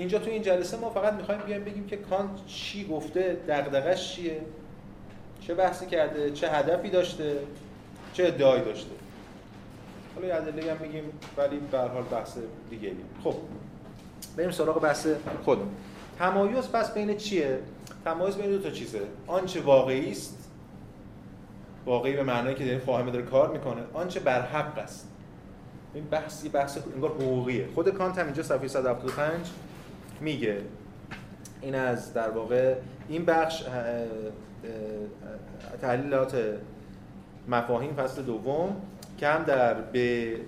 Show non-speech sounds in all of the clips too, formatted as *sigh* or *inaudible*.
اینجا تو این جلسه ما فقط می‌خوایم بیایم بگیم که کانت چی گفته دغدغش چیه؟ چه بحثی کرده؟ چه هدفی داشته؟ چه ادعایی داشته؟ حالا یه ادله هم میگیم ولی به حال بحث دیگه خب بریم سراغ بحث خودمون. تمایز پس بین چیه؟ تمایز بین دو تا چیزه. آنچه واقعی است واقعی به معنایی که داره فاهمه داره کار می‌کنه آنچه بر حق است. این بحثی بحث انگار حقوقیه. خود کانت هم اینجا صفحه 175 میگه. این از در واقع این بخش تحلیلات مفاهیم فصل دوم که هم در ب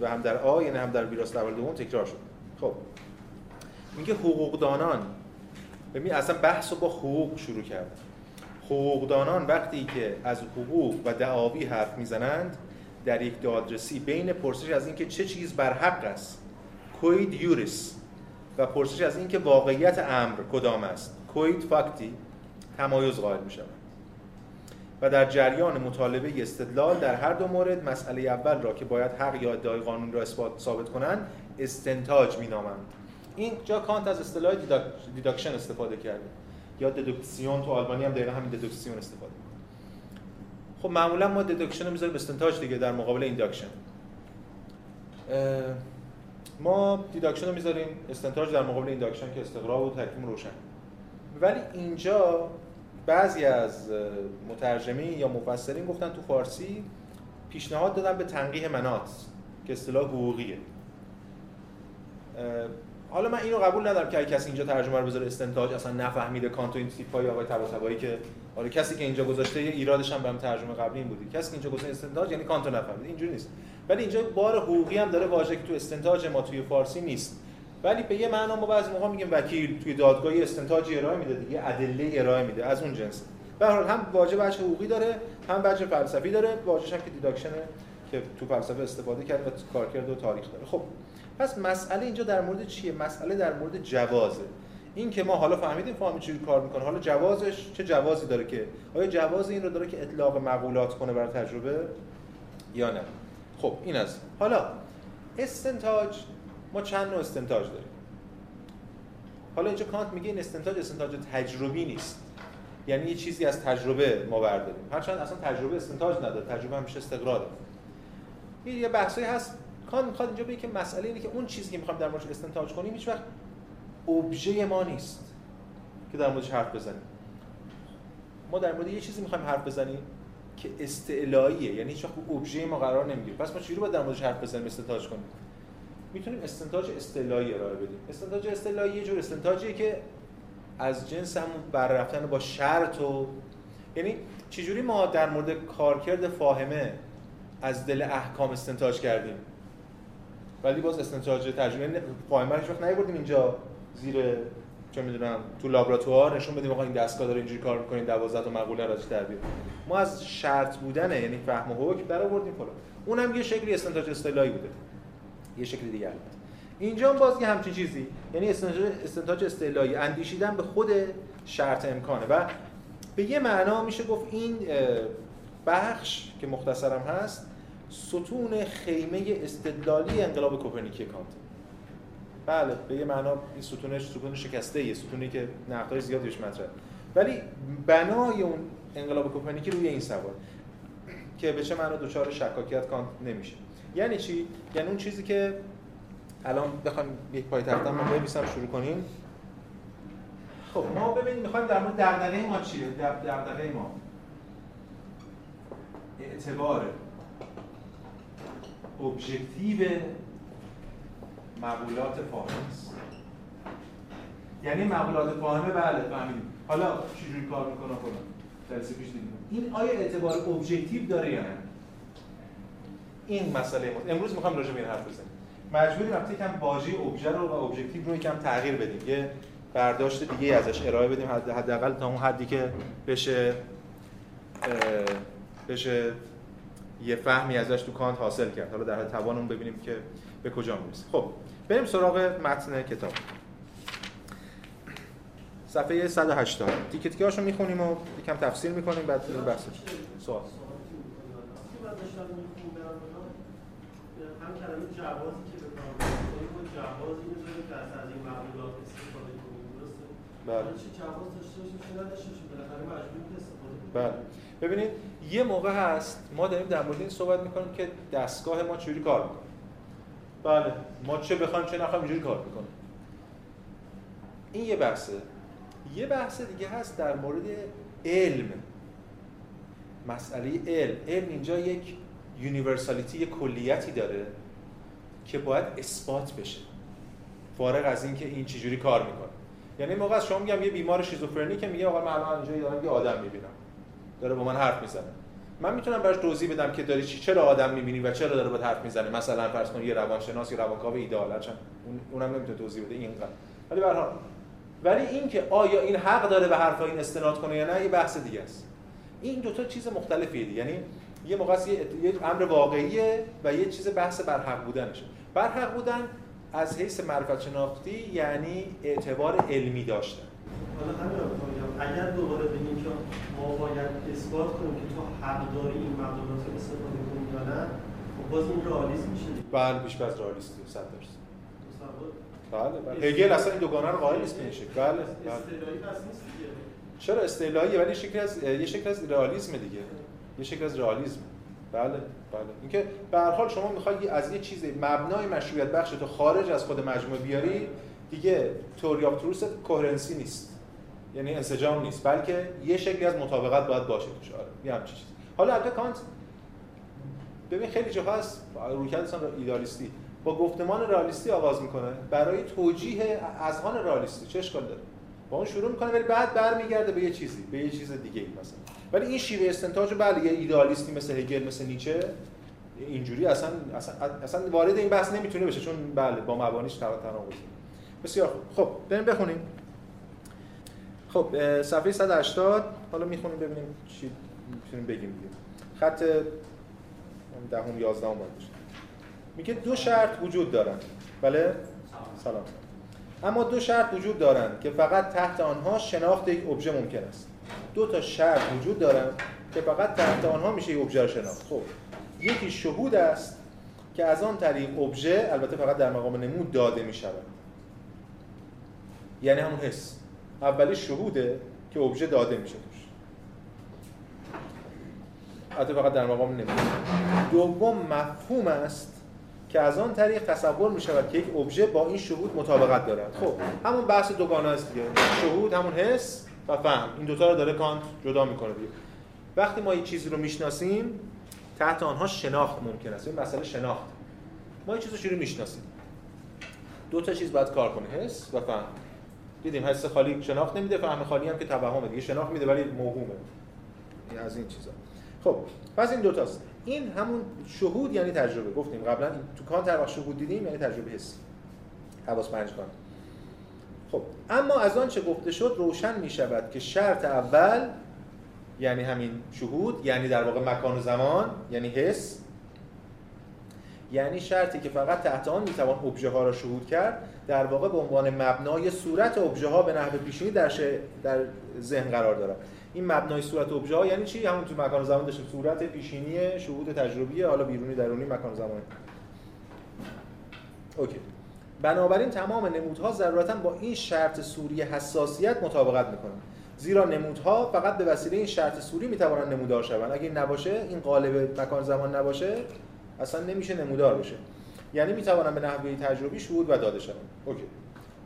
و هم در آ یعنی هم در ویراست اول دوم تکرار شد. خب. میگه حقوقدانان ببین اصلا بحث رو با حقوق شروع کرد حقوقدانان وقتی که از حقوق و دعاوی حرف می‌زنند در یک دادرسی بین پرسش از اینکه چه چیز بر حق است. quid juris و پرسش از اینکه واقعیت امر کدام است. quid facti تمایز قائل می و در جریان مطالبه استدلال در هر دو مورد مسئله اول را که باید حق یا ادعای قانون را اثبات ثابت کنند استنتاج مینامند. این جا کانت از اصطلاح deduction استفاده کرده. یا Deduktion تو آلمانی هم دقیقا همین Deduktion استفاده خب معمولا ما deduction رو می‌ذاریم استنتاج دیگه در مقابل induction ما deduction رو می‌ذاریم. استنتاج در مقابل induction که استقرا و ترکیم روشن. ولی اینجا بعضی از مترجمین یا مفسرین گفتن تو فارسی پیشنهاد دادن به تنقیح مناط که اصطلاح حقوقیه. حالا من اینو قبول ندارم که کسی اینجا ترجمه رو بذاره استنتاج اصلا نفهمیده کانتو این تیپای آقای طباطبایی که آره کسی که اینجا گذاشته ایرادش هم به ترجمه قبلی این بودی. کسی که اینجا گذاشته استنتاج یعنی کانتو نفهمید. اینجوری نیست. ولی اینجا بار حقوقی هم داره واژه تو استنتاج ما توی فارسی نیست. ولی به یه معنا ما بعضی موقع میگیم وکیل توی دادگاهی استنتاجی ارائه میده دیگه ادله ارائه میده از اون جنس. به هر حال هم واژه بچه حقوقی داره هم بچه فلسفی داره واژه‌ش هم که دیداکشنه که تو فلسفه استفاده کرده و کارکرد و تاریخ داره. خب پس مسئله اینجا در مورد چیه؟ مسئله در مورد جوازه. این که ما حالا فهمیدیم فهمی چجوری کار می‌کنه. حالا جوازش چه جوازی داره که؟ آیا جواز این رو داره که اطلاق مقولات کنه برای تجربه یا نه؟ خب این از حالا استنتاج ما چند نوع استنتاج داریم؟ حالا اینجا کانت میگه این استنتاج استنتاج تجربی نیست. یعنی یه چیزی از تجربه ما برداریم. هرچند اصلا تجربه استنتاج نداره تجربه همیشه استقراره این یه بحثی هست. کانت می‌خواد اینجا بگه که مسئله اینه که اون چیزی که می‌خوایم در موردش استنتاج کنیم هیچ وقت ابژه ما نیست که در موردش حرف بزنیم. ما در مورد یه چیزی می‌خوایم حرف بزنیم. که استعلاییه. یعنی هیچ وقت ابژه ما قرار نمی‌گیره پس ما چجوری باید در موردش حرف بزنیم؟ استنتاج کنیم. می‌تونیم استنتاج استعلایی ارائه بدیم. استنتاج استعلایی یه جور استنتاجیه که از جنس همون بررفتن با شرط و یعنی چجوری ما در مورد کارکرد فاهمه از دل احکام استنتاج کردیم؟ ولی باز استنتاج ترجمه یعنی فاهمه رو وقت نیبردیم اینجا زیر چه می‌دونم تو لابراتوار نشون بدیم آقا این دستگاه داره اینجوری کار می‌کنه 12 تا مقوله راجع در ما از شرط بودن یعنی فهم حکم در آوردیم فلان. اونم یه شکلی استنتاج اصطلاحی بوده. یه شکل دیگه البته. اینجا باز یه همچین چیزی. یعنی استنتاج استنتاج اصطلاحی اندیشیدن به خود شرط امکانه. و به یه معنا میشه گفت این بخش که مختصرم هست ستون خیمه استدلالی انقلاب کوپرنیکی کانت. بله به یه معنا این ستونش ستون شکسته یه ستونی که نقدای زیادی بهش مطرح ولی بنای اون انقلاب کوپرنیکی روی این سوال که به چه معنا دچار شکاکیت کانت نمیشه. یعنی چی؟ یعنی اون چیزی که الان بخوام یک پای تختم ما بنویسم شروع کنیم. خب ما ببینیم می‌خوایم در مورد دغدغه ما چیه دغدغه ما. اعتبار ابژکتیو مقولات فاهمه است یعنی مقولات فاهمه؟ بله فهمیدیم. حالا چجوری کار می‌کنه فلان درس پیش دیدیم. این آیا اعتبار ابژکتیو داره یا نه؟ این مسئله ما امروز می‌خوام راجع به این حرف بزنیم. مجبوریم وقتی کم واژه ابژه رو و ابژکتیو رو یکم تغییر بدیم. یه برداشت دیگه ازش ارائه بدیم حداقل تا اون حدی که بشه بشه یه فهمی ازش تو کانت حاصل کرد. حالا در توانمون ببینیم که به کجا می‌رسه خب بریم سراغ متن کتاب. صفحه 180 تیکه تیکه هاشو می‌خونیم و یکم تفسیر می‌کنیم بعد سوال این معلومات استفاده بله. بله. ببینید یه موقع هست ما داریم در مورد این صحبت می‌کنیم که دستگاه ما چجوری کار می‌کنه. بله. ما چه بخوایم چه نخوایم اینجوری کار می‌کنه این یه بحثه. یه بحث دیگه هست در مورد علم. مسئله علم. علم اینجا یک یونیورسالیتی یک کلیتی داره که باید اثبات بشه. فارغ از اینکه این چجوری کار می‌کنه. یعنی موقع از شما میگم یه بیمار شیزوفرنی که میگه آقا من الان اینجا دارم یه آدم می‌بینم. داره با من حرف می‌زنه. من می‌تونم براش توضیح بدم که داری چرا آدم می‌بینی و چرا داره با حرف می‌زنه؟ مثلا فرض کن یه روانشناس یا روانکاو ایدئال چون اونم نمی‌تونه توضیح بده اینقدر. ولی به ولی اینکه آیا این حق داره به حرف این استناد کنه یا نه یه بحث دیگه است. این دو تا چیز مختلفیه یعنی یه موقع یه امر واقعیه و یه چیز بحث برحق بودنشه برحق بودن از حیث معرفت شناختی یعنی اعتبار علمی داشتن. حالا همین اگر دوباره بگیم ما باید اثبات کنیم که تو حق داری این مقولات رو استفاده کنی یا نه خب باز این رئالیسم میشه بله بیش از رئالیستی 100 درصد. بله بله. هگل اصلا این دوگانه رو قائل نیست میشه. بله بله استعلایی پس نیست دیگه. چرا استعلایی ولی شکل از یه شکل از رئالیسم دیگه. یه شکل از رئالیسم. بله بله. اینکه به هر حال شما می‌خوای از یه چیز مبنای مشروعیت بخش تو خارج از خود مجموعه بیاری دیگه توری آف تروس کوهرنسی نیست. یعنی انسجام نیست بلکه یه شکلی از مطابقت باید باشه توش. آره یه همچین چیز حالا البته کانت ببین خیلی جاها هست رویکرد ایدالیستی. با گفتمان رئالیستی آغاز می‌کنه. برای توجیه اذهان رئالیستی چه اشکال داره؟ با اون شروع می‌کنه ولی بعد برمیگرده به یه چیزی به یه چیز دیگه ای مثلا. ولی این شیوه استنتاج بله یه ایدئالیستی مثل هگل مثل نیچه اینجوری اصلا اصلا اصلا وارد این بحث نمی‌تونه بشه چون بله با مبانیش تناقض. بسیار خب بریم بخونیم. خب صفحه 180 حالا می‌خونیم ببینیم چی می‌تونیم بگیم دیگه. خط دهم 11 باید باشه. میگه دو شرط وجود دارن. بله؟ سلام. اما دو شرط وجود دارند که فقط تحت آنها شناخت یک ابژه ممکن است. دو تا شرط وجود دارند که فقط تحت آنها میشه یک ابژه شناخت. خب یکی شهود است که از آن طریق ابژه البته فقط در مقام نمود داده می شود یعنی همون حس. اولی شهوده که ابژه داده میشه توش. البته فقط در مقام نمود دوم مفهوم است که از آن طریق تصور می شود که یک ابژه با این شهود مطابقت دارد. خب همون بحث دوگانه است دیگه. شهود همون حس و فهم. این دوتا رو داره کانت جدا می‌کنه دیگه. وقتی ما یه چیزی رو می‌شناسیم تحت آنها شناخت ممکن است. این مسئله شناخت. ما یه چیز رو شروع می‌شناسیم. دو تا چیز باید کار کنه. حس و فهم. دیدیم حس خالی شناخت نمیده فهم خالی هم که توهمه دیگه شناخت میده ولی موهومه. از این چیزا. خب پس این دو تاست این همون شهود یعنی تجربه. گفتیم قبلا تو کانت هر شهود دیدیم یعنی تجربه حسی حواس پنج کان. خب اما از آنچه گفته شد روشن می شود که شرط اول یعنی همین شهود یعنی در واقع مکان و زمان یعنی حس یعنی شرطی که فقط تحت آن می‌توان ابژه ها را شهود کرد در واقع به عنوان مبنای صورت ابژه ها به نحو پیشینی در در ذهن قرار دارد این مبنای صورت ابژه ها یعنی چی؟ همون تو مکان زمان داشتیم. صورت پیشینی شهود تجربی حالا بیرونی درونی مکان زمان. اوکی. بنابراین تمام نمودها ضرورتا با این شرط سوری حساسیت مطابقت می‌کنن. زیرا نمودها فقط به وسیله این شرط سوری می‌توانند نمودار شوند. اگه این نباشه این قالب مکان زمان نباشه اصلا نمیشه نمودار بشه. یعنی می‌توانند به نحوه تجربی شهود و داده شوند اوکی.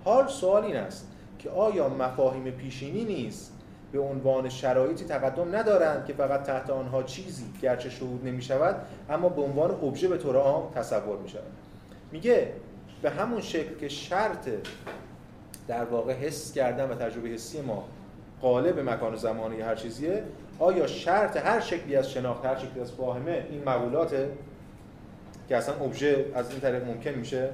حال سوال این است که آیا مفاهیم پیشینی نیست به عنوان شرایطی تقدم ندارند که فقط تحت آنها چیزی گرچه شهود نمی شود اما به عنوان ابژه به طور عام تصور می شود میگه به همون شکل که شرط در واقع حس کردن و تجربه حسی ما قالب مکان و زمانی هر چیزیه آیا شرط هر شکلی از شناخت هر شکلی از فاهمه این مقولاته که اصلا ابژه از این طریق ممکن میشه.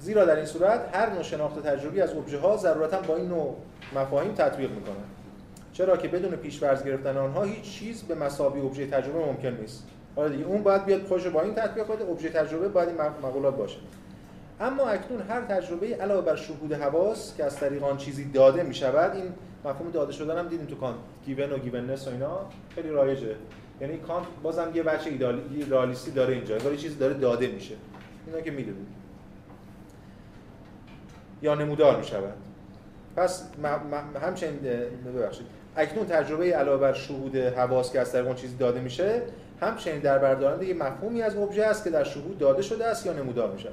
زیرا در این صورت هر نوع شناخت تجربی از ابژه ها ضرورتا با این نوع مفاهیم تطبیق می‌کنن چرا که بدون پیش‌فرض گرفتن آنها هیچ چیز به مسابقه ابژه تجربه ممکن نیست. حالا دیگه اون باید بیاد خودش با این تطبیق کنه ابژه تجربه باید این مقولات باشه. اما اکنون هر تجربه علاوه بر شهود حواس که از طریق آن چیزی داده می شود این مفهوم داده شدن هم دیدیم تو کانت گیون و گیوننس و اینا خیلی رایجه. یعنی کانت بازم یه بچه ایدالیستی داره اینجا ولی چیزی داره داده میشه. اینا که می‌دونید یا نمودار می شود پس همچنین ببخشید. اکنون تجربه علاوه بر شهود حواس که از طریق اون چیزی داده میشه همچنین در بردارنده یه مفهومی از ابژه است که در شهود داده شده است یا نمودار میشه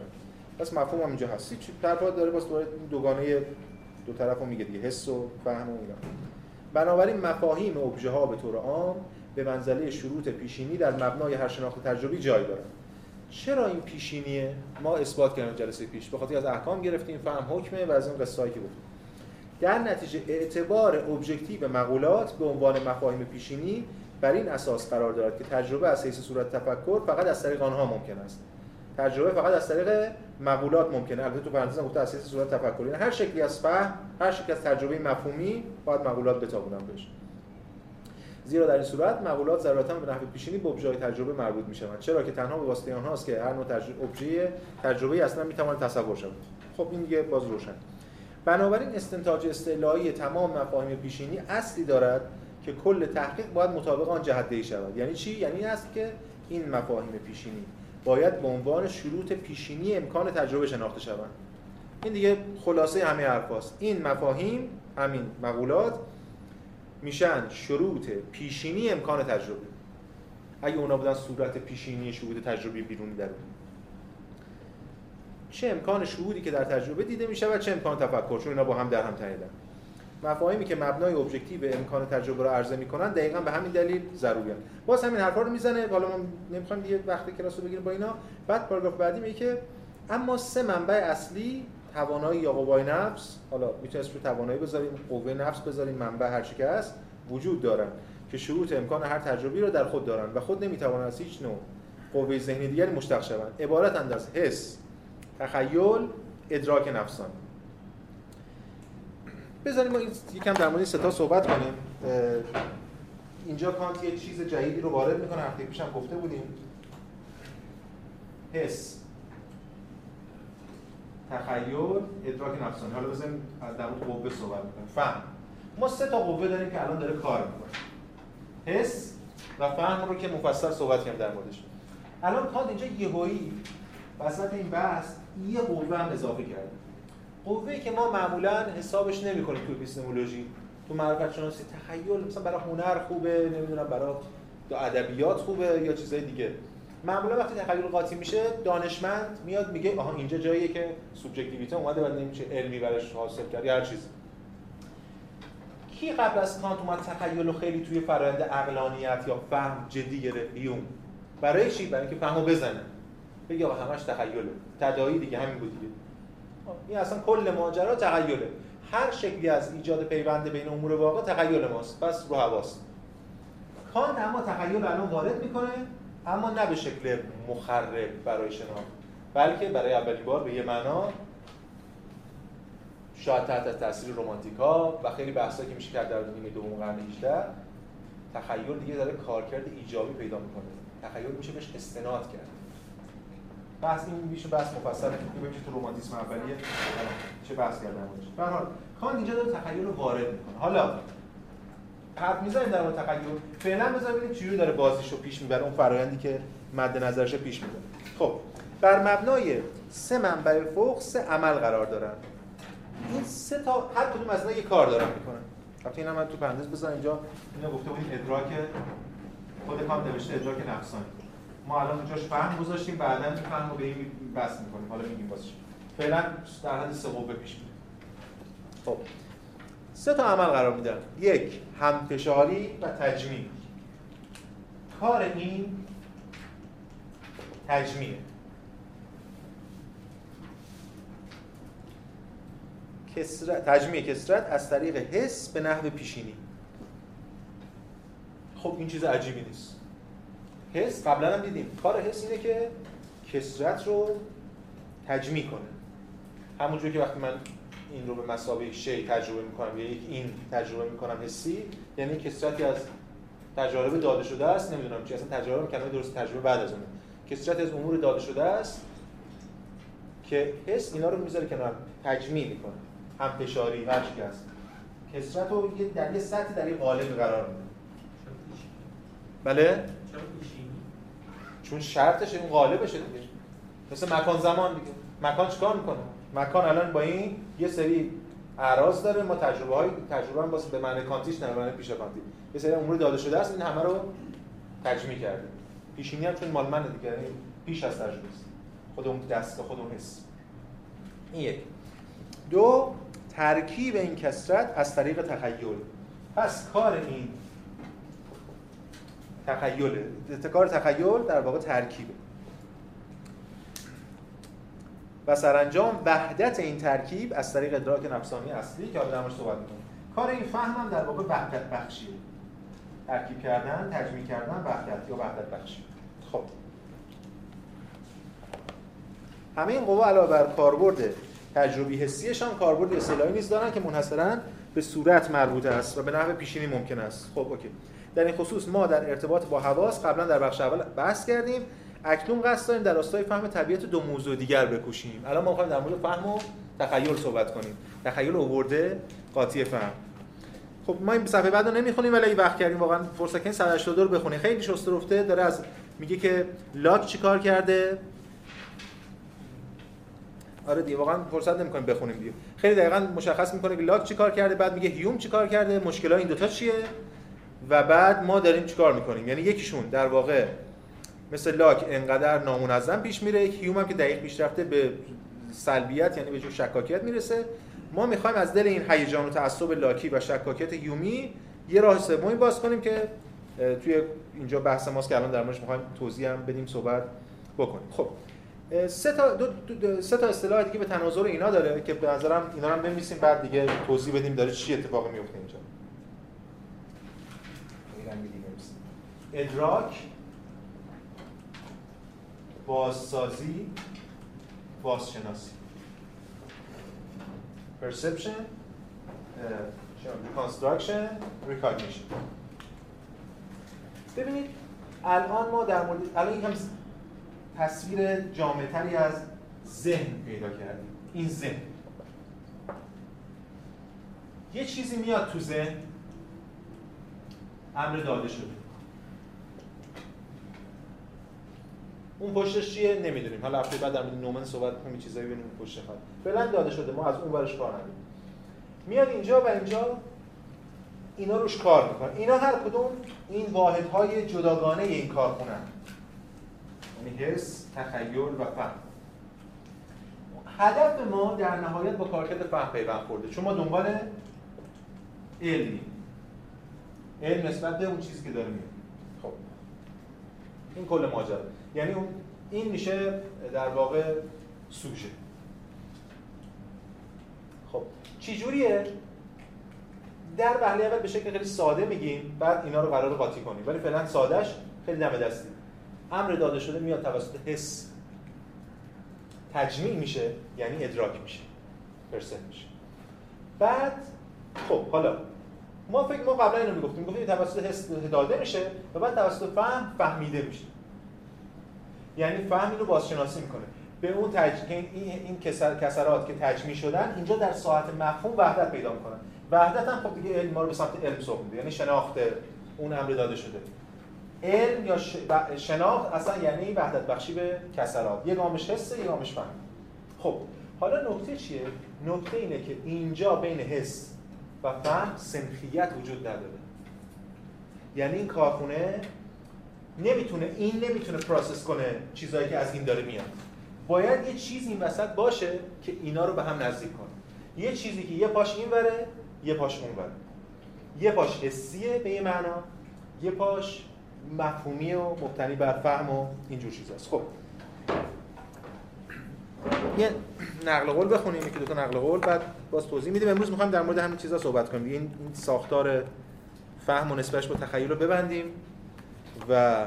پس مفهوم هم اینجا هست. چی داره باز دوگانه دو طرفو میگه دیگه حس و فهم و اینا. بنابراین مفاهیم ابژه ها به طور عام به منزله شروط پیشینی در مبنای هر شناخت تجربی جای دارند چرا این پیشینیه؟ ما اثبات کردیم جلسه پیش. به خاطر از احکام گرفتیم فهم حکمه و از اون قصه‌ای که گفتیم. در نتیجه اعتبار objective مقولات به عنوان مفاهیم پیشینی بر این اساس قرار دارد که تجربه از حیث صورت تفکر فقط از طریق آنها ممکن است. تجربه فقط از طریق مقولات ممکنه البته تو پرانتز گفته از حیث صورت تفکری هر شکلی از فهم هر شکلی از تجربه مفهومی باید مقولات بتابونن بهش. زیرا در این صورت مقولات ضرورتا به نحو پیشینی به ابژه تجربه مربوط می‌شوند چرا که تنها به واسطه آنهاست که هر نوع تجربه ابژه تجربه اصلا می‌تواند تصور شود. خب این دیگه باز روشن. بنابراین استنتاج استعلایی تمام مفاهیم پیشینی اصلی دارد که کل تحقیق باید مطابق آن جهت شود. یعنی چی؟ یعنی است که این مفاهیم پیشینی باید به عنوان شروط پیشینی امکان تجربه شناخته شوند. این دیگه خلاصه همه حرفاست. این مفاهیم همین مقولات میشن شروط پیشینی امکان تجربه. اگه اونا بودن صورت پیشینی شهود تجربی بیرونی در چه امکان شهودی که در تجربه دیده میشه و چه امکان تفکر چون اینا با هم در هم تنیدن. مفاهیمی که مبنای ابجکتیو امکان تجربه رو عرضه می‌کنن دقیقا به همین دلیل ضروریه. باز همین حرفا رو می‌زنه. حالا ما نمی‌خوایم دیگه وقت کلاس رو بگیریم با اینا. بعد پاراگراف بعدی میگه که اما سه منبع اصلی توانایی یا قوای نفس حالا می‌تونیم اسم توانایی بذاریم قوه نفس بذاریم منبع هر چی که هست وجود دارن که شروط امکان هر تجربی رو در خود دارن و خود نمی‌توانند از هیچ نوع قوه ذهنی دیگری مشتق شوند. عبارتند از حس تخیل ادراک نفسانی بذاریم ما یکم در مورد ستا صحبت کنیم. اینجا کانت یه چیز جدیدی رو وارد می‌کنه هفته پیشم گفته بودیم. حس. تخیل ادراک نفسانی. حالا بزنیم از در مورد قوه صحبت می‌کنیم. فهم. ما سه تا قوه داریم که الان داره کار می‌کنه. حس و فهم رو که مفصل صحبت کردیم در موردش. الان کانت اینجا یهویی وسط این بحث یه قوه هم اضافه کرده. قوه‌ای که ما معمولا حسابش نمی‌کنیم تو اپیستمولوژی تو معرفت شناسی. تخیل مثلا برای هنر خوبه نمی‌دونم برای ادبیات خوبه یا چیزای دیگه. معمولا وقتی تخیل قاطی میشه دانشمند میاد میگه آها اینجا جاییه که سوبژکتیویته اومده و نمیشه علمی برش حاصل کرد یا هر چیز کی قبل از کانت اومد تخیل خیلی توی فرآیند عقلانیت یا فهم جدی گرفت؟ هیوم برای چی؟ برای اینکه فهمو بزنه. بگه آقا همش تخیله. تداعی دیگه همین بود دیگه. این اصلا کل ماجرا تخیله. هر شکلی از ایجاد پیوند بین امور واقع تخیل ماست. پس رو حواست. کانت اما تخیل الان وارد می‌کنه. اما نه به شکل مخرب برای شناخت بلکه برای اولین بار به یه معنا شاید تحت تاثیر رومانتیکا و خیلی بحثایی که میشه کرد در نیمه دوم قرن 18 تخیل دیگه داره کارکرد ایجابی پیدا می‌کنه. تخیل میشه بهش استناد کرد. بحث این میشه بحث مفصل. ببینیم چه تو رومانتیسم اولیه چه بحث کردن موردش به هر حال کان اینجا داره تخیل رو وارد می‌کنه. حالا حرف می‌زنیم در مورد تخیل فعلا بذار ببینیم چجوری داره بازیش رو پیش می‌بره اون فرآیندی که مد نظرش پیش می‌بره خب بر مبنای سه منبع فوق سه عمل قرار دارن. این سه تا هر کدوم از اینا یه کار دارن می‌کنن. البته اینا من تو پرانتز بذارم اینجا. اینا گفته بودیم ادراک خود کام نوشته ادراک نفسانی. ما الان اونجاش فهم گذاشتیم بعدا این فهم رو به این بس می‌کنیم. حالا میگیم واسه فعلا در حد سه قوه پیش میره خب. سه تا عمل قرار میدن. یک همفشاری و تجمیع کار این تجمیعه کسرت تجمیع کسرت از طریق حس به نحو پیشینی. خب این چیز عجیبی نیست. حس قبلا هم دیدیم. کار حس اینه که کسرت رو تجمیع کنه. همونجور که وقتی من این رو به مسابقه شی تجربه می‌کنم یا یک این تجربه می‌کنم حسی یعنی کسرتی از تجربه داده شده است نمی‌دونم چی اصلا تجربه کلمه درست تجربه بعد از اونه. کسرت از امور داده شده است که حس اینا رو می‌ذاره کنار تجمیع می‌کنه. هم فشاری هر هست کسرت رو در یه سطحی در این قالب قرار میده. بله؟ چون شرطش این قالبشه دیگه. مثل مکان زمان دیگه. مکان چیکار می‌کنه؟ مکان الان با این یه سری اعراض داره ما تجربه های تجربه هم به معنی کانتیش نه معنی پیش کانتی یه سری امور داده شده است این همه رو تجمیع کرده. پیشینی هم چون مال من دیگه یعنی پیش از تجربه است. خود اون دست خود اون حس. این یک. دو ترکیب این کسرت از طریق تخیل. پس کار این تخیل کار تخیل در واقع ترکیبه. و سرانجام وحدت این ترکیب از طریق ادراک نفسانی اصلی که حالا صحبت می‌کنیم. کار این فهم هم در واقع وحدت بخشیه. ترکیب کردن تجمیع کردن وحدت یا وحدت بخشی. خب. همه این قوا علاوه بر کاربرد تجربی حسیشان کاربرد اصطلاحی نیز دارن که منحصرا به صورت مربوط است و به نحو پیشینی ممکن است. خب اوکی. در این خصوص ما در ارتباط با حواس قبلا در بخش اول بحث کردیم. اکنون قصد داریم در راستای فهم طبیعت دو موضوع دیگر بکوشیم. الان ما می‌خوایم در مورد فهم و تخیل صحبت کنیم. تخیل اوورده قاطی فهم. خب ما این صفحه بعد رو نمی‌خونیم ولی وقت کردیم واقعا فرصت کنین 182 رو بخونیم. خیلی شسته رفته داره از میگه که لاک چیکار کرده؟ آره دیگه واقعا فرصت نمی‌کنیم بخونیم دیگه. خیلی دقیقا مشخص می‌کنه که لاک چیکار کرده بعد میگه هیوم چیکار کرده مشکل این دوتا چیه؟ و بعد ما داریم چیکار می‌کنیم؟ یعنی یکیشون در واقع مثل لاک انقدر نامنظم پیش میره هیوم هم که دقیق پیش رفته به سلبیت یعنی به جور شکاکیت می‌رسه. ما می‌خوایم از دل این هیجان و تعصب لاکی و شکاکیت هیومی یه راه سومی باز کنیم که توی اینجا بحث ماست که الان در موردش می‌خوایم توضیح هم بدیم صحبت بکنیم. خب سه تا دو, سه تا اصطلاح دیگه به تناظر اینا داره که به نظرم اینا رو بنویسیم بعد دیگه توضیح بدیم داره چی اتفاقی میفته اینجا. ادراک بازسازی بازشناسی. Perception reconstruction recognition. ببینید الان ما در مورد الان یکم تصویر جامعتری از ذهن پیدا کردیم. این ذهن. یه چیزی میاد تو ذهن امر داده شده. اون پشتش چیه نمی‌دونیم. حالا هفته بعد در نومن صحبت کنیم چیزایی ببینیم پشت خط. فعلا داده شده ما از اون ورش کار نداریم. میاد اینجا و اینجا اینا روش کار می‌کنن اینا هر کدوم این واحدهای جداگانه این کارخونه یعنی حس تخیل و فهم. هدف ما در نهایت با کارکرد فهم پیوند خورده. چون ما دنبال علمی. علم نسبت به اون چیزی که داره میاد خب. این کل ماجرا. یعنی این میشه در واقع سوژه. خب چی جوریه در وهله اول به شکل خیلی ساده میگیم بعد اینا رو قرار قاطی کنیم. ولی فعلا سادهش خیلی دم دستی. امر داده شده میاد توسط حس. تجمیع میشه یعنی ادراک میشه. پرسن میشه. بعد خب حالا ما فکر ما قبلا اینو می‌گفتیم. گفتیم توسط حس داده میشه و بعد توسط فهم فهمیده میشه. یعنی فهم اینو بازشناسی می‌کنه. به اون تج... این این کسرات که تجمیع شدن اینجا در ساعت مفهوم وحدت پیدا می‌کنن. وحدت هم خب دیگه علم ما رو به سمت علم سوق میده. یعنی شناخت اون امر داده شده. علم یا شناخت اصلا یعنی وحدت بخشی به کسرات. یه گامش حسه یه گامش فهم خب حالا نکته چیه؟ نکته اینه که اینجا بین حس و فهم سنخیت وجود نداره. یعنی این کارخونه نمی‌تونه این نمی‌تونه process کنه چیزایی که از این داره میاد. باید یه چیز این وسط باشه که اینا رو به هم نزدیک کنه. یه چیزی که یه پاش این وره یه پاش اون وره. یه پاش حسیه به یه معنا یه پاش مفهومی و مبتنی بر فهم و اینجور چیزاست. خب. یه نقل قول بخونیم یکی دو تا نقل قول بعد باز توضیح میدیم. امروز می‌خوایم در مورد همین چیزا صحبت کنیم. این ساختار فهم و نسبتش با تخیل رو ببندیم. و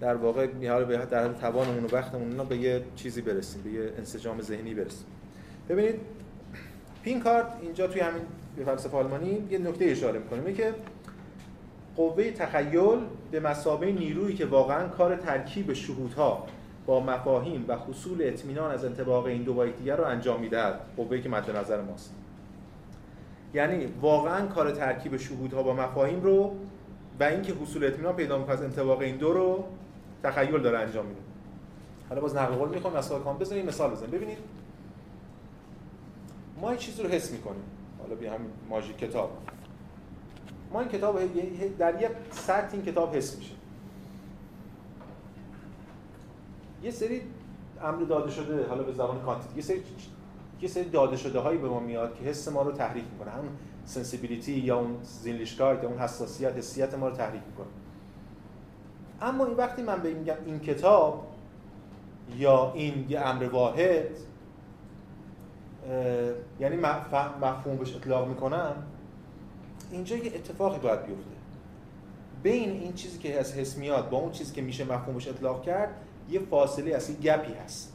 در واقع حالا به در توانمون و وقتمون به یه چیزی برسیم به یه انسجام ذهنی برسیم. ببینید پینکارت اینجا توی همین فلسفه آلمانی یه نکته اشاره می‌کنه. که قوه تخیل به مسابه نیرویی که واقعا کار ترکیب شهودها با مفاهیم و حصول اطمینان از انطباق این دو با یکدیگر رو انجام می‌دهد. قوه‌ای که مد نظر ماست. یعنی واقعا کار ترکیب شهودها با مفاهیم رو و اینکه حصول اطمینان پیدا می‌کنه از انطباق این دو رو تخیل داره انجام میده. حالا باز نقل قول می‌خوام مثال کام بزنیم مثال بزنیم. ببینید ما این چیز رو حس می‌کنیم. حالا بیا همین ماژی کتاب. ما این کتاب در یک سطح این کتاب حس میشه. یه سری امر داده شده حالا به زبان کانتیتی یه سری یه سری داده شده هایی به ما میاد که حس ما رو تحریک می‌کنه. همون سنسیبیلیتی یا اون زینلیشکایت یا اون حساسیت حسیت ما رو تحریک می‌کنه. اما این وقتی من به میگم این کتاب یا این یه امر واحد یعنی مفهوم بهش اطلاق می‌کنم اینجا یه اتفاقی باید بیفته. بین این چیزی که از حس میاد با اون چیزی که میشه مفهومش اطلاق کرد یه فاصله هست یه گپی هست.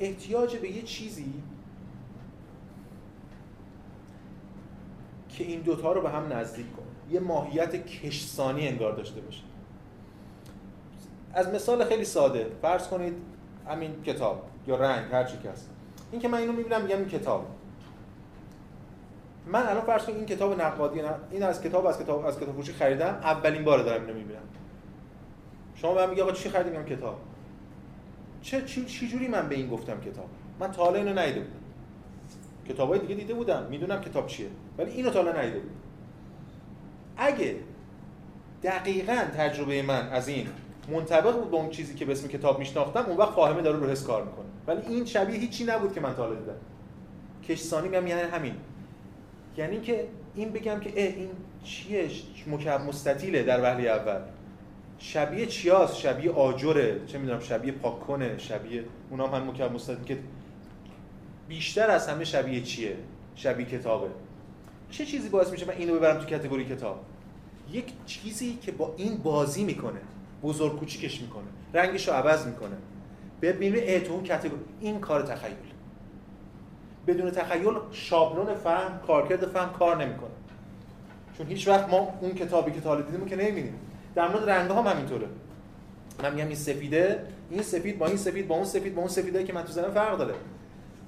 احتیاج به یه چیزی که این دوتا رو به هم نزدیک کنه یه ماهیت کشسانی انگار داشته باشه. از مثال خیلی ساده. فرض کنید همین کتاب یا رنگ هر چی که هست. این که من اینو می‌بینم میگم این کتاب. من الان فرض کنید این کتاب نقادی این از کتاب از کتاب از کتاب فروشی خریدم. اولین بار دارم اینو می‌بینم. شما به من میگی آقا چی خریدیم کتاب. چه چی جوری من به این گفتم کتاب؟ من تا حالا اینو ندیده بودم. کتابای دیگه دیده بودم. می‌دونم کتاب چیه. ولی اینو تا حالا ندیده بودم. اگه دقیقا تجربه من از این منطبق بود با اون چیزی که به اسم کتاب میشناختم اون وقت فاهمه داره رو حس کار می‌کنه. ولی این شبیه هیچی نبود که من تا حالا دیدم. کشسانی میگم یعنی همین. یعنی که این بگم که این چیه؟ مکعب مستطیله در وهله اول. شبیه چیاست؟ شبیه آجره. چه می‌دونم شبیه پاککنه شبیه اونا هم مکعب مستطیل که بیشتر از همه شبیه چیه؟ شبیه کتابه. چه چیزی باعث میشه من اینو ببرم تو کتگوری کتاب؟ یک چیزی که با این بازی می‌کنه بزرگ کوچیکش می‌کنه رنگش رو عوض می‌کنه. ببینید اه تو اون کتگوری این کار تخیل. بدون تخیل شابلون فهم کارکرد فهم کار نمی‌کنه. چون هیچ وقت ما اون کتابی که تا دیدیم که نمی‌بینیم. در مورد رنگ هم همینطوره. من میگم این سفیده این سفید با این سفید با اون سفید با اون سفیده که من تو زنم فرق داره.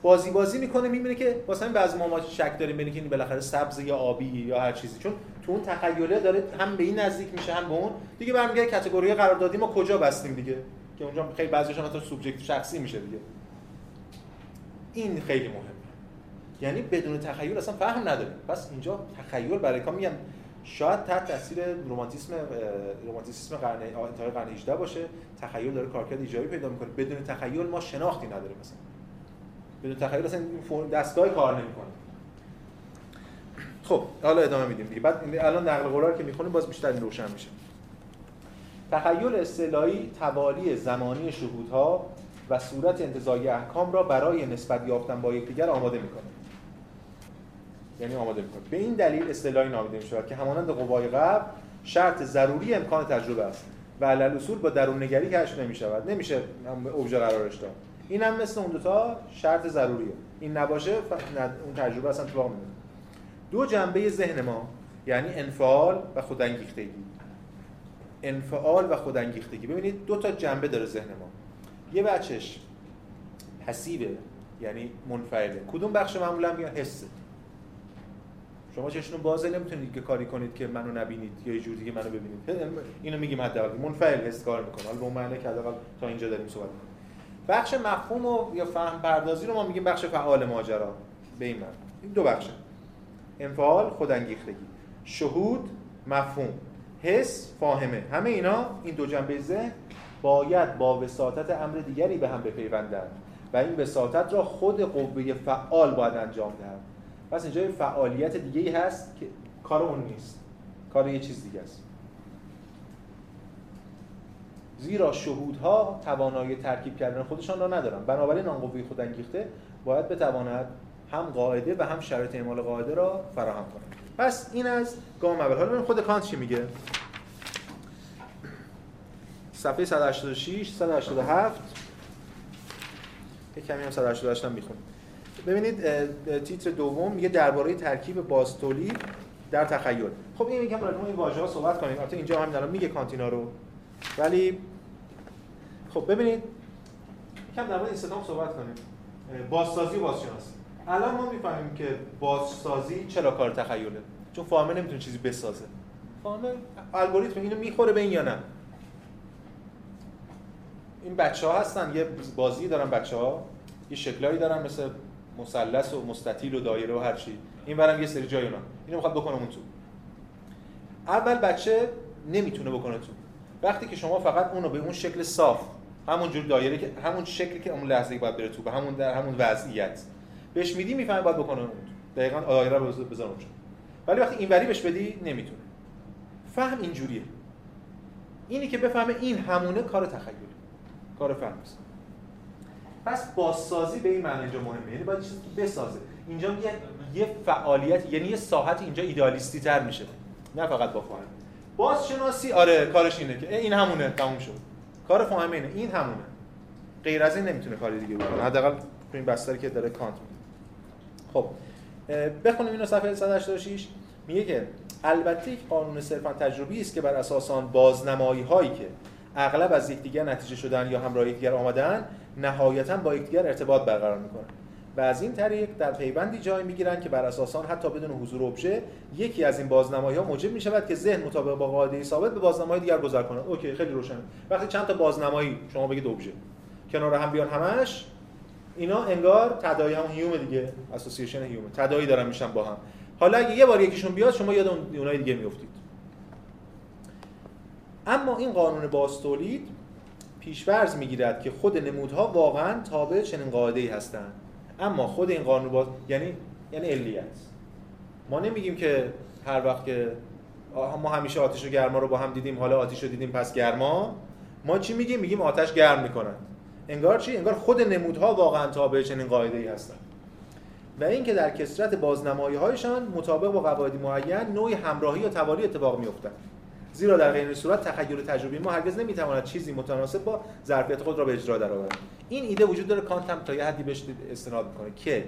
بازی بازی می‌کنه می‌بینه که واسه همین بعضی ما, ما شک داریم ببینیم که این بالاخره سبز یا آبی یا هر چیزی. چون تو اون تخیله داره هم به این نزدیک میشه هم به اون. دیگه برمیگره کاتگوری قرار دادیم ما کجا بستیم دیگه؟ که اونجا خیلی بعضیش هم سوبژکت شخصی میشه دیگه. این خیلی مهمه. یعنی بدون تخیل اصلا فهم نداریم. پس اینجا تخیل برای کام میگم. شاید تحت تاثیر رومانتیسم رومانتیسم قرن انتهای قرن 18 باشه. تخیل داره کارکرد ایجابی پیدا می‌کنه. بدون تخیل ما شناختی نداریم مثلا بدون تخیل اصلا این دستگاه کار نمی‌کنه. خب حالا ادامه میدیم دیگه. بعد الان نقل قرار که می‌خونیم باز بیشتر روشن میشه. تخیل اصطلاحی توالی زمانی شهودها و صورت انتزاعی احکام را برای نسبت یافتن با یکدیگر آماده می‌کنه. یعنی آماده می‌کنه. به این دلیل اصطلاحی نامیده می‌شود که همانند قوای قبل شرط ضروری امکان تجربه است و علل اصول با درون نگری کشف نمی‌شود. نمیشه ابژه قرارش داد. این هم مثل اون دوتا شرط ضروریه. این نباشه اون تجربه اصلا اتفاق نمیفته دو جنبه ذهن ما یعنی انفعال و خودانگیختگی. انفعال و خودانگیختگی. ببینید دو تا جنبه داره ذهن ما. یه بچش پسیبه یعنی منفعله. کدوم بخش معمولا میگن حسه شما چشتون بازه نمی‌تونید که کاری کنید که منو نبینید یا یه جوری دیگه منو ببینید. اینو میگیم حداقل. منفعل حس کار می‌کنه. حالا به اون معنی که حداقل تا اینجا داریم صحبت می‌کنیم. بخش مفهوم و یا فهم پردازی رو ما میگیم بخش فعال ماجرا. به این معنی. این دو بخشه. انفعال خودانگیختگی. شهود مفهوم. حس فاهمه. همه اینا این دو جنبه ذهن باید با وساطت امر دیگری به هم بپیوندند. و این وساطت را خود قوه فعال باید انجام دهد. پس اینجا فعالیت دیگه ای هست که کار اون نیست. کار یه چیز دیگه است. زیرا شهودها توانایی ترکیب کردن خودشان را ندارن. بنابراین آن قوه خود انگیخته باید بتواند هم قاعده و هم شرط اعمال قاعده را فراهم کنه پس این از گام اول. حالا خود کانت چی میگه. صفحه 186 187 یک کمی هم 188 هم می‌خونیم. ببینید تیتر دوم میگه درباره ترکیب بازتولید در تخیل. خب این میگم راجع این واژه ها صحبت کنیم. البته اینجا هم دارم میگه کانتینا رو. ولی خب ببینید یکم در مورد استدام صحبت کنیم. بازسازی و بازشناسی الان ما می‌فهمیم که بازسازی چرا کار تخیله؟ چون فاهمه نمی‌تونه چیزی بسازه. فاهمه الگوریتم اینو می‌خوره به این یا نه. این بچه ها هستن یه بازی دارن بچه ها یه شکلایی دارن مثل مثلث و مستطیل و دایره و هر چی. این برم یه سری جای اونا. اینو می‌خواد بکنه اون تو. اول بچه نمی‌تونه بکنه تو. وقتی که شما فقط اونو به اون شکل صاف همون جور دایره که همون شکلی که اون لحظه باید بره تو به همون در همون وضعیت. بهش میدی می‌فهمه باید بکنه اون دقیقاً دایره رو بزنه اونجا. ولی وقتی اینوری بهش بدی نمی‌تونه. فهم اینجوریه. اینی که بفهمه این همونه کار تخیلی. کار فهم است پس بازسازی به این معنی اینجا مهمه. یعنی باید چیزی بسازه. اینجا یه یه فعالیت یعنی یه ساحت اینجا ایدالیستی تر میشه. نه فقط با فهم. بازشناسی آره کارش اینه که این همونه تموم شد. کار فاهمه اینه این همونه. غیر از این نمی‌تونه کاری دیگه بکنه. حداقل تو این بستری که داره کانت میده. خب بخونیم اینو صفحه 186 میگه که البته یک قانون صرفا تجربی است که بر اساس آن بازنمایی هایی که اغلب از یکدیگر نتیجه شدن یا همراه یکدیگر آمدن نهایتا با یکدیگر ارتباط برقرار می‌کنن و از این طریق در پیوندی جای می‌گیرند که بر اساس آن حتی بدون حضور ابژه یکی از این بازنمایی ها موجب می شود که ذهن مطابق با قاعده ثابت به بازنمایی دیگر گذر کنه اوکی خیلی روشن. وقتی چند تا بازنمایی شما بگید ابژه. کنار هم بیان همش اینا انگار تداعی هم هیوم دیگه اسوسییشن هیوم. تداعی دارن میشن با هم. حالا اگه یه بار یکیشون بیاد شما یاد اونای دیگه میافتید. اما این قانون باستولید پیشورز می‌گیرد که خود نمودها واقعا تابع چنین قاعده ای هستند. اما خود این قانون باز یعنی یعنی علیت ما نمیگیم که هر وقت که ما همیشه آتش و گرما رو با هم دیدیم حالا آتش رو دیدیم پس گرما؟ ما چی میگیم؟ میگیم آتش گرم می‌کنن. انگار چی؟ انگار خود نمودها واقعا تابع چنین قاعده ای هستند و اینکه در کسرت بازنمایی هایشان مطابق با قواعد معین نوعی همراهی یا توالی اتفاق میافتند زیرا در غیر صورت تخیل تجربی ما هرگز نمی‌تواند چیزی متناسب با ظرفیت خود را به اجرا درآورد. این ایده وجود داره کانت هم تا یه حدی بهش استناد می‌کنه که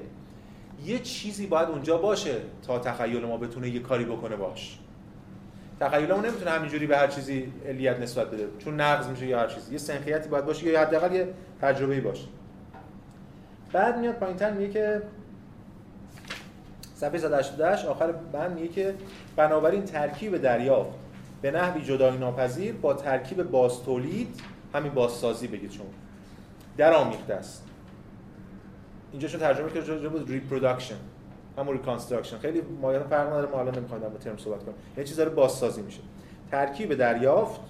یه چیزی باید اونجا باشه تا تخیل ما بتونه یه کاری بکنه باش. تخیل ما نمی‌تونه همینجوری به هر چیزی علیت نسبت بده چون نقض میشه یا هر چیزی. یه سنخیتی باید باشه یا حداقل یه تجربه‌ای باشه. بعد میاد پایینتر میگه که صفحه 188 آخر بند میگه که بنابراین ترکیب دریافت به نحوی جدای ناپذیر با ترکیب بازتولید همین بازسازی بگید شما. در آمیخته است. اینجا چون ترجمه که جا بود reproduction همون reconstruction خیلی مایان فرق نداره ما الان نمی‌خوایم در ترم صحبت کنیم. یه چیز داره بازسازی میشه. ترکیب دریافت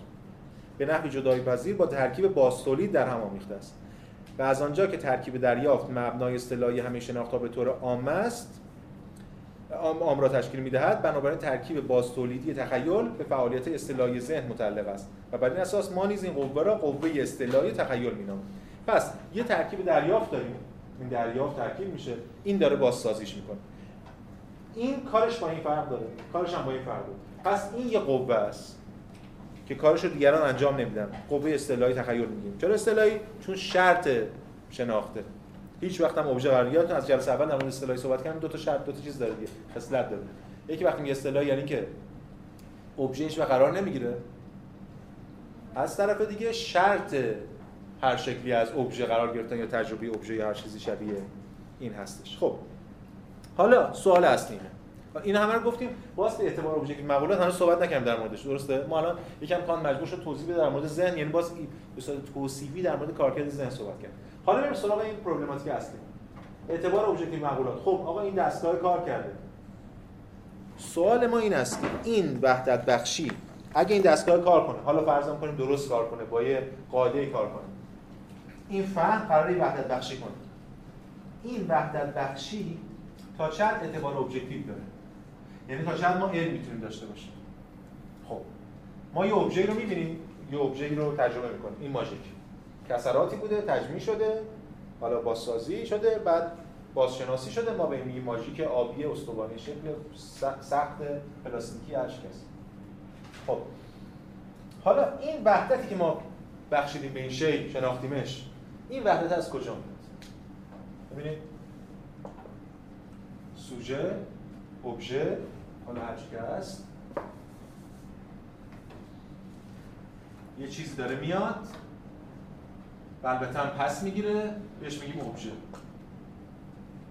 به نحوی جدای پذیر با ترکیب بازتولید در هم آمیخته است. و از آنجا که ترکیب دریافت مبنای اصطلاحی همه شناختها به طور عام است عام را تشکیل می‌دهد بنابراین ترکیب بازتولیدی تخیل به فعالیت اصطلاحی ذهن متعلق است و بر این اساس ما نیز این قوه را قوه اصطلاحی تخیل مینامیم. پس یه ترکیب دریافت داریم. این دریافت ترکیب میشه. این داره بازسازیش می‌کنه. این کارش با این فرق داره. کارش هم با این فرق داره. پس این یه قوه است که کارش رو دیگران انجام نمیدن. قوه اصطلاحی تخیل میگیم چرا اصطلاحی؟ چون شرط شناخته. هیچ وقت هم ابژه قرار از جلسه اول در مورد اصطلاحی صحبت کردیم دو تا شرط دو تا چیز داره دیگه. خصلت داره یکی وقتی میگه اصطلاح یعنی که ابژه هیچ قرار نمی‌گیره. از طرف دیگه شرط هر شکلی از ابژه قرار گرفتن یا تجربه ابژه هر چیزی شبیه این هستش. خب. حالا سوال اصلی اینه. این همه رو گفتیم. واسه اعتبار ابژکتیو مقولات هنوز صحبت نکردیم در موردش. درسته؟ ما الان یکم کان مجبور شد توضیح بده در مورد ذهن. یعنی باز به صورت توصیفی در مورد کارکرد ذهن صحبت کردیم. حالا بریم سراغ این پروبلماتیک اصلی. اعتبار ابژکتیو مقولات خب آقا این دستگاه کار کرده. سوال ما این است که این وحدت بخشی اگه این دستگاه کار کنه حالا فرض کنیم درست کار کنه با یه قاعده کار کنه. این فهم قراره وحدت بخشی کنه. این وحدت بخشی تا چند اعتبار ابژکتیو داره؟ یعنی تا چند ما علم می‌تونیم داشته باشیم؟ خب ما یه ابژه رو می‌بینیم یه ابژه رو ترجمه می‌کنیم. این ماژیک. کسراتی بوده تجمیع شده حالا بازسازی شده بعد بازشناسی شده. ما به میگیم ماژیک آبی استوانی شکل سخت پلاستیکی هر خب. حالا این وحدتی که ما بخشیدیم به این شی شناختیمش این وحدت از کجا میاد ببینید. سوژه ابژه حالا هر که هست. یه چیز داره میاد. هم پس می‌گیره. بهش میگیم ابژه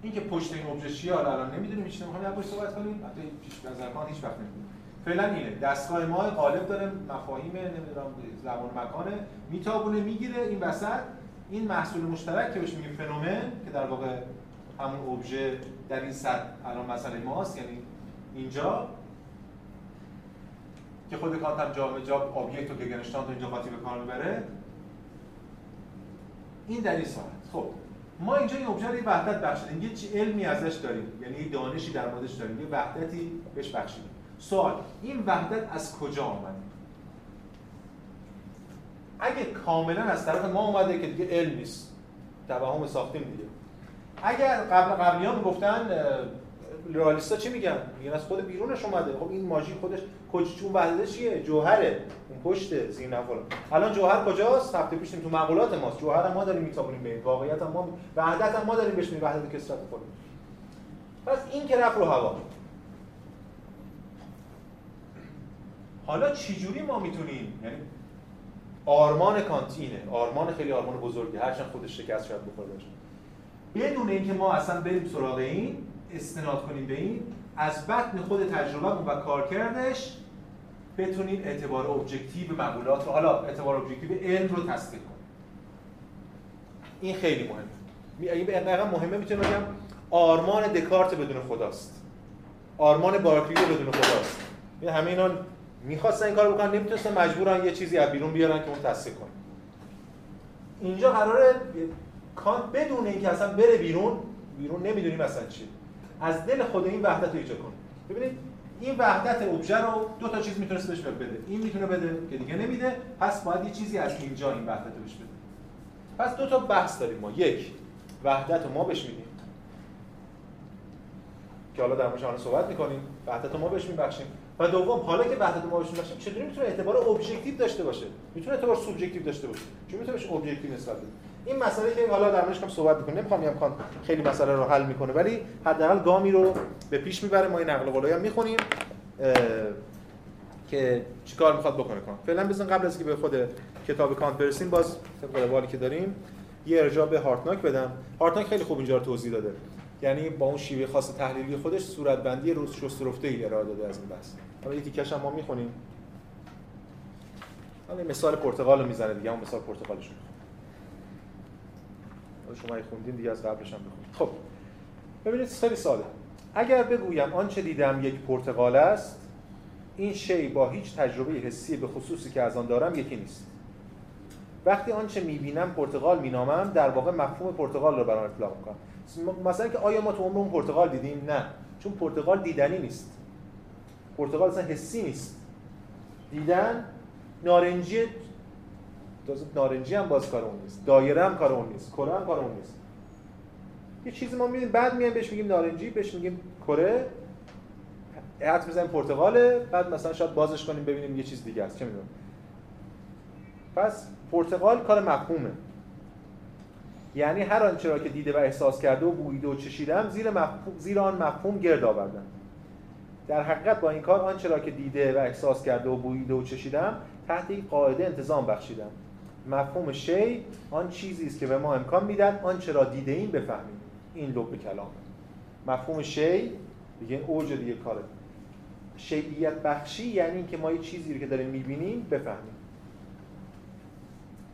این که پشت این ابژه چیه حالا الان نمی‌دونیم هیچ نمی‌خوایم در صحبت کنیم. حتی پیش نظر هیچ وقت نمی‌دونیم. فعلا اینه دستگاه ما غالب داره مفاهیم نمی‌دونم زمان مکانه میتابونه می‌گیره این وسط. این محصول مشترک که بهش میگیم فنومن که در واقع همون ابژه در این سطح الان مسئله ماست یعنی اینجا. که خود کانت هم جا جا آبیکت و گگنشتانت اینجا قاطی به کار می‌بره. این در این ساعت خب ما اینجا این ابژه رو یه وحدت بخشیدیم یه علمی ازش داریم. یعنی یه دانشی در موردش داریم. یه وحدتی بهش بخشیدیم سوال این وحدت از کجا آمده؟ اگه کاملا از طرف ما اومده که دیگه علم نیست. توهم ساختیم دیگه. اگر قبل قبلیان گفتن رئالیستا چی میگن؟ میگن از خود بیرونش اومده. خب این ماژی خودش کجون وحدت چیه؟ جوهره. اون پشت زیر فلان الان جوهر کجاست؟ هفته پیش تو مقولات ماست. جوهر ما داریم میتابونیم به واقعیت ما وحدت ما داریم بهش میگیم. وحدت کسرت خود پس این که رفت رو هوا. حالا چجوری ما می‌تونیم؟ یعنی آرمان کانتی اینه. آرمان خیلی آرمان بزرگه. هرچند خودش شکست شاید بخوره بدون اینکه ما اصلا بریم سراغ این استناد کنیم به این. از بطن خود تجربه و کارکردش بتونیم اعتبار objective مقولات رو حالا اعتبار objective علم رو تصدیق کنیم. این خیلی مهمه. اگه اینقدر مهمه می‌تونم بگم آرمان دکارت بدون خداست. آرمان بارکلی بدون خداست. این همه اینا می‌خواستن این کارو بکنن نمی‌تونستن مجبورن یه چیزی از بیرون بیارن که اون تصدیق کنه اینجا قراره کانت بدون اینکه اصلا بره بیرون بیرون نمی‌دونیم اصلا چیه. از دل خود این وحدت رو ایجاد کنه ببینید این وحدت ابژه رو دو تا چیز می‌تونست بهش بده. این می‌تونه بده که دیگه نمیده پس باید یه چیزی از اینجا این وحدت رو بهش بده. پس دو تا بحث داریم ما. یک وحدت رو ما بهش میدیم. که حالا در موردش صحبت می‌کنیم. وحدت رو ما بهش میبخشیم. و دوم حالا که وحدت ما بهش میبخشیم چطوری می‌تونه اعتبار objective داشته باشه؟ می‌تونه اعتبار سوبژکتیو داشته باشه. چون می‌تونه بهش objective نسبت بده؟ این مسئله که حالا در موردش صحبت می‌کنیم نمی‌خوام میگم کانت خیلی مسئله رو حل می‌کنه ولی حداقل گامی رو به پیش می‌بره. ما این نقل قولایی هم می‌خونیم که چیکار می‌خواد بکنه کانت فعلا بزن قبل از اینکه به خود کتاب کانت برسیم باز طبق روالی که داریم یه ارجاع به هارتناک بدم. هارتناک خیلی خوب اینجا رو توضیح داده. یعنی با اون شیوه خاص تحلیلی خودش صورتبندی روز شسترفته ای ارائه داده از این بحث. حالا یه تیکش هم ما می‌خونیم. حالا مثال پرتغال رو می‌زنه دیگه اون مثال پرتغالش شما خوندین دیگه از قبلش هم بخونید. خب ببینید خیلی ساده اگر بگویم آنچه دیدم یک پرتغال است این شی با هیچ تجربه حسی به خصوصی که از آن دارم یکی نیست. وقتی آنچه می‌بینم پرتغال مینامم در واقع مفهوم پرتغال رو برام اطلاق می‌کنم. مثلا که آیا ما تو عمرمون پرتغال دیدیم؟ نه. چون پرتغال دیدنی نیست. پرتغال اصلا حسی نیست. دیدن نارنجی تازه نارنجی هم باز کار اون نیست. دایره هم کار اون نیست. کره هم کار اون نیست. یه چیزی ما می‌بینیم بعد میایم بهش میگیم نارنجی بهش میگیم کره. حد می‌زنیم پرتغاله بعد مثلا شاید بازش کنیم ببینیم یه چیز دیگه است. چه می‌دونم. پس پرتغال کار مفهومه. یعنی هر آنچه را که دیده و احساس کرده و بویده و چشیدم زیر, مفهوم، زیر آن مفهوم گرد آوردم در حقیقت با این کار آنچه را که دیده و احساس کرده و بویده و چشیدم تحت یک قاعده انتظام بخشیدم مفهوم شی آن چیزی است که به ما امکان میدن آنچه را دیده این بفهمیم. این لب کلام. مفهوم شی دیگه اوج دیگه کاره. شیعیت بخشی یعنی اینکه ما یه چیزی رو که داریم می‌بینیم بفهمیم.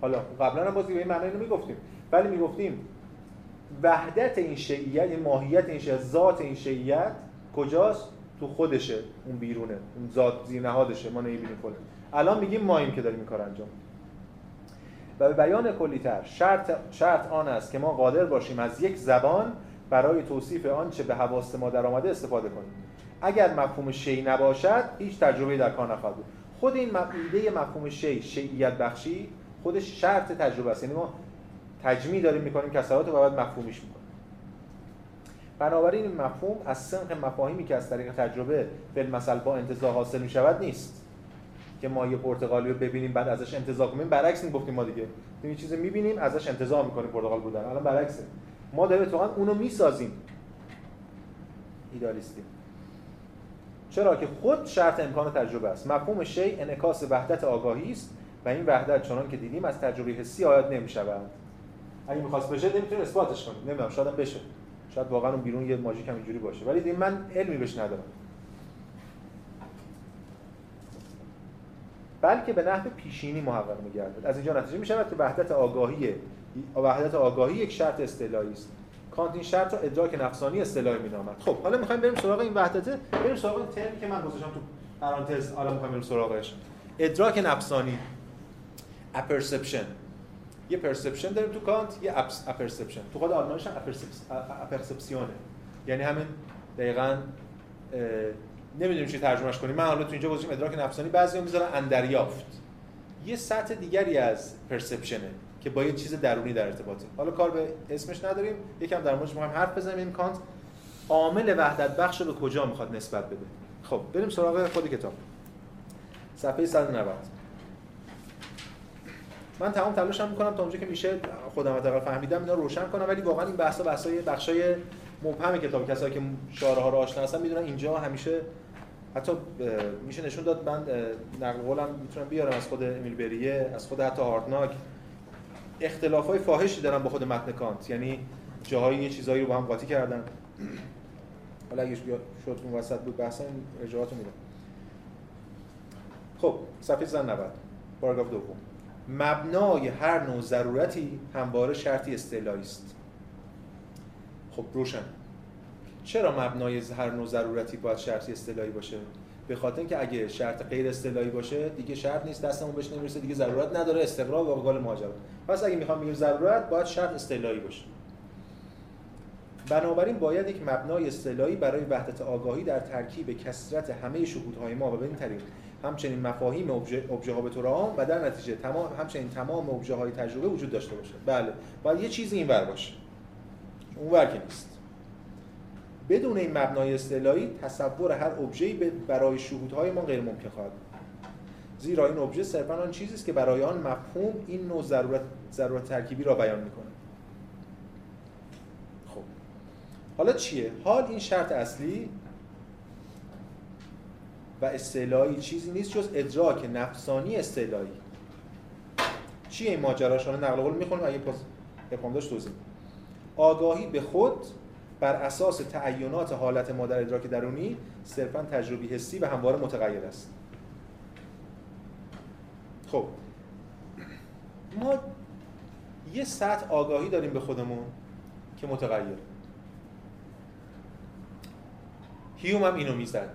حالا قبلا هم بازی به این معنی رو می‌گفتیم. ولی می‌گفتیم وحدت این شیعیت این ماهیت این شیعیت ذات این شیعیت کجاست؟ تو خودشه اون بیرونه اون ذات زیر نهادشه ما نمی‌بینیم فلان الان میگیم ماییم که داریم این کار انجام و به بیان کلیتر شرط, شرط آن است که ما قادر باشیم از یک زبان برای توصیف آنچه به حواس ما در آمده استفاده کنیم. اگر مفهوم شی نباشد هیچ تجربه در کار نخواهد بود. خود این ایده مفهوم شی شیعیت بخشی خودش شرط تجربه است. یعنی ما تجمیع داریم می‌کنیم کسرات رو باید مفهومیش می‌کنیم. بنابراین این مفهوم از سنخ مفاهیمی که از طریق تجربه به مثل با انتظار حاصل می‌شود نیست. که ما یه پرتغالی رو ببینیم بعد ازش انتظار کنیم. برعکس این گفتیم ما دیگه یه چیزی می‌بینیم ازش انتظار می‌کنیم پرتغال بودن. الان برعکسه. ما داریم اتفاقا اونو می‌سازیم. ایدالیستی چرا که خود شرط امکان تجربه است. مفهوم شی انعکاس وحدت آگاهی است و این وحدت چنان که دیدیم از تجربه حسی آیات نمی‌شود اگه می‌خواست بشه نمی‌تونه اثباتش کنه نمی‌دونم شاید بشه. شاید واقعا اون بیرون یه ماژیک هم اینجوری باشه. ولی من علمی بهش ندارم. بلکه به نحو پیشینی محقق می‌گردد. از اینجا نتیجه می‌شود که وحدت آگاهی وحدت آگاهی یک شرط استعلایی است. کانت این شرط رو ادراک نفسانی استعلایی مینامد. خب حالا می‌خوایم بریم سراغ این وحدته. بریم سراغ این ترمی که من گذاشتم تو پرانتز. حالا می‌خوایم بریم سراغش. ادراک نفسانی. apperception یه perception داریم تو کانت یه apperception تو خود آلمانیش Apperzeption ه. یعنی همین دقیقاً نمی‌دونیم چی ترجمهش کنیم. من حالا تو اینجا گذاشتم ادراک نفسانی بعضی می‌ذارن اندریافت. یه سطح دیگری از پرسپشنه که با یه چیز درونی در ارتباطه حالا کار به اسمش نداریم یکم در موردش می‌خوایم حرف بزنیم. کانت عامل وحدت بخش رو به کجا می‌خواد نسبت بده؟ خب بریم سراغ خود کتاب. صفحه 190 من تمام تلاشم می‌کنم تا اونجا که میشه خودم حداقل فهمیدم اینا روشن کنم ولی واقعا این بحثا بحثای بخشای مبهم کتاب. کسایی که شعارها ها رو آشنا هستن می‌دونن اینجا همیشه حتی میشه نشون داد من نقل قولم می‌تونم بیارم از خود امیل بریه از خود حتی هارتناک. اختلاف های فاحشی دارن با خود متن کانت. یعنی جاهایی یه چیزایی رو با هم قاطی کردن. *clears throat* حالا اگه شد اون وسط بود بحثا این اجراعات رو میدم. خب صفحه زن 90 پاراگراف دوم. مبنای هر نوع ضرورتی همواره شرطی استعلایی است. خب روشن. چرا مبنای هر نوع ضرورتی باید شرطی اصطلاحی باشه؟ به خاطر اینکه اگه شرط غیر اصطلاحی باشه دیگه شرط نیست دستمون بهش نمی‌رسه دیگه ضرورت نداره. استقرار و قال ماجرا پس اگه می‌خوام بگیم ضرورت باید شرط اصطلاحی باشه. بنابراین باید یک مبنای اصطلاحی برای وحدت آگاهی در ترکیب کسرت همه شهودهای ما و به این طریق همچنین مفاهیم ابژه ها به طور عام و در نتیجه تمام همچنین تمام ابژه های تجربه وجود داشته باشه. بله. باید یه چیزی اینور باشه. اونور که نیست. بدون این مبنای اصطلاحی تصور هر ابژه‌ای برای شهودهای ما غیر ممکن خواهد زیرا این ابژه صرفا آن چیزی است که برای آن مفهوم این نوع ضرورت ضرورت ترکیبی را بیان می‌کنه خب. حالا چیه؟ حال این شرط اصلی و اصطلاحی چیزی نیست جز ادراک نفسانی اصطلاحی. چیه این ماجراش؟ حالا نقل قول می‌خونیم اگه پس توضیح آگاهی به خود بر اساس تعینات حالت ما در ادراک درونی صرفا تجربی حسی و همواره متغیر است. خب. ما یه سطح آگاهی داریم به خودمون که متغیر. هیوم هم اینو می‌زد.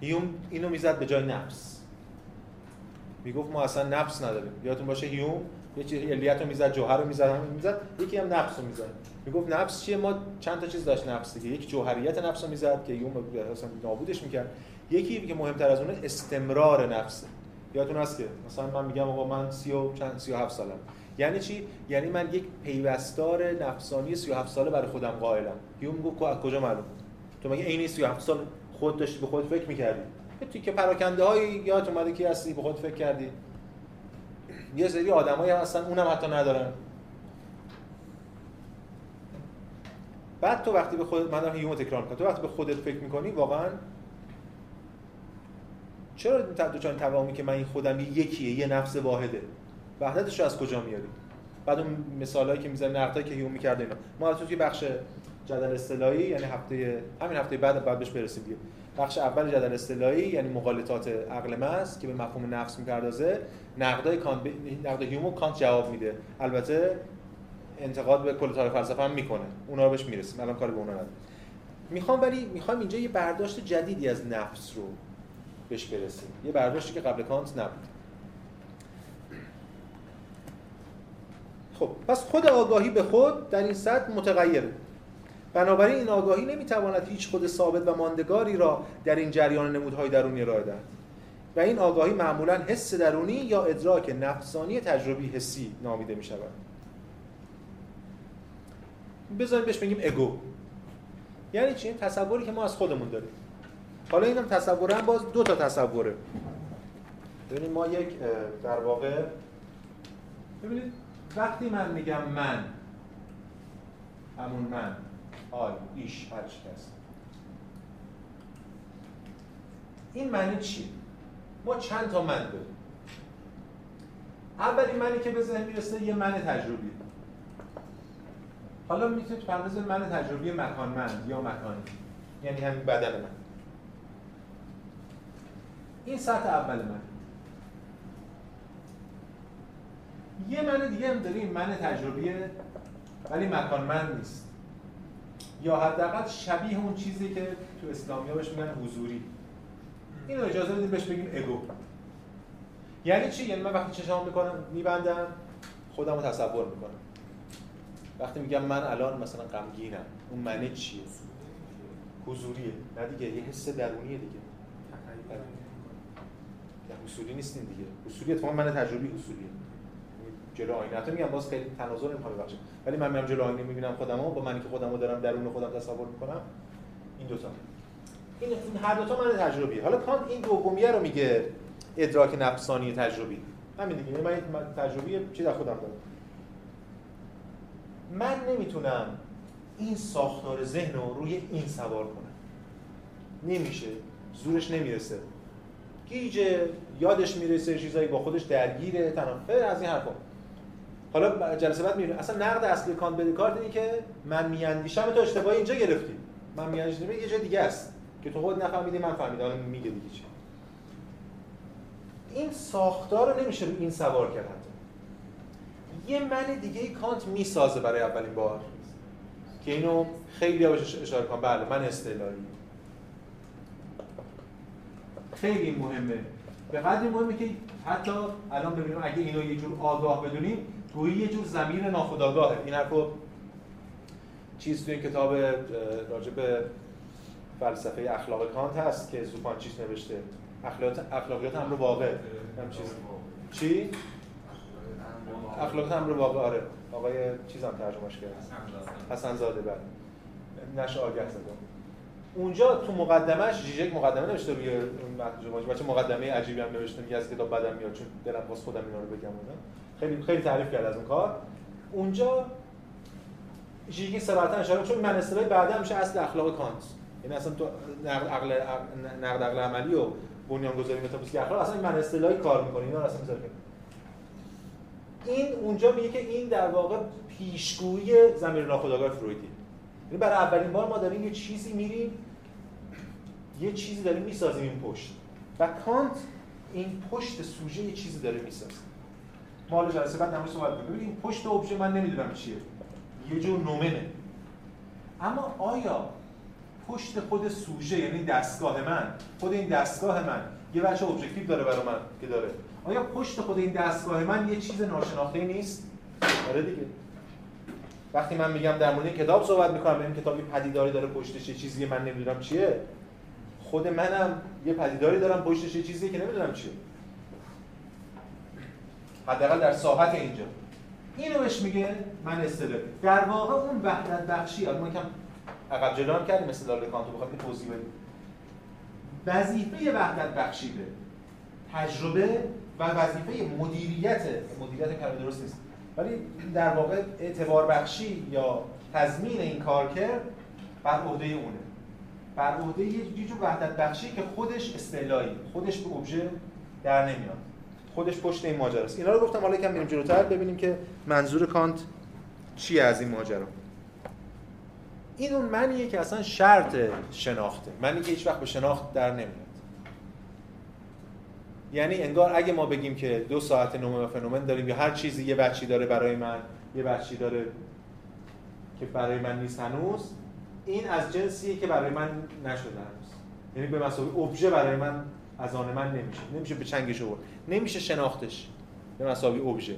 هیوم اینو می‌زد به جای نفس. می‌گفت ما اصلا نفس نداریم. یادتون باشه هیوم یه چیز علیت رو می‌زد جوهر رو می‌زد می‌زد یکی هم نفس رو می‌زد. می‌گفت نفس چیه؟ ما چند تا چیز داشت نفس دیگه. یک جوهریت نفس رو می‌زد که یوم اصلا نابودش می‌کرد. یکی که مهمتر از اونه استمرار نفسه یادتون هست که مثلا من میگم آقا من 30 و چند 37 سالم. یعنی چی؟ یعنی من یک پیوستار نفسانی 37 ساله برای خودم قائلم. یوم از کجا معلوم؟ تو مگه عین 37 سال خود داشتی به خود فکر می‌کردی؟ یه که پراکنده هایی یادت اومده کی هستی؟ به خود فکر کردی. یه سری آدمایی هستن اونم حتی ندارن. بعد تو وقتی به خودت من هیومو تکرار می‌کنم. تو وقتی به خودت فکر می‌کنی واقعا چرا دوچان توامی که من این خودم یکیه یه نفس واحده؟ وحدتش رو از کجا میاری؟ بعد اون مثالایی که می‌زنه نقدایی که هیوم می‌کرده اینا ما تو توی بخش جدل اصطلاحی یعنی هفته همین هفته بعد بعد بهش برسیم دیگه. بخش اول جدل اصطلاحی یعنی مغالطات عقل محض که به مفهوم نفس می‌پردازه نقدای کانت نقد هیومو کانت جواب میده. البته انتقاد به کل تاریخ فلسفه هم می‌کنه. اونا رو بهش می‌رسیم. الان کار به اونا نداریم. می‌خوام ولی می‌خوام اینجا یه برداشت جدیدی از نفس رو بهش برسیم. یه برداشتی که قبل کانت نبود. خب پس خود آگاهی به خود در این سطح متغیره. بنابراین این آگاهی نمی‌تواند هیچ خود ثابت و ماندگاری را در این جریان نمودهای درونی ارائه دهد. و این آگاهی معمولا حس درونی یا ادراک نفسانی تجربی حسی نامیده می شود بذاریم بهش بگیم اگو یعنی چی؟ تصوری که ما از خودمون داریم. حالا اینم تصوره هم باز دو تا تصوره. ببینید ما یک در واقع ببینید وقتی من میگم من همون من آی ایش هر هست. این معنی چی؟ ما چند تا من داریم؟ اولین معنی که به ذهن می‌رسه یه من تجربی. حالا می‌تونید فرض من تجربی مکانمند یا مکانی یعنی همین بدن من. این سطح اول من. یه من دیگه هم داریم من تجربی ولی مکانمند نیست. یا حداقل شبیه اون چیزی که تو اسلامیا بهش میگن حضوری. اینو اجازه بدیم بهش بگیم اگو یعنی چی؟ یعنی من وقتی چشام می‌کنم میبندم خودم رو تصور می‌کنم. وقتی میگم من الان مثلا غمگینم اون معنی چیه؟ حضوریه. نه دیگه یه حس درونیه دیگه. اصولی نیستین دیگه. اصولی اتفاقا من تجربی اصولیه جلو آینه. حتی میگم باز خیلی تناظر نمی‌خوام ببخشید. ولی من میام جلو آینه می‌بینم خودمو با منی که خودمو دارم درون خودم تصور می‌کنم این دوتا. این هر دو تا من تجربیه. حالا کانت این دومیه رو میگه ادراک نفسانی تجربی. همین دیگه. من تجربی چی در خودم دارم؟ من نمی‌تونم این ساختار ذهن رو روی این سوار کنم. نمیشه. زورش نمی‌رسه. گیجه یادش می‌رسه چیزایی با خودش درگیره تنافر از این حرفا. حالا جلسه بعد می‌بینیم. اصلا نقد اصلی کانت به کارت اینه که من میاندیشم تو اشتباهی اینجا گرفتی. من میاندیشم. یه جای دیگه است که تو خود نفهمیدی من فهمیدم. الان میگه دیگه چی. این ساختار رو نمیشه این سوار کرد. یه من دیگه کانت می‌سازه برای اولین بار. که اینو خیلی بهش اشاره کنم. بله من اصطلاحی خیلی مهمه. به قدری مهمه که حتی الان ببینیم اگه اینو یه جور آگاه بدونیم گویی یه جور زمین ناخودآگاهه. این حرفو چیز توی کتاب راجع به فلسفه اخلاق کانت هست که چیز نوشته. اخلاقیات اخلاقیات امر واقع. هم چیز. چی؟ اخلاقیات امر واقع آره. آقای چیزم ترجمهش کرد. حسن زاده بله. نش آگه زده اونجا تو مقدمش جیجک مقدمه نوشته روی اون بچه مقدمه عجیبی هم نوشته میگه از کتاب بدم میاد چون دلم خواست خودم اینا رو بگم اونجا خیلی خیلی تعریف کرد از اون کار. اونجا جیجک صراحتا اشاره چون من اصطلاح بعدا میشه اصل اخلاق کانت. یعنی اصلا تو نقد عقل نقد عقل عملی و بنیانگذاری متافیزیک اخلاق اصلا من اصطلاحی کار می‌کنه اینا اصلا می‌ذاره. این اونجا میگه که این در واقع پیشگویی زمیر ناخودآگاه فرویدی. یعنی برای اولین بار ما داریم یه چیزی میریم یه چیزی داریم می‌سازیم این پشت. و کانت این پشت سوژه یه چیزی داره می‌سازه. ما حالا جلسه بعد نموش صحبت کنیم این پشت ابژه من نمی‌دونم چیه. یه جور نومنه. اما آیا پشت خود سوژه یعنی دستگاه من خود این دستگاه من یه بچه ابجکتیو داره برای من که داره؟ آیا پشت خود این دستگاه من یه چیز ناشناخته نیست؟ آره دیگه. وقتی من میگم در مورد کتاب صحبت می‌کنم این کتابی پدیداری داره پشتش چه چیزی من نمی‌دونم چیه. خود منم یه پدیداری دارم پشتش چه چیزی که نمی‌دونم چیه. حداقل در ساحت اینجا. اینو بهش میگه من استدلال. در واقع اون وحدت بخشی ما کم عقب جلو هم کردیم استدلال کانتو بخواد توضیح بدیم. وظیفه وحدت بخشی به تجربه و وظیفه مدیریت مدیریت کلمه درست نیست. ولی در واقع اعتبار بخشی یا تضمین این کارکرد بر عهده اونه. بر عهده یه جور وحدت بخشی که خودش استعلایی خودش به ابژه در نمیاد. خودش پشت این ماجرا است. اینا رو گفتم حالا یکم بریم جلوتر ببینیم که منظور کانت چی از این ماجرا. این اون منیه که اصلا شرط شناخته. منی که هیچ وقت به شناخت در نمیاد. یعنی انگار اگه ما بگیم که دو ساعت نومه و فنومن داریم یا هر چیزی یه بچی داره برای من یه بچی داره که برای من نیست هنوز این از جنسیه که برای من نشده هنوز. یعنی به مسابقه ابژه برای من از آن من نمیشه. نمیشه به چنگش آورد نمیشه شناختش به مسابقه ابژه.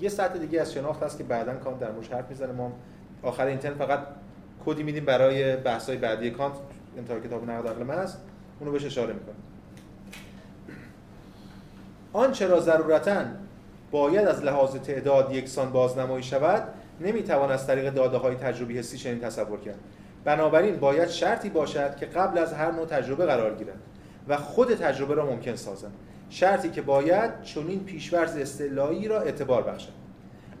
یه سطح دیگه از شناخت هست که بعدا کانت در موردش حرف می‌زنه. ما آخر اینترن فقط کدی میدیم برای بحث‌های بعدی کانت انتهای کتاب نقد عقل محض اونو بهش اشاره می‌کنه آنچه را ضرورتا باید از لحاظ تعداد یکسان بازنمایی شود نمی‌توان از طریق داده های تجربی حسی چنین تصور کرد. بنابراین باید شرطی باشد که قبل از هر نوع تجربه قرار گیرد و خود تجربه را ممکن سازند شرطی که باید چنین پیشورز اصطلاحی را اعتبار بخشد.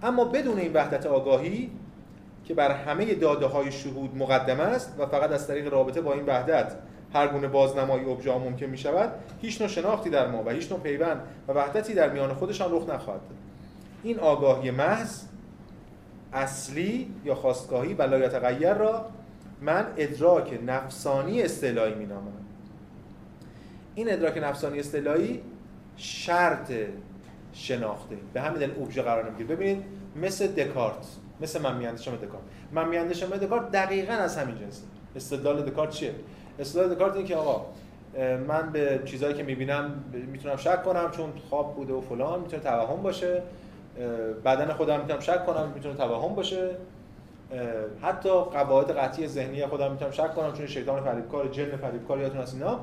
اما بدون این وحدت آگاهی که بر همه داده های شهود مقدم است و فقط از طریق رابطه با این وحدت هر گونه بازنمایی ابژه ممکن می شود هیچ نوع شناختی در ما و هیچ نوع پیوند و وحدتی در میان خودشان رخ نخواهد داد. این آگاهی محض اصلی یا خواستگاهی و لایتغیر را من ادراک نفسانی اصطلاحی می نامم. این ادراک نفسانی اصطلاحی شرط شناخته. به همین دلیل ابژه قرار نمی‌گیره. ببینید مثل دکارت مثل من میاندیشم دکارت. من میاندیشم دکارت دقیقا از همین جنسه. استدلال دکارت چیه؟ استدلال دکارت اینه که آقا من به چیزهایی که می‌بینم می‌تونم شک کنم چون خواب بوده و فلان می‌تونه توهم باشه. بدن خودم می‌تونم شک کنم می‌تونه توهم باشه. حتی قواعد قطعی ذهنی خودم می‌تونم شک کنم چون شیطان فریبکار جن فریبکار یادتون از اینا.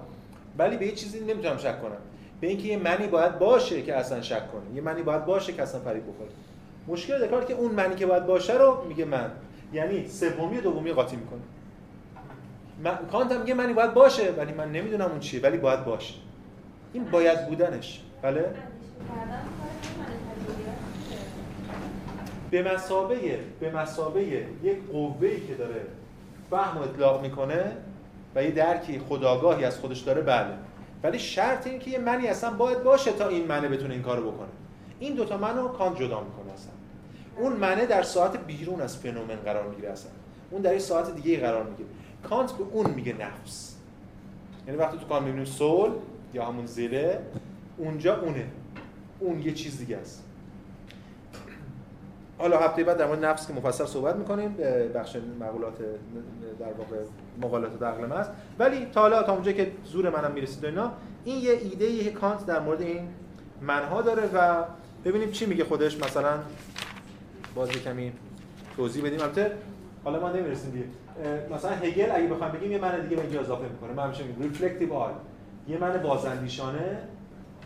ولی به یه چیزی نمی‌تونم شک کنم. به اینکه یه منی باید باشه که اصلا شک کنه. یه منی باید باشه که اصلا فریب بخوره. مشکل دکارت که اون منی که باید باشه رو میگه من. یعنی سومی و دومی قاطی می‌کنه. من کانت هم میگه منی باید باشه ولی من نمی‌دونم اون چیه ولی باید باشه. این باید بودنش. بله؟ به مسابه به مسابه یک قوه‌ای که داره فهم و اطلاق می‌کنه و یه درکی خداگاهی از خودش داره بله. ولی شرط این که یه منی اصلا باید باشه تا این منه بتونه این کارو بکنه. این دوتا منو کانت جدا می‌کنه اصلا. اون منه در ساعت بیرون از فنومن قرار می‌گیره اصلا. اون در یه ساعت دیگه قرار می‌گیره. کانت به اون میگه نفس. یعنی وقتی تو کانت می‌بینیم سول یا همون زله اونجا اونه. اون یه چیز دیگه است. حالا هفته بعد در مورد نفس که مفصل صحبت می‌کنیم بخش مقولات در واقع مقالات در است. ولی تا حالا تا اونجا که زور منم می‌رسید اینا این یه ایده یه کانت در مورد این منها داره و ببینیم چی میگه خودش. مثلا باز کمی توضیح بدیم. البته حالا ما نمی‌رسیم دیگه مثلا هگل اگه بخوام بگیم یه معنی دیگه به اضافه می‌کنه. من همیشه میگم. reflective آل یه معنی بازاندیشانه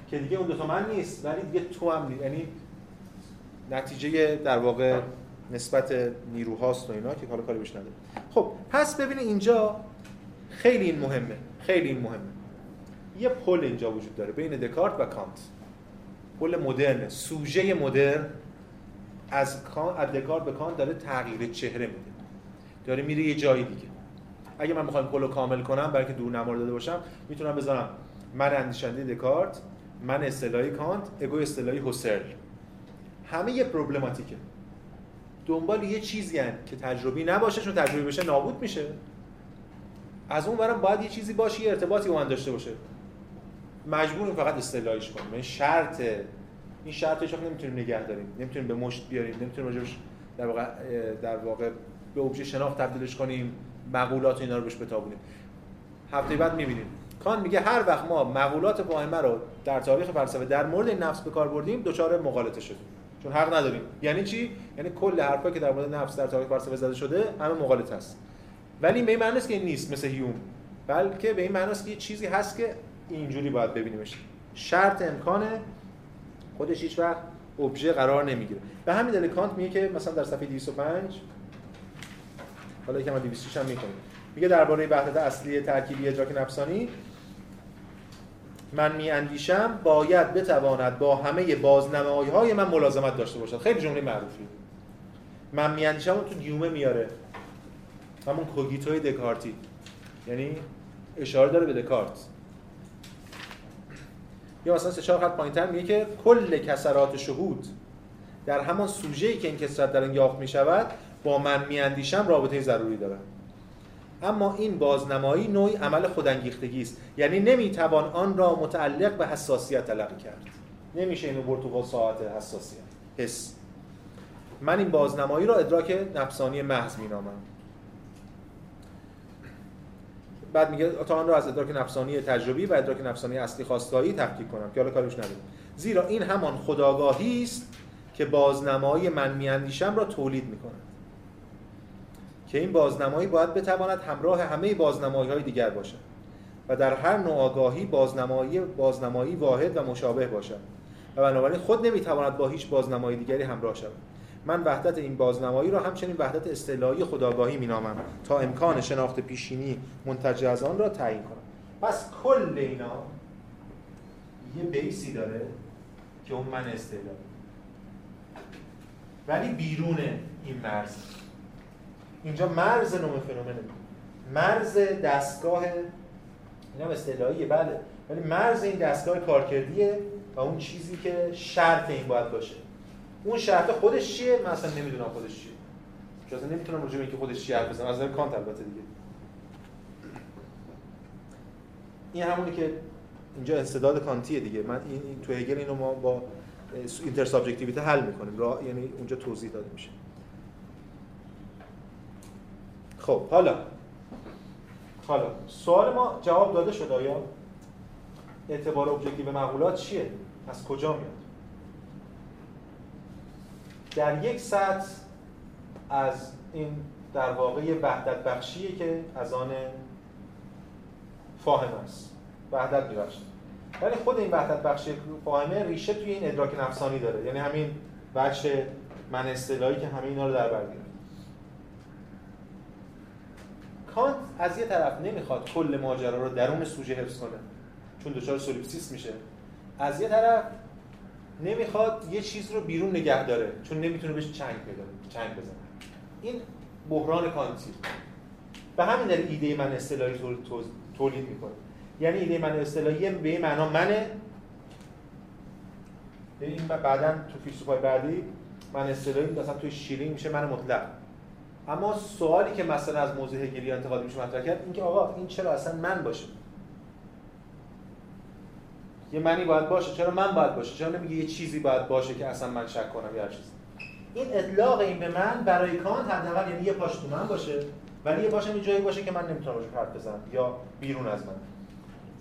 که دیگه اون دو تا من نیست ولی دیگه تو هم نیست. یعنی نتیجه در واقع نسبت نیروهاست و اینا که حالا کاری بهش نداره. خب پس ببینید اینجا خیلی این مهمه. خیلی این مهمه. یه پل اینجا وجود داره بین دکارت و کانت. پل مدرن سوژه مدرن از از دکارت به کانت داره تغییر چهره میده. داره میره یه جایی دیگه. اگه من بخوام پل رو کامل کنم برای که دور نمار داده باشم می‌تونم بذارم. من اندیشنده دکارت من اصطلاحی کانت اگو اصطلاحی هوسرل همه یه پروبلماتیکه. دنبال یه چیزی هن که تجربی نباشه چون تجربی بشه نابود میشه. از اون برم باید یه چیزی باشه یه ارتباطی با داشته باشه. مجبوریم فقط اصطلاحیش کنیم این شرط این شرطش نمی‌تونیم نگه داریم. نمی‌تونیم به مشت بیاریم. نمی‌تونیم در واقع در واقع به ابژه شناخت تبدیلش کنیم مقولات اینا رو بهش بتابونیم. هفته بعد می‌بینیم. کان میگه هر وقت ما مقولات واهمه رو در تاریخ فلسفه در مورد نفس به کار بردیم دچار مغالطه شدیم. چون حق نداریم. یعنی چی؟ یعنی کل حرفایی که در مورد نفس در تاریخ فلسفه زده شده همه مغالطه است. ولی به این معنی که این نیست مثل هیوم. بلکه به این معنی که یه چیزی هست که اینجوری باید ببینیمش. شرط امکانه خودش هیچ وقت ابژه قرار نمی‌گیره. به همین دلیل کانت میگه که مثلا در صفحه 205 حالا یکم 206 هم می‌کنیم میگه درباره وحدت اصلی ترکیبی ادراک نفسانی من میاندیشم باید بتواند با همه بازنمایی های من ملازمت داشته باشد. خیلی جمله معروفی. من میاندیشم تو دیومه میاره. همون کوگیتوی دکارتی. یعنی اشاره داره به دکارت. یا مثلا سه چهار خط پایینتر میگه که کل کسرات شهود در همان سوژه‌ای که این کسرت در این یافت می شود با من میاندیشم رابطه ضروری دارد اما این بازنمایی نوعی عمل خودانگیختگی است. یعنی نمی‌توان آن را متعلق به حساسیت تلقی کرد. نمیشه اینو برد تو ساعت حساسیت. حس. من این بازنمایی را ادراک نفسانی محض مینامم. بعد میگه تا آن را از ادراک نفسانی تجربی و ادراک نفسانی اصلی خواستایی تفکیک کنم. که حالا کارش نداریم. زیرا این همان خداگاهی است که بازنمایی من میاندیشم را تولید می‌کند. که این بازنمایی باید بتواند همراه همه بازنمایی های دیگر باشد و در هر نوع آگاهی بازنمایی بازنمایی واحد و مشابه باشد و بنابراین خود نمی‌تواند با هیچ بازنمایی دیگری همراه شود. من وحدت این بازنمایی را همچنین وحدت اصطلاحی خداگاهی مینامم تا امکان شناخت پیشینی منتج از آن را تعیین کنم. پس کل اینا یه بیسی داره که اون من اصطلاحی ولی بیرون این مرز. اینجا مرز نوم فنومنه. مرز دستگاه اینا اصطلاحیه بله. ولی مرز این دستگاه کارکردیه و اون چیزی که شرط این باید باشه. اون شرط خودش چیه؟ من اصلا نمی‌دونم خودش چیه. چون اصلا نمی‌تونم راجع به اینکه خودش چیه حرف بزنم. از نظر کانت البته دیگه. این همونی که اینجا استعداد کانتیه دیگه. من این تو هگل اینو ما با اینتر حل می‌کنیم. را یعنی اونجا توضیح داده میشه. خب حالا. حالا سوال ما جواب داده شد آیا؟ اعتبار ابجکتیو معقولات چیه؟ از کجا میاد؟ در یک سطح از این در واقع وحدت بخشیه که از آن فاهم است. وحدت میبخشه ولی خود این وحدت بخشی فاهمه ریشه توی این ادراک نفسانی داره. یعنی همین بچه من استعلایی که همه اینا رو در بر کانت از یه طرف نمی‌خواد کل ماجرا رو درون سوژه حفظ کنه چون دچار سولیپسیسم میشه. از یه طرف نمی‌خواد یه چیز رو بیرون نگه داره چون نمی‌تونه بهش چنگ پیدا چنگ بزنه. این بحران کانتی. به همین دلیل ایده من استعلایی تولید می‌کنه. یعنی ایده من استعلایی به این معنا منه. این بعدا تو فیلسوفای بعدی من اصطلاحی مثلا توی شیرین میشه من مطلق. اما سوالی که مثلا از موضوع هگلی انتقاد میشه مطرح کرد اینکه آقا این چرا اصلا من باشه یه منی باید باشه چرا من باید باشه؟ چرا نمیگه یه چیزی باید باشه که اصلا من شک کنم یا چیزی؟ این اطلاق این به من برای کانت حداقل یعنی یه پاش تو من باشه ولی یه پاشم جایی باشه که من نمی‌تونم روش حرف بزنم یا بیرون از من.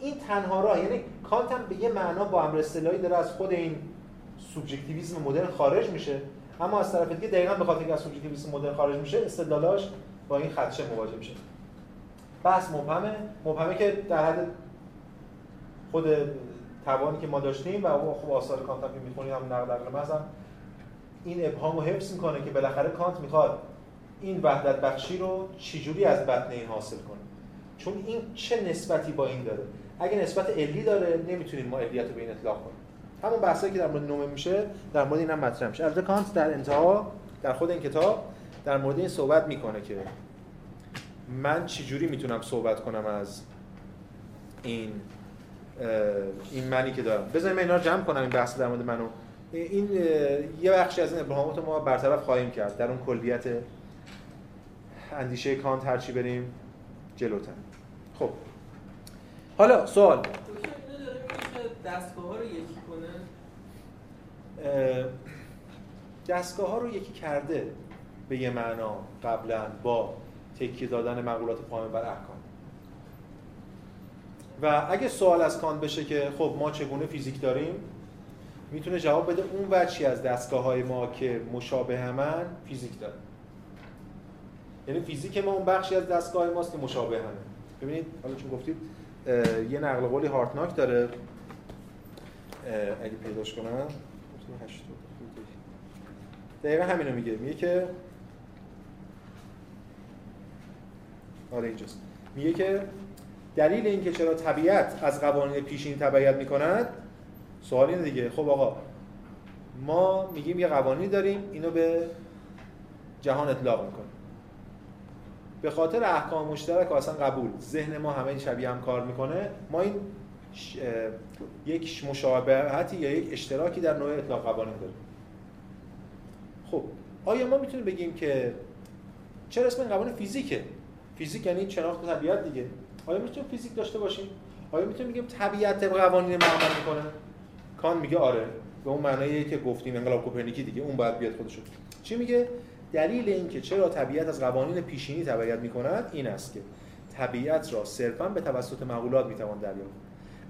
این تنها راه یعنی کانت هم به یه معنا با امر اصطلاحی داره از خود این سوبژکتیویسم مدرن خارج میشه. اما از طرف دیگه دقیقاً به خاطر اینکه از سوبژکتیویسم مدرن خارج میشه استدلالاش با این خدشه مواجه میشه. بحث مبهمه. مبهمه که در حد خود توانی که ما داشتیم و خب آثار کانت هم می‌خونیم هم نقل نقل مثلا این ابهام رو حفظ می‌کنه که بالاخره کانت می‌خواد این وحدت بخشی رو چجوری از بطن این حاصل کنه. چون این چه نسبتی با این داره؟ اگه نسبت علی داره نمی‌تونیم ما علیت رو به این اطلاق کنیم. همون بحثایی که در مورد نومه میشه در مورد این هم مطرح میشه. البته کانت در انتها در خود این کتاب در مورد این صحبت می‌کنه که من چجوری می‌تونم صحبت کنم از این این منی که دارم. بذاریم اینا رو جمع کنم این بحث در مورد منو این یه بخشی از این ابهامات ما برطرف خواهیم کرد در اون کلیت اندیشه کانت هرچی بریم جلوتر. خب. حالا سوال. دستگاه رو یکی دستگاه ها رو یکی کرده به یه معنا قبلا با تکیه دادن مقولات پایین بر احکام. و اگه سوال از کانت بشه که خب ما چگونه فیزیک داریم می‌تونه جواب بده اون وچی از دستگاه های ما که مشابه همن فیزیک داره. یعنی فیزیک ما اون بخشی از دستگاه ماست که مشابه همه. ببینید حالا چون گفتید یه نقل قولی هارتناک داره. اگه پیداش کنم. دقیقا همینو میگه. میگه که آره اینجاست. میگه که دلیل اینکه چرا طبیعت از قوانین پیشین تبعیت می‌کند سوال اینه دیگه. خب آقا ما میگیم یه قوانینی داریم اینو به جهان اطلاق می‌کنیم. به خاطر احکام مشترک اصلا قبول ذهن ما همه شبیه هم کار می‌کنه. ما این یک مشابهتی یا یک اشتراکی در نوع اطلاق قوانین داریم. خب آیا ما می‌تونیم بگیم که چرا اسم این قوانین فیزیکه؟ فیزیک یعنی شناخت طبیعت دیگه. آیا می‌تونیم فیزیک داشته باشیم؟ آیا می‌تونیم بگیم طبیعت طبق قوانین ما عمل می‌کنه؟ کان میگه آره به اون معنایی که گفتیم انقلاب کوپرنیکی دیگه اون باید بیاد خودشو. چی میگه؟ دلیل اینکه چرا طبیعت از قوانین پیشینی تبعیت می‌کند این است که طبیعت را صرفا به توسط مقولات می‌توان دریافت.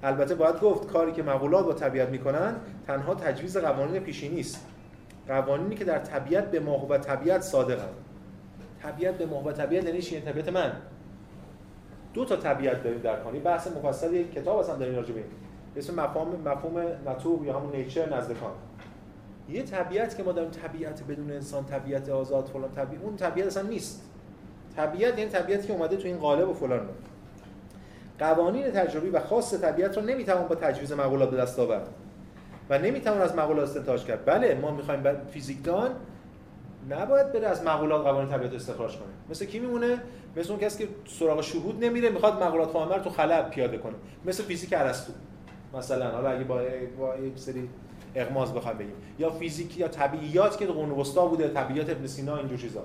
البته باید گفت کاری که مقولات با طبیعت می‌کنند تنها تجویز قوانین پیشینی است. قوانینی که در طبیعت به ماه و طبیعت صادقند طبیعت به ماه و طبیعت یعنی چی طبیعت من. دو تا طبیعت داریم در کانی. بحث مفصل یک کتاب اصلا داریم راجع به اسم مفهوم مفهوم ناتور یا همون نیچر نزد کان یه طبیعت که ما داریم طبیعت بدون انسان طبیعت آزاد فلان طبیعت اون طبیعت اصلا نیست. طبیعت یعنی طبیعتی که اومده تو این قالب و فلان. قوانین تجربی و خاص طبیعت رو نمی‌توان با تجویز مقولات به دست آورد. و نمی‌توان از مقولات استنتاج کرد. بله ما می‌خوایم فیزیکدان نباید بره از مقولات قوانین طبیعت استخراج کنه. مثل کی میمونه؟ مثل اون کسی که سراغ شهود نمیره می‌خواد مقولات فاهمه تو خلا پیاده کنه. مثل فیزیک ارسطو مثلا. حالا اگه با با یک سری اغماض بخوایم بگیم. یا فیزیک یا طبیعیات که قرون وسطا بوده طبیعیات ابن سینا اینجور چیزا.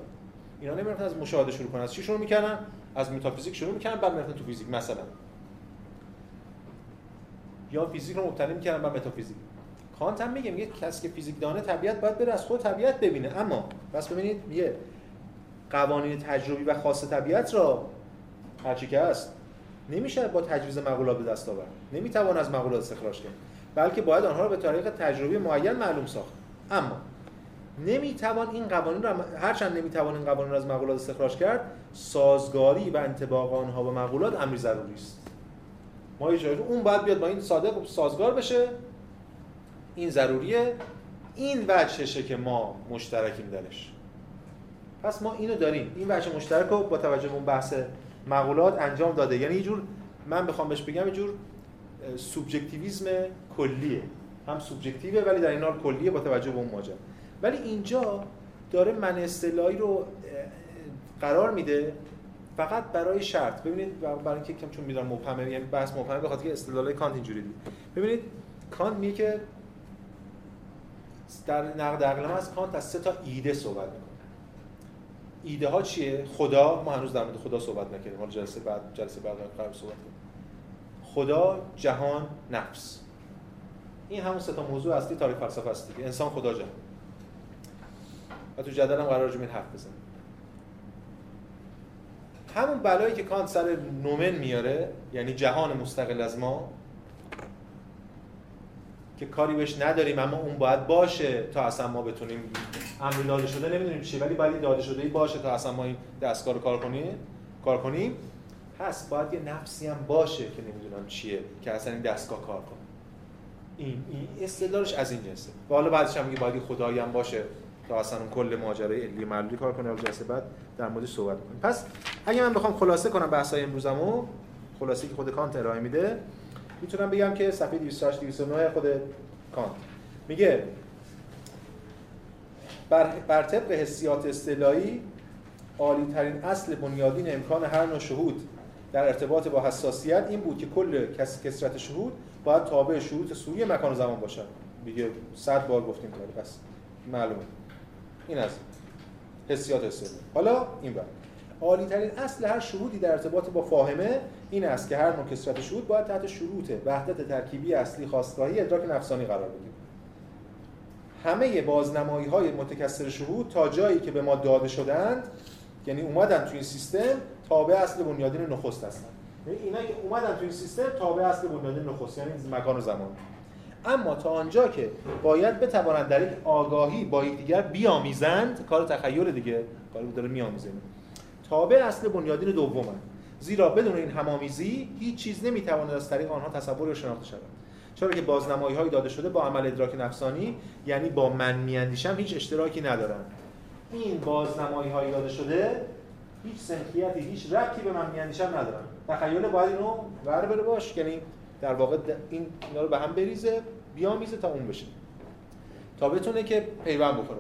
اینا نمی‌رفتن از مشاهده شروع کنن. از چی شروع می‌کنن از متافیزیک شروع می‌کنن بعد می‌رفتن تو فیزیک مثلا. یا فیزیک رو مبتنی می‌کنن بعد متافیزیک. کانت هم میگه میگه کسی که فیزیک دانه طبیعت باید بره از خود طبیعت ببینه. اما بس ببینید میگه قوانین تجربی و خاص طبیعت را هرچی که هست نمیشه با تجویز مقولات به دست آورد. نمی‌توان از مقولات استخراج کرد. بلکه باید آنها را به طریق تجربی معین معلوم ساخت. اما نمی‌توان این قوانین را هرچند نمی‌توان این قوانین را از مقولات استخراج کرد سازگاری و انطباق آنها با مقولات امری ضروری است. ما اون باید بیاد با این صادق سازگار بشه. این ضروریه این وجهشه که ما مشترکیم درش. پس ما اینو داریم. این وجه مشترک رو با توجه به اون بحث مقولات انجام داده. یعنی یه جور من بخوام بهش بگم یه جور سوبژکتیویسم کلیه. هم سوبژکتیوه ولی در این حال کلیه با توجه به اون ماجرا. ولی اینجا داره من اصطلاحی رو قرار میده فقط برای شرط. ببینید برای اینکه کم چون می‌دونم مبهمه یعنی بحث مبهمه به خاطر که اصطلاح کانت اینجوری دید ببینید کانت میگه که در نقد عقل از کانت از سه تا ایده صحبت می‌کنه ایده ها چیه؟ خدا ما هنوز در مورد خدا صحبت نکردیم. حالا جلسه بعد جلسه بعد قرار صحبت کنیم. خدا جهان نفس. این همون سه تا موضوع اصلی تاریخ فلسفه است دیگه. انسان خدا جهان. و تو جدلم قرار راجع حرف بزنیم. همون بلایی که کانت سر نومن میاره یعنی جهان مستقل از ما که کاری بهش نداریم اما اون باید باشه تا اصلا ما بتونیم امر داده شده نمی‌دونیم چی ولی باید داده شده باشه تا اصلا ما این دستگاه رو کار کنیم. کار کنیم. هست باید یه نفسی هم باشه که نمی‌دونم چیه که اصلا این دستگاه کار کنه. این این استدلالش از این جنسه. و حالا بعدش هم میگه باید خدایی هم باشه تا اصلا اون کل ماجرای علی معلولی کار کنه جلسه بعد در موردش صحبت کنیم پس اگه من بخوام خلاصه کنم بحثای امروزمو خلاصه که خود کانت ارائه میده می‌تونم بگم که صفحه 208 209 خود کانت. میگه بر, بر طبق حسیات اصطلاحی عالی ترین اصل بنیادین امکان هر نوع شهود در ارتباط با حساسیت این بود که کل کس کسرت شهود باید تابع شروط سوی مکان و زمان باشد. میگه صد بار گفتیم که پس معلومه. این از حسیات اصطلاحی. حالا این بر عالی ترین اصل هر شهودی در ارتباط با فاهمه این است که هر نوع کسرت شهود باید تحت شروط وحدت ترکیبی اصلی خواستگاهی ادراک نفسانی قرار بگیرد همه بازنمایی های متکثر شهود تا جایی که به ما داده شدند یعنی اومدن توی این سیستم تابع اصل بنیادین نخست هستن یعنی اینا که اومدن توی این سیستم تابع اصل بنیادین نخست یعنی مکان و زمان. اما تا آنجا که باید بتوانند در یک آگاهی با یکدیگر بیامیزند کار تخیل دیگه کار داره میآمیزه. تابع اصل بنیادین دومند زیرا بدون این همامیزی هیچ چیز نمی‌تواند از طریق آنها تصور و شناخته شود. چرا که بازنمایی های داده شده با عمل ادراک نفسانی یعنی با من میاندیشم هیچ اشتراکی ندارن این بازنمایی های داده شده هیچ سنخیتی هیچ ربطی به من میاندیشم ندارن تخیل باید اینو ور بره باش یعنی در واقع این اینا رو به هم بریزه بیامیزه تا اون بشه. تا بتونه که پیوند بخوره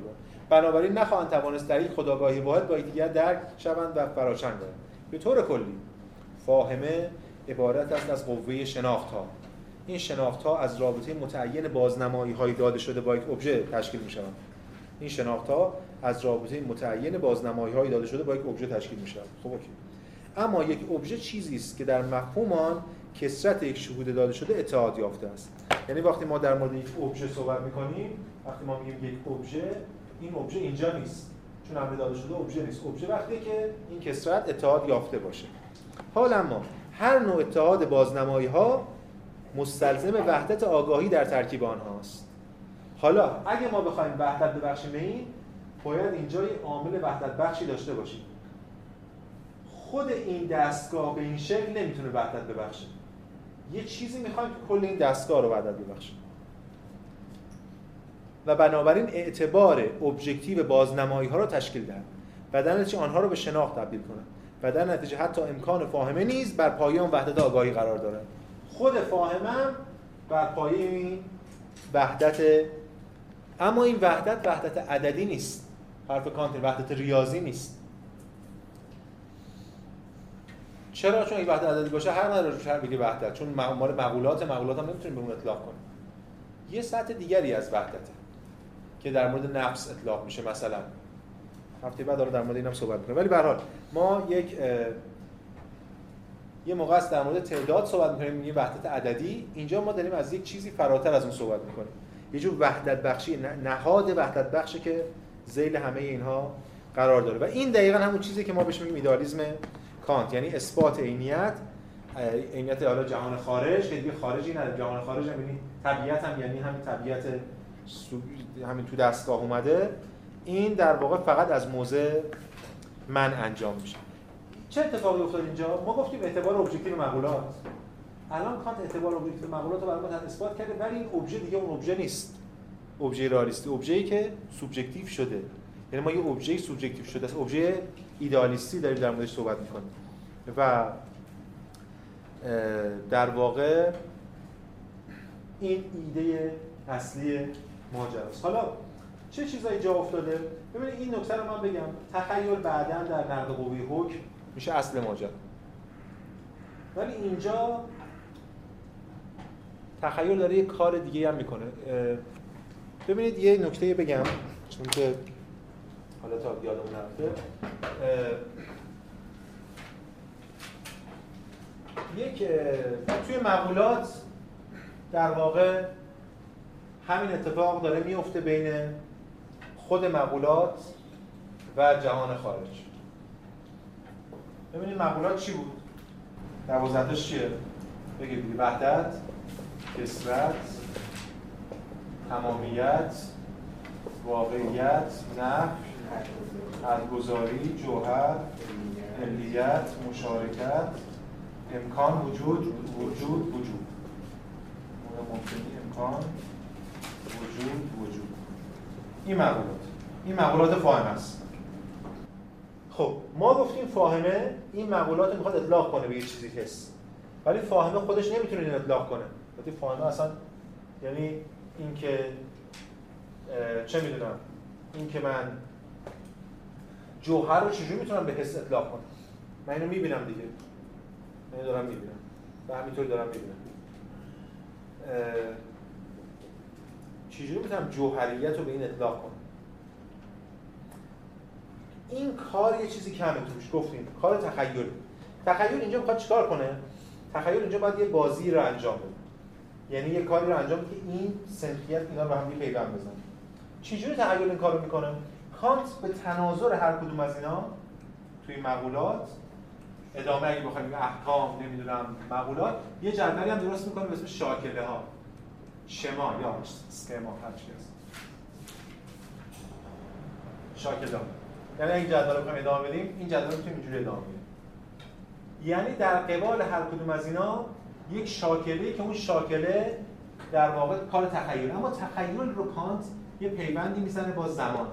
بنابراین نخواهند توانست در یک خداگاهی واحد با یکدیگر درک شوند و فراچنگ به طور کلی فاهمه عبارت است از قوه شناخت ها این شناخت ها از رابطه متعین بازنمایی های داده شده با یک ابژه تشکیل می شوند این شناخت ها از رابطه متعین بازنمایی های داده شده با یک ابژه تشکیل می شوند خب اوکی. اما یک ابژه چیزی است که در مفهوم آن کسرت یک شهود داده شده اتحاد یافته است. یعنی وقتی ما در مورد یک ابژه صحبت می‌کنیم وقتی ما میگیم یک ابژه این ابژه اینجا نیست. چون امر داده شده ابژه نیست. ابژه وقتی که این کسرت اتحاد یافته باشه. حال اما هر نوع اتحاد بازنمایی ها مستلزم وحدت آگاهی در ترکیب آنهاست حالا اگه ما بخوایم وحدت ببخشیم به این باید اینجا یه عامل وحدت بخشی داشته باشیم. خود این دستگاه به این شکل نمی‌تونه وحدت ببخشه. یه چیزی می‌خوایم که کل این دستگاه رو وحدت ببخشه. و بنابراین اعتبار objective بازنمایی ها رو تشکیل دهد و در نتیجه آنها رو به شناخت تبدیل کنه و در نتیجه حتی امکان فاهمه نیز بر پایه آن وحدت آگاهی قرار داره خود فاهمه‌م بر پایه این وحدت اما این وحدت وحدت عددی نیست. حرف کانت وحدت ریاضی نیست. چرا؟ چون این وحدت عددی باشه هر نداره روش هر بگه وحدت. چون مال مقولات مقولات هم نمی‌تونیم به اون اطلاق کنیم. یه سطح دیگری از وحدته. که در مورد نفس اطلاق میشه مثلا. هفته بعد داره در مورد اینم صحبت می‌کنه ولی به حال ما یک یه موقع است در مورد تعداد صحبت می‌کنیم میگیم وحدت عددی. اینجا ما داریم از یک چیزی فراتر از اون صحبت می‌کنیم. یه جور وحدت بخشی نهاد وحدت بخشی که ذیل همه اینها قرار داره. و این دقیقا همون چیزی که ما بهش میگیم ایدالیسم کانت. یعنی اثبات عینیت عینیت حالا جهان خارج. که دیگه خارجی نداره جهان خارج هم یعنی طبیعت هم یعنی همین طبیعت همین تو دستگاه اومده این در واقع فقط از موضع من انجام میشه. چه اتفاقی افتاد اینجا؟ ما گفتیم اعتبار objective مقولات. الان کانت اعتبار objective مقولات رو برای ما اثبات کرده ولی این ابژه دیگه اون ابژه نیست. ابژه رالیستی ابژه‌ای که سوبژکتیو شده. یعنی ما یه ابژه سوبژکتیو شده است ابژه ایدالیستی داریم در موردش صحبت می‌کنیم. و در واقع این ایده اصلی ماجراست. حالا چه چیزایی جا افتاده؟ ببینید این نکته رو من بگم. تخیل بعدا در نقد قوی حکم میشه اصل ماجرا. ولی اینجا تخیل داره یه کار دیگه هم می‌کنه. ببینید یه نکته بگم چون که حالا تا یادمون رفته یک توی مقولات در واقع همین اتفاق داره میفته بین خود مقولات و جهان خارج ببینید مقولات چی بود؟ دوازدهش چیه؟ بگید وحدت کسرت تمامیت واقعیت نفی حدگذاری جوهر علیت مشارکت امکان وجود وجود وجود ممکنی امکان وجود وجود. این مقولات. این مقولات فاهم است. خب ما گفتیم فاهمه این مقولات می‌خواد اطلاق کنه به یه چیزی هست. ولی فاهمه خودش نمی‌تونه این اطلاق کنه. وقتی فاهمه اصلا یعنی اینکه چه می‌دونم اینکه من جوهر رو چجوری می‌تونم به حس اطلاق کنم؟ من اینو می‌بینم دیگه. من دارم می‌بینم. و همینطوری دارم می‌بینم. چجوری می‌تونم جوهریت رو به این اطلاق کنم؟ این کار یه چیزی کمه توش گفتیم کار تخیل تخیل اینجا می‌خواد چیکار کنه؟ تخیل اینجا باید یه بازی رو انجام بده. یعنی یه کاری رو انجام که این سنخیت اینا رو هم پیوند بزنه. چجوری تخیل این کارو می‌کنه؟ کانت به تناظر هر کدوم از اینا توی مقولات ادامه اگه بخوایم احکام نمی‌دونم مقولات یه جدولی هم درست می‌کنه به اسم شاکله ها شما یا سکما هر چی هست شاکله ها یعنی این جدول رو ادامه بدیم این جدول رو اینجوری ادامه بدیم. یعنی در قبال هر کدوم از اینا یک شاکله که اون شاکله در واقع کار تخیل. اما تخیل رو کانت یه پیوندی می‌زنه با زمان.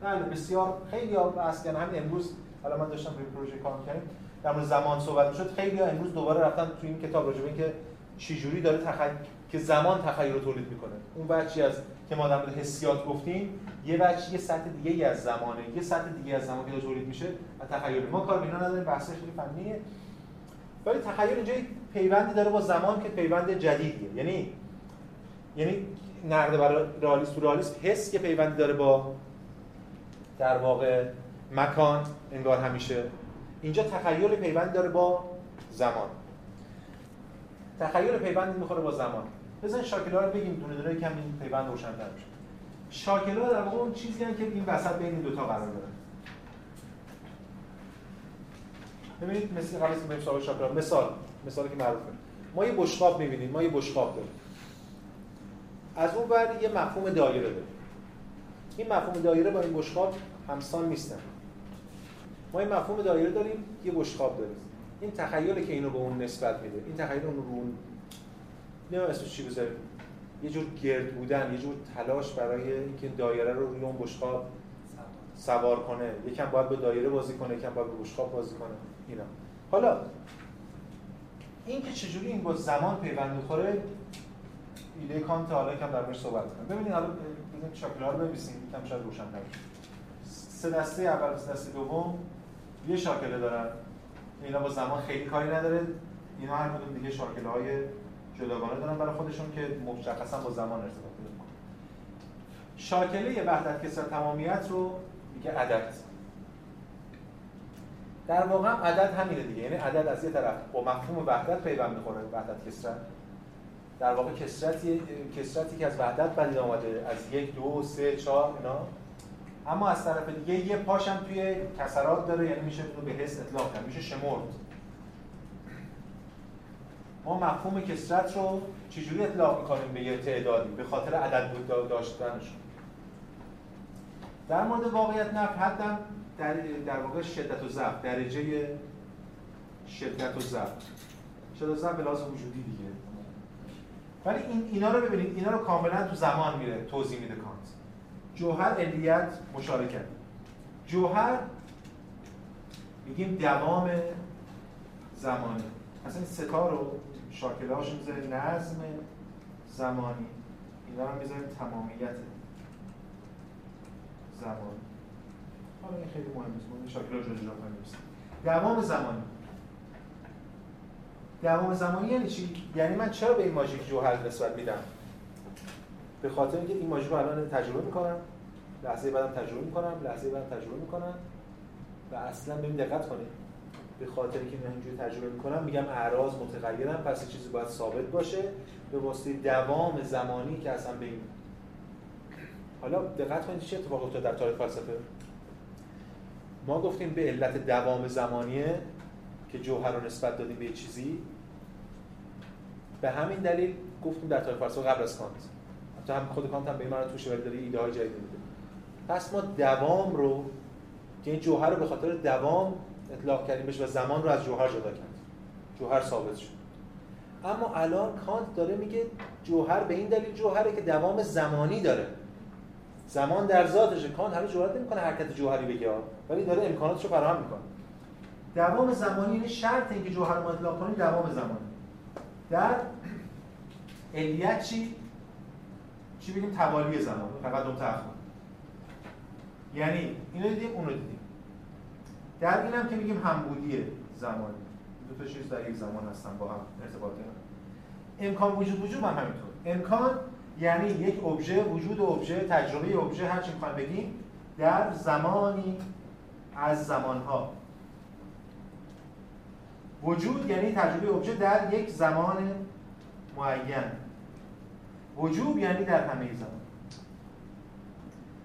بله بسیار خیلی بحث کردن. همین امروز حالا من داشتم روی پروژه کار می‌کردم در مورد زمان صحبت شد خیلی امروز دوباره رفتن تو این کتاب راجع به اینکه چجوری داره تخیل که زمان تخیل رو تولید می‌کنه. اون بچی از که ما در مورد حسیات گفتیم یه بچی یه سطح دیگه از زمانه یه سطح دیگه از زمان که تولید میشه و تخیل. ما کار اینا نداریم بحثش خیلی فنیه. ولی تخیل اینجا پیوندی داره با زمان که پیوند جدیدیه. یعنی یعنی نقد برای رئالیسم رئالیسم حس که پیوندی داره با در واقع مکان انگار همیشه. اینجا تخیل پیوند داره با زمان. تخیل پیوند می‌خوره با زمان. بزن شاکله رو بگیم دونه دونه کم این پیوند روشن‌تر میشه. شاکله در واقع اون چیزی که این وسط بین این دو تا قرار داره. ببینید مثل قبل از بریم شاکله مثال مثالی که معروفه ما یه بشقاب می‌بینیم ما یه بشقاب داریم. از اون ور یه مفهوم دایره داریم. این مفهوم دایره با این بشقاب همسان نیستن. ما این مفهوم دایره داریم یه بشقاب داریم. این تخیلی که اینو به اون نسبت میده این تخیل اون رو اون نمی‌دونم اسمش چی بذاریم یه جور گرد بودن یه جور تلاش برای اینکه دایره رو روی اون بشقاب سوار کنه. یکم باید به دایره بازی کنه یکم باید به بشقاب بازی کنه. اینا. حالا این که چجوری این با زمان پیوند می‌خوره ایده کانت حالا یکم در صحبت کنیم. ببینید حالا ببینید شاکله رو بنویسیم یکم شاید روشن‌تر سه دسته اول سه دسته دوم. یه شاکله دارن. اینا با زمان خیلی کاری نداره. اینا هر کدوم دیگه شاکله های جداگانه دارن برای خودشون که مشخصا با زمان ارتباط پیدا می‌کنن. شاکله وحدت کسر تمامیت رو میگه عدد. در واقع عدد همینه دیگه. یعنی عدد از یه طرف با مفهوم وحدت پیوند می‌خوره وحدت کسرت. در واقع کسرتی کسرتی که از وحدت پدید آمده از یک دو سه چهار اینا. اما از طرف دیگه یه پاشم توی کسرات داره یعنی میشه به حس اطلاق کرد میشه شمرد. ما مفهوم کسرت رو چجوری اطلاق می‌کنیم به یه تعدادی؟ به خاطر عدد بود داشتنش. در مورد واقعیت نفت حدم در, در واقع شدت و ضعف درجه شدت و ضعف. شدت و ضعف به وجودی دیگه. ولی این اینا رو ببینید اینا رو کاملا تو زمان میره توضیح میده کانت. جوهر علیت مشارکت. جوهر میگیم دوام زمانی اصلا این ستا رو شاکله هاشو می‌ذاریم نظم زمانی. اینا رو می‌ذاریم تمامیت زمانی. حالا این خیلی مهم نیست شاکله رو جدا دوام زمانی. دوام زمانی یعنی چی؟ یعنی من چرا به این ماژیک جوهر نسبت میدم؟ به خاطر اینکه این ماژیک رو الان تجربه می‌کنم. لحظه بعدم تجربه می‌کنم لحظه بعدم تجربه می‌کنم و اصلا ببین دقت کنید. به خاطر اینکه من اینجوری تجربه می‌کنم میگم اعراض متغیرن پس چیزی باید ثابت باشه به واسطه دوام زمانی که اصلا به این حالا دقت کنید چه اتفاقی افتاد در تاریخ فلسفه؟ ما گفتیم به علت دوام زمانیه که جوهر رو نسبت دادیم به چیزی. به همین دلیل گفتیم در تاریخ فلسفه قبل از کانت. حتی هم خود کانت هم به این معنی توشه ولی داره ایده های جدید میده. پس ما دوام رو که این جوهر رو به خاطر دوام اطلاق کردیم بهش و زمان رو از جوهر جدا کرد. جوهر ثابت شد. اما الان کانت داره میگه جوهر به این دلیل جوهره که دوام زمانی داره. زمان در ذاتشه. کانت همین جوهر نمی‌کنه حرکت جوهری بگه ولی داره امکاناتش رو فراهم می‌کنه. دوام زمانی یعنی شرط اینکه جوهر رو اطلاق کنیم دوام زمانی. در علیت چی؟ چی بگیم؟ توالی زمان. تقدم تأخر یعنی اینو دیدیم اونو دیدیم. در اینم که میگیم همبودی زمانی دو تا چیز در یک زمان هستن با هم ارتباط امکان وجود وجود هم همینطور. امکان یعنی یک ابژه وجود ابژه تجربه ابژه هر چی می‌خوایم بگیم در زمانی از زمانها. وجود یعنی تجربه ابژه در یک زمان معین. وجوب یعنی در همه زمان.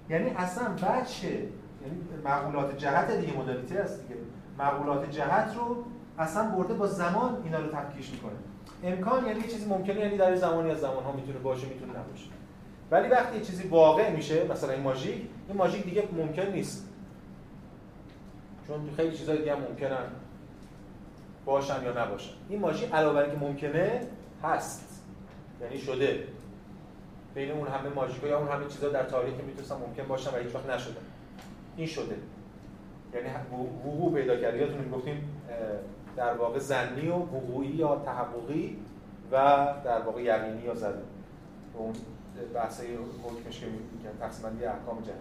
یعنی اصلا بچه یعنی معقولات جهت دیگه مدالیتی هست دیگه. معقولات جهت رو اصلا برده با زمان اینا رو تفکیش می‌کنه. امکان یعنی یه چیزی ممکنه یعنی در زمانی از زمان ها می‌تونه باشه می‌تونه نباشه. ولی وقتی یه چیزی واقع میشه مثلا این ماژیک این ماژیک دیگه ممکن نیست. چون خیلی چیزای دیگه هم ممکنن باشن یا نباشن. این ماژیک علاوه بر اینکه ممکنه هست. یعنی شده. بین اون همه ماژیکا یا اون همه چیزا در تاریخ می‌تونستن ممکن باشن و هیچ وقت نشده. این شده. یعنی وقوع پیدا کرده. یادتون گفتیم در واقع زنی و وقوعی یا تحققی و در واقع یقینی یا زدی اون بحث حکمش که میگن تقسیم بندی احکام جهان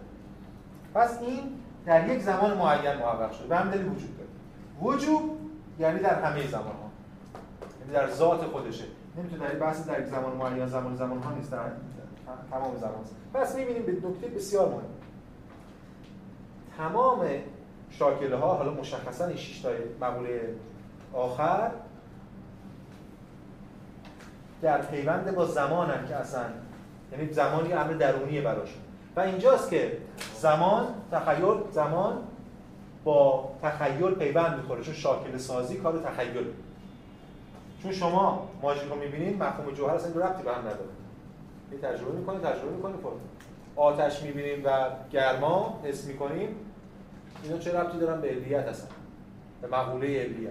پس این در یک زمان معین محقق شده. به همین وجود داره. وجود یعنی در همه زمان ها یعنی در ذات خودشه. نمی‌تونه در بحث در یک زمان معین زمان زمان ها نیست. در تمام زمان. پس می‌بینیم به نکته بسیار مهم. تمام شاکله ها حالا مشخصا این 6 تا مقوله آخر در پیوند با زمانن که اصلا یعنی زمانی امر درونیه براشون و اینجاست که زمان تخیل زمان با تخیل پیوند می‌خوره. چون شاکل سازی کار تخیل. چون شما ماژیک رو می‌بینید مفهوم جوهر اصلا ربطی به هم نداره. یه تجربه می‌کنید تجربه می‌کنید آتش می‌بینیم و گرما حس می‌کنیم. اینا چه ربطی دارن به علیت هستن؟ به مقوله علیت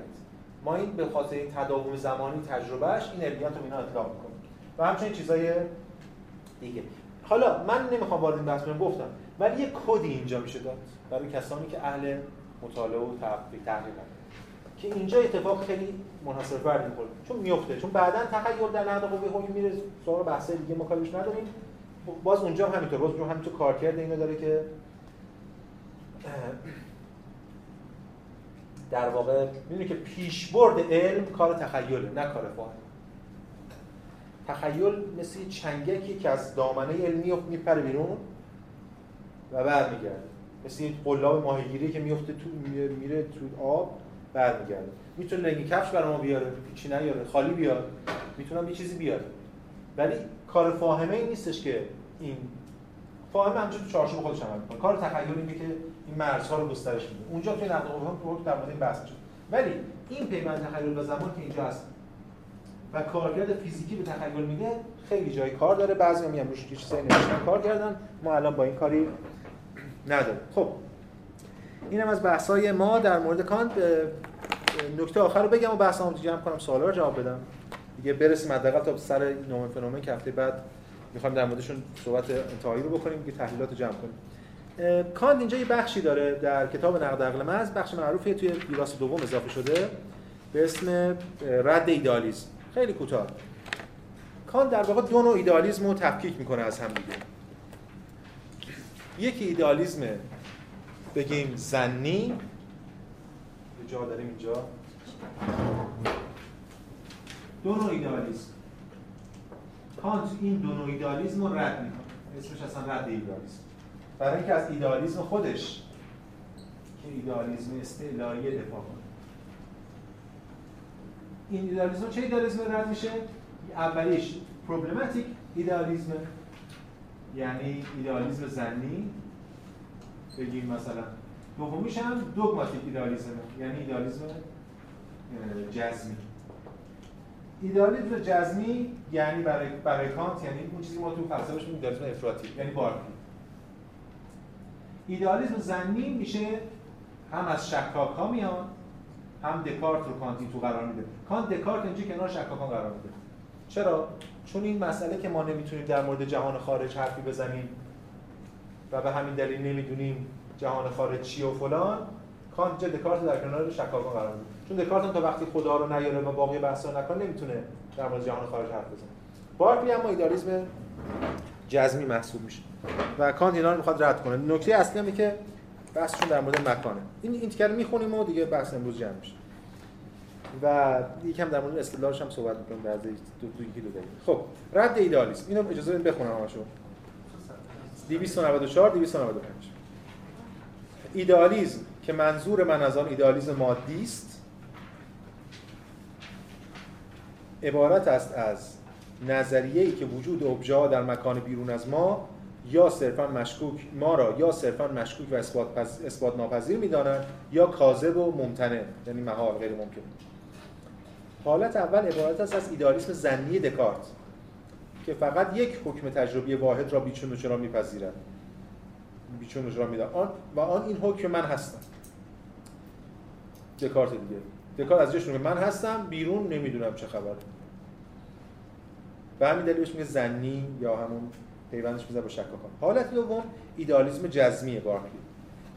ما این به خاطر این تداوم زمانی تجربهش این علیت رو اینا اطلاق می‌کنیم. و همچنین چیزای دیگه. حالا من نمی‌خوام وارد این بحث گفتم. ولی یه کدی اینجا میشه داد برای کسانی که اهل مطالعه و تحقیق که اینجا اتفاق خیلی منحصر فرد می‌خوره. چون میفته چون بعدا تخیل در نقد قوه حکم میره. سراغ بحث دیگه ما نداریم. باز اونجا هم همینطور باز اونجا همینطور کارکرد اینو داره که در واقع می‌دونی که پیشبرد علم کار تخیله نه کار فاهم تخیل مثل چنگکی که از دامنه علمی میپره بیرون و برمیگرده. مثل این قلاب ماهیگیری که میفته تو میره تو آب برمیگرده. می‌تونه لنگ کفش برای ما بیاره چی نیاره خالی بیاد. می‌تونم یه چیزی بیاره ولی کار فاهمه این نیستش که این فاهم همینجا تو چارچوب خودش عمل می‌کنه. کار تخیل اینه که این مرزها رو گسترش میده. اونجا توی نقد قوه رو در مورد این بحث میشه. ولی این پیوند تخیل و زمان که اینجا هست و کارکرد فیزیکی به تخیل میده خیلی جای کار داره. بعضی هم روش چیزایی نوشتن کار کردن. ما الان با این کاری نداریم. خب. اینم از بحث‌های ما. در مورد کانت نکته آخر رو بگم و بحثمو جمع کنم. سوالا رو جواب بدم. دیگه برسیم حداقل تا سر نومن فنومن که هفته بعد می‌خوایم در موردشون صحبت انتهایی رو بکنیم که تحلیلات رو جمع کنیم. کانت اینجا یه بخشی داره در کتاب نقد عقل محض بخش معروفی توی دیراس دوم اضافه شده به اسم رد ایدالیسم خیلی کوتاه. کانت در واقع دو نوع ایدالیسم رو تفکیک می‌کنه از هم دیگه. یکی ایدالیسم بگیم زنی. جا داریم اینجا. دو نوع ایدالیسم کانت این دو نوع ایدالیسم رو رد می‌کنه. اسمش اصلا رد ایدالیسم برای اینکه از ایدالیسم خودش که ایدالیسم استعلایی دفاع کنه. این ایدالیسم چه ایدالیسم رد میشه؟ اولیش پروبلماتیک ایدالیسم یعنی ایدالیسم زنی. بگیم مثلا دومیش هم دوگماتیک ایدالیسم یعنی ایدالیسم جزمی. ایدالیسم جزمی یعنی برای برای کانت یعنی اون چیزی ما تو فلسفه ایدالیسم افراطی یعنی بارکلی ایدالیسم زنی میشه هم از شکاک ها هم دکارت رو کانتی تو قرار میده. کانت دکارت اینجا کنار شکاکان قرار میده. چرا؟ چون این مسئله که ما نمی‌تونیم در مورد جهان خارج حرفی بزنیم و به همین دلیل نمی‌دونیم جهان خارج چی و فلان کانت اینجا دکارت در کنار شکاکان قرار میده. چون دکارت تا وقتی خدا رو نیاره و باقی بحثا نکنه نمی‌تونه در مورد جهان خارج حرف بزنه. بارکلی اما ایدالیسم جزمی محسوب میشه و کانت اینا رو می‌خواد رد کنه. نکته اصلی اینه که بحثشون در مورد مکانه. این این تیکر می‌خونیم و دیگه بحث امروز جمع میشه. و یکم در مورد استدلالش هم صحبت می‌کنم در دو دو یکی دو دقیقه خب رد ایدالیسم اینو اجازه بدید بخونم همشو 294 295 ایدالیسم که منظور من از آن ایدالیسم مادی است عبارت است از نظریه‌ای که وجود ابژه در مکان بیرون از ما یا صرفا مشکوک ما را یا صرفا مشکوک و اثبات, اثبات ناپذیر می‌دانند یا کاذب و ممتنع یعنی محال غیر ممکن. حالت اول عبارت است از ایدالیسم زنی دکارت که فقط یک حکم تجربی واحد را بیچون و چرا میپذیرد. بیچون و چرا میدن آن و آن این حکم من هستم. دکارت دیگه. دکارت از جشن من هستم بیرون نمی‌دونم چه خبره. به همین دلیل میگه زنی یا همون پیوندش می‌ذاره با شکاکان. حالت دوم ایدالیسم جزمی بارکلی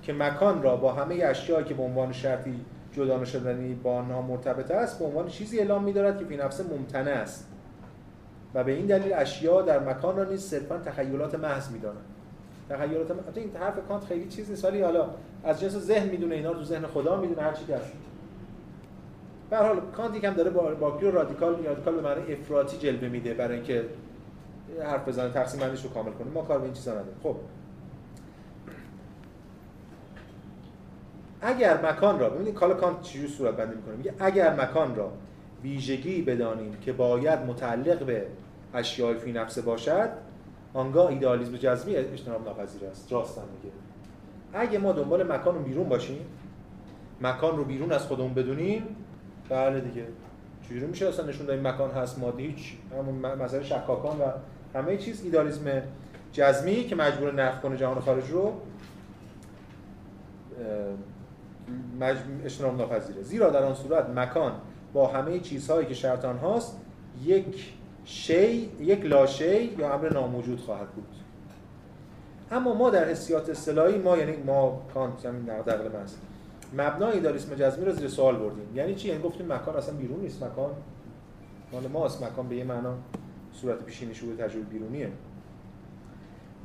که مکان را با همه اشیایی که به عنوان شرطی جدا شدنی با نام مرتبط است به عنوان چیزی اعلام می‌دارد که فی نفس ممتنع است. و به این دلیل اشیا در مکان را نیز صرفا تخیلات محض می‌دانند. تخیلات محض این حرف کانت خیلی چیز نیست ولی حالا از جنس ذهن می‌دونه اینا رو تو ذهن خدا می‌دونه هر چی که هست. به حال کانت یکم داره با رو رادیکال رادیکال به معنی افراطی جلوه میده برای اینکه حرف بزنه تقسیم بندیش رو کامل کنه. ما کار به این چیزا نداریم. خب. اگر مکان را ببینید حالا کانت چجوری صورت بندی می‌کنه؟ میگه اگر مکان را ویژگی بدانیم که باید متعلق به اشیاء فی نفسه باشد آنگاه ایدئالیسم جزمی اجتناب ناپذیر است. راستم میگه. اگه ما دنبال مکان رو بیرون باشیم مکان رو بیرون از خودمون بدونیم بله دیگه. چجوری میشه اصلا نشون دادیم مکان هست مادی؟ هیچ همون مسئله شکاکان و همه چیز ایدالیسم جزمی که مجبور نفی کنه جهان خارج رو اجتناب ناپذیره. زیرا در آن صورت مکان با همه چیزهایی که شرط هاست یک شی یک لاشی یا امر ناموجود خواهد بود. اما ما در حسیات اصطلاحی ما یعنی ما کانت همین نقد عقل است مبنای ایدالیسم جزمی رو زیر سوال بردیم. یعنی چی؟ یعنی گفتیم مکان اصلا بیرون نیست. مکان مال ماست. مکان به یه معنا صورت پیشینی شده تجربه بیرونیه.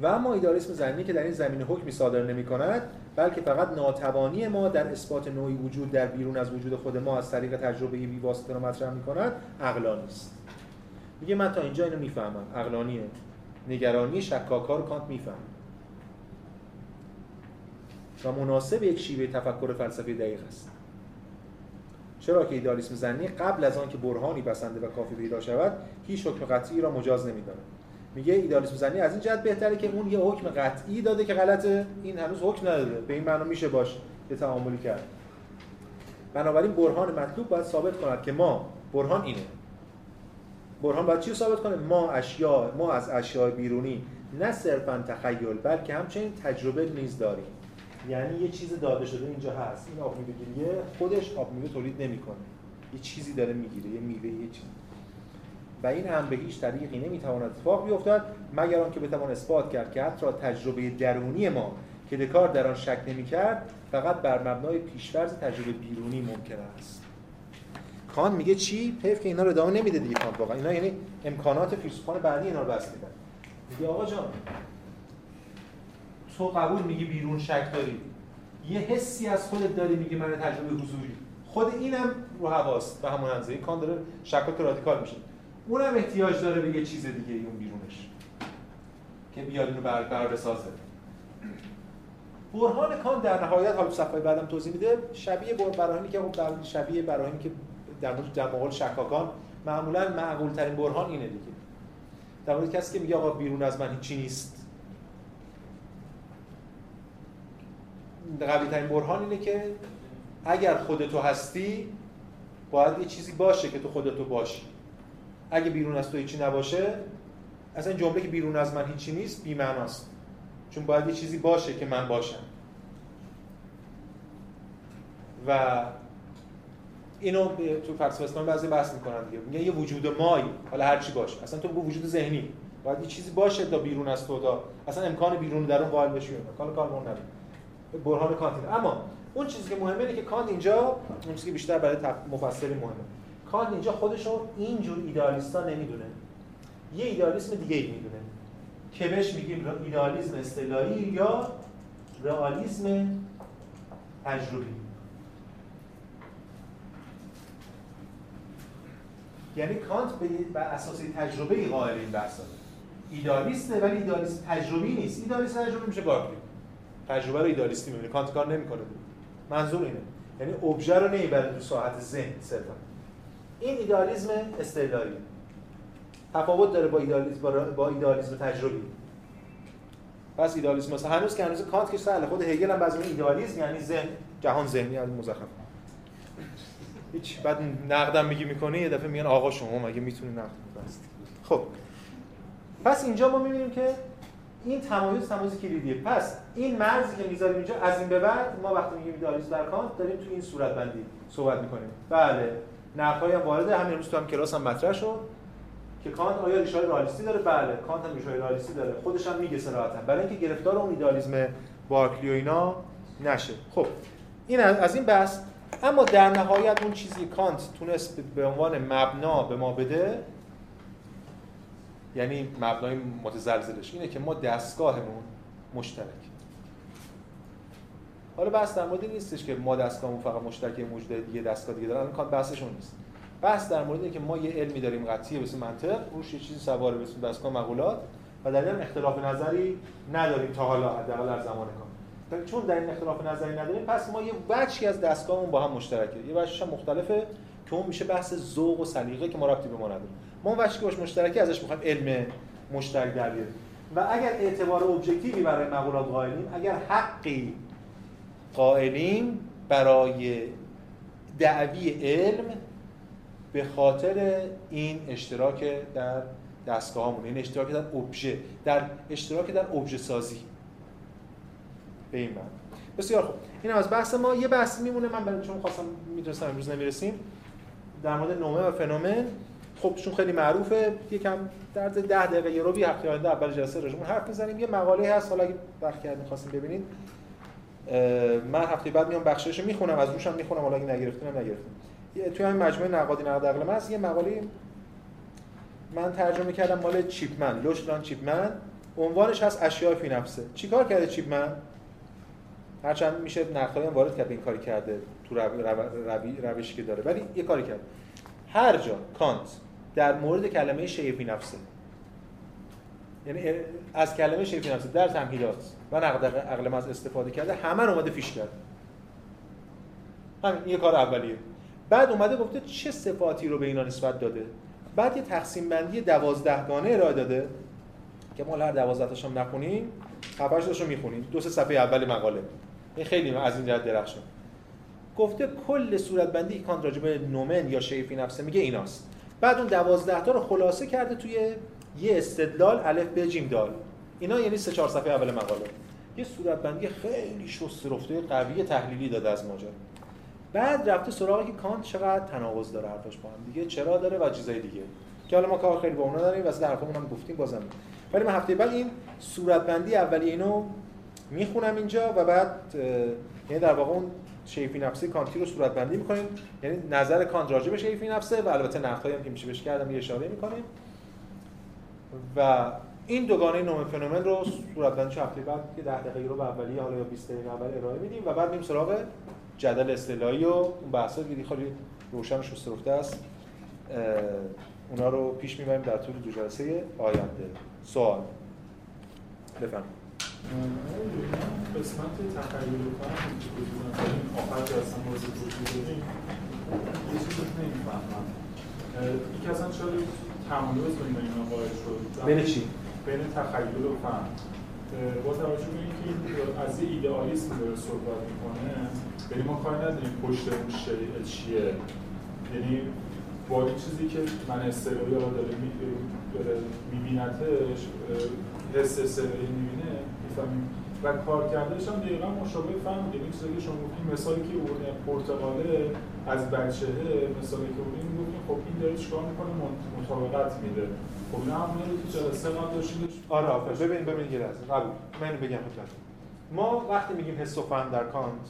و اما ایدالیسم زنی که در این زمینه حکمی صادر نمی کند بلکه فقط ناتوانی ما در اثبات نوعی وجود در بیرون از وجود خود ما از طریق تجربه بی واسطه رو مطرح می کند عقلانی است میگه من تا اینجا اینو می‌فهمم. عقلانیه. نگرانی شکاکا رو کانت میفهم و مناسب یک شیوه تفکر فلسفی دقیق است. چرا که ایدالیسم زنی قبل از آن که برهانی بسنده و کافی پیدا شود هیچ حکم قطعی را مجاز نمی‌داند. میگه ایدالیسم زنی از این جهت بهتره که اون یه حکم قطعی داده که غلطه این هنوز حکم نداده. به این معنا میشه باش یه تعاملی کرد. بنابراین برهان مطلوب باید ثابت کند که ما برهان اینه. برهان باید چی رو ثابت کنه؟ ما اشیا ما از اشیاء بیرونی نه صرفا تخیل بلکه همچنین تجربه نیز داریم. یعنی یه چیز داده شده اینجا هست. این آب میوه خودش آب میوه تولید نمی‌کنه. یه چیزی داره می‌گیره یه میوه یه چیزی و این هم به هیچ طریقی نمی‌تواند اتفاق بیفتد مگر آنکه بتوان اثبات کرد که حتی تجربه درونی ما که دکار در آن شک نمی‌کرد فقط بر مبنای پیشورز تجربه بیرونی ممکن است. کان میگه چی؟ حیف که اینا رو ادامه نمیده دیگه کان واقعا اینا یعنی امکانات فیلسوفان بعدی اینا رو بس میدن. میگه آقا جان تو قبول میگی بیرون شک داری؟ یه حسی از خودت داری میگه من تجربه حضوری. خود اینم رو حواست به همون اندازه. کان داره شکاک رادیکال میشه. اونم احتیاج داره به یه چیز دیگه اون بیرونش. که بیاد اینو بر بر بسازه. برهان کان در نهایت حالا صفحه بعدم توضیح میده شبیه براهینی که خب شبیه براهینی که در مورد در شکاکان معمولا معقول ترین برهان اینه دیگه. در مورد کسی که میگه آقا بیرون از من هیچی نیست. قوی ترین برهان اینه که اگر خودتو هستی باید یه چیزی باشه که تو خودتو باشی. اگه بیرون از تو هیچی نباشه اصلا جمله که بیرون از من هیچی نیست بی معناست چون باید یه چیزی باشه که من باشم. و اینو تو فلسفه اسلامی بعضی بحث می‌کنن دیگه. میگه یه وجود مایی حالا هر چی باشه. اصلا تو وجود ذهنی. باید یه چیزی باشه تا بیرون از تو دا اصلا امکان بیرون در اون قائل بشی کار کار اون برهان کانت اما اون چیزی که مهمه اینه که کانت اینجا اون چیزی که بیشتر برای مفسری مهمه. کانت اینجا خودش رو اینجور ایدالیستا نمی‌دونه. یه ایدالیسم دیگه ای می‌دونه. که بهش میگیم ایدالیسم اصطلاحی یا رئالیسم تجربی. یعنی کانت به اساس تجربه ای قائل این بحث ایدالیسته ولی ایدالیسم تجربی نیست. ایدالیسم تجربی میشه گارپی تجربه رو ایدالیستی می‌بینه کانت کار نمی‌کنه منظور اینه. یعنی ابژه رو نمی‌بره تو ساعت ذهن صرفا این ایدالیسم استعلایی تفاوت داره با ایدالیسم با ایدالیسم تجربی. پس ایدالیسم مثلا هنوز که هنوز کانت که سهله خود هگل هم بعضی ایدالیسم یعنی ذهن. جهان ذهنی از مزخرف. هیچ بعد نقدم میگی می‌کنه یه دفعه میگن آقا شما مگه می‌تونی نقد خب. پس اینجا ما می‌بینیم که این تمایز تمایز کلیدیه پس این مرزی که می‌ذاریم اینجا از این به بعد ما وقتی میگیم ایدالیسم در کانت داریم تو این صورت بندی صحبت می‌کنیم. بله. نقدهای هم وارد همین روز تو هم کلاس هم مطرح شد که کانت آیا ریشه رئالیستی داره؟ بله. کانت هم ریشه رئالیستی داره. خودش هم میگه صراحتا. برای اینکه گرفتار اون ایدالیسم بارکلی و اینا نشه. خب. این از این بحث. اما در نهایت اون چیزی کانت تونست به عنوان مبنا به ما بده یعنی مبنای متزلزلش اینه که ما دستگاهمون مشترک. حالا بحث در مورد نیستش که ما دستگاهمون فقط مشترک موجود دیگه دستگاه دیگه دارن. کانت بحثشون نیست. بحث در مورد اینه که ما یه علمی داریم قطعی به منطق روش یه چیزی سواره به دستگاه مقولات و در این اختلاف نظری نداریم تا حالا حداقل در زمان کان چون در این اختلاف نظری نداریم پس ما یه بچی از دستگاهمون با هم مشترکه. یه بچش هم مختلفه که اون میشه بحث ذوق و سلیقه که ما ربطی به ما نداره. ما باش مشترکی ازش می‌خوایم علم مشترک در بیاریم و اگر اعتبار ابجکتیوی برای مقولات قائلیم اگر حقی قائلیم برای دعوی علم به خاطر این اشتراک در دستگاهمون این اشتراک در ابژه در اشتراک در ابژه سازی. به این معنی. بسیار خوب. این از بحث ما. یه بحث میمونه. من برای چون خواستم می‌دونستم امروز نمی‌رسیم. در مورد نومه و فنومن. خب چون خیلی معروفه. یکم در ده دقیقه یه رو بی هفته آینده اول جلسه رجمون حرف می‌زنیم. یه مقاله هست. حالا اگه وقت کردین خواستین ببینید من هفته بعد میام بخشش می‌خونم. از روشم می‌خونم. حالا اگه نگرفتین هم نگرفتین. توی همین مجموعه نقادی نقد عقل هست. یه مقاله من ترجمه کردم مال چیپمن. لوشلان چیپمن. عنوانش هست اشیاء فی نفسه. چیکار کرده چیپمن؟ هرچند میشه نقدایی هم وارد کرد این کاری کرده. تو روشی که داره. ولی یه کاری کرد. هر جا کانت در مورد کلمه شیء فی نفسه. یعنی از کلمه شیء فی نفسه در تمهیدات و نقد عقل از استفاده کرده همه رو اومده فیش کرد همین یه کار اولیه. بعد اومده گفته چه صفاتی رو به اینا نسبت داده. بعد یه تقسیم بندی دوازدهگانه ارائه داده که ما هر 12 تاشون نخونیم خبرش رو می‌خونیم. دو سه صفحه اول مقاله. این خیلی از این جهت درخشان گفته کل صورتبندی کانت راجع به نومن یا شیفی نفسه میگه ایناست. بعد اون 12 تا رو خلاصه کرده توی یه استدلال الف به جیم دال. اینا یعنی سه چهار صفحه اول مقاله. یه صورتبندی خیلی شست رفته قوی تحلیلی داده از ماجرا. بعد رفته سراغی که کانت چقدر تناقض داره حرفش با هم دیگه چرا داره و چیزای دیگه. که حالا ما کار خیلی با اونا داریم واسه حرفمون هم گفتیم بازم. ولی من هفته بعد این صورتبندی اولی اینو می‌خونم اینجا و بعد یعنی در واقع اون شیفی نفسی کانتی رو صورتبندی می‌کنیم. یعنی نظر کانت راجع به شیفی نفسه و البته نقدایی هم که میشه بهش کردم یه اشاره می‌کنیم. و این دوگانه نوم فنومن رو صورتبندی هفته بعد که 10 دقیقه رو به اولیه حالا یا 20 دقیقه اول ارائه میدیم و بعد میریم سراغ جدل اصطلاحی و اون بحثا. دیگه خیلی روشن و شسته است. اونا رو پیش می‌بریم در طول دو جلسه آینده. سوال. بفرمایید. قسمت تخیل کنم آخر جلسه موضوع توضیح یه چیز رو نمی‌فهمم. یکی اصلا شاید تمایز بین اینا قائل شد؟ بین چی؟ بین تخیل و فهم با توجه به اینکه از یه ایدئالیسم داره صحبت می‌کنه یعنی ما کاری نداریم پشت اون شیء چیه. یعنی با این چیزی که من رو داره میبینتش حس اصطلاحی می‌بینه می‌فهمیم. و کار کردهش هم دقیقا مشابه یعنی چیزی که شما گفتیم مثالی که اون پرتغاله از بچهه مثالی که اون می‌گفتیم خب این داره چیکار می‌کنه؟ مطابقت میده. خب اینا هم تو جلسه قبل داشتیم. آره آفر ببین ببین یه لحظه. قبول من بگم خدمت. ما وقتی میگیم حس و فهم در کانت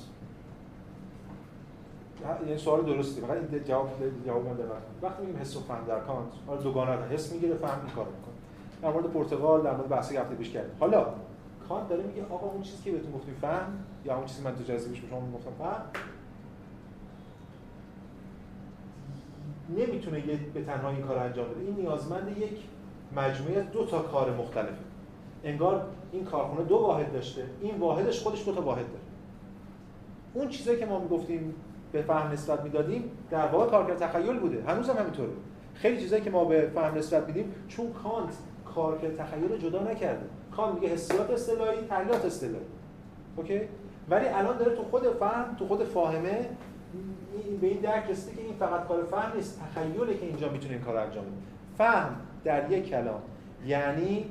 یعنی سوال درستی فقط این جواب جواب من وقتی میگیم حس و فهم در کانت حالا دوگانه حس می‌گیره فهم این کارو می‌کنه در مورد پرتغال در مورد بحثی هفته پیش کرد حالا کانت داره میگه آقا اون چیزی که بهتون گفتیم فهم یا اون چیزی من تو جزیبش به شما گفتم فهم؟ نمی‌تونه یه به تنها این کار انجام بده. این نیازمند یک مجموعه دو تا کار مختلفه. انگار این کارخونه دو واحد داشته. این واحدش خودش دو تا واحد داره. اون چیزایی که ما می‌گفتیم به فهم نسبت می‌دادیم در واقع کارکرد تخیل بوده. هنوز هم همینطوره. خیلی چیزایی که ما به فهم نسبت میدیم چون کانت کارکرد تخیل رو جدا نکرده. کانت میگه حسیات اصطلاحی تحلیلات اصطلاحی. اوکی؟ ولی الان داره تو خود فهم تو خود فاهمه به این درک رسیده که این فقط کار فهم نیست تخیله که اینجا می‌تونه این کار انجام بده. فهم در یک کلام یعنی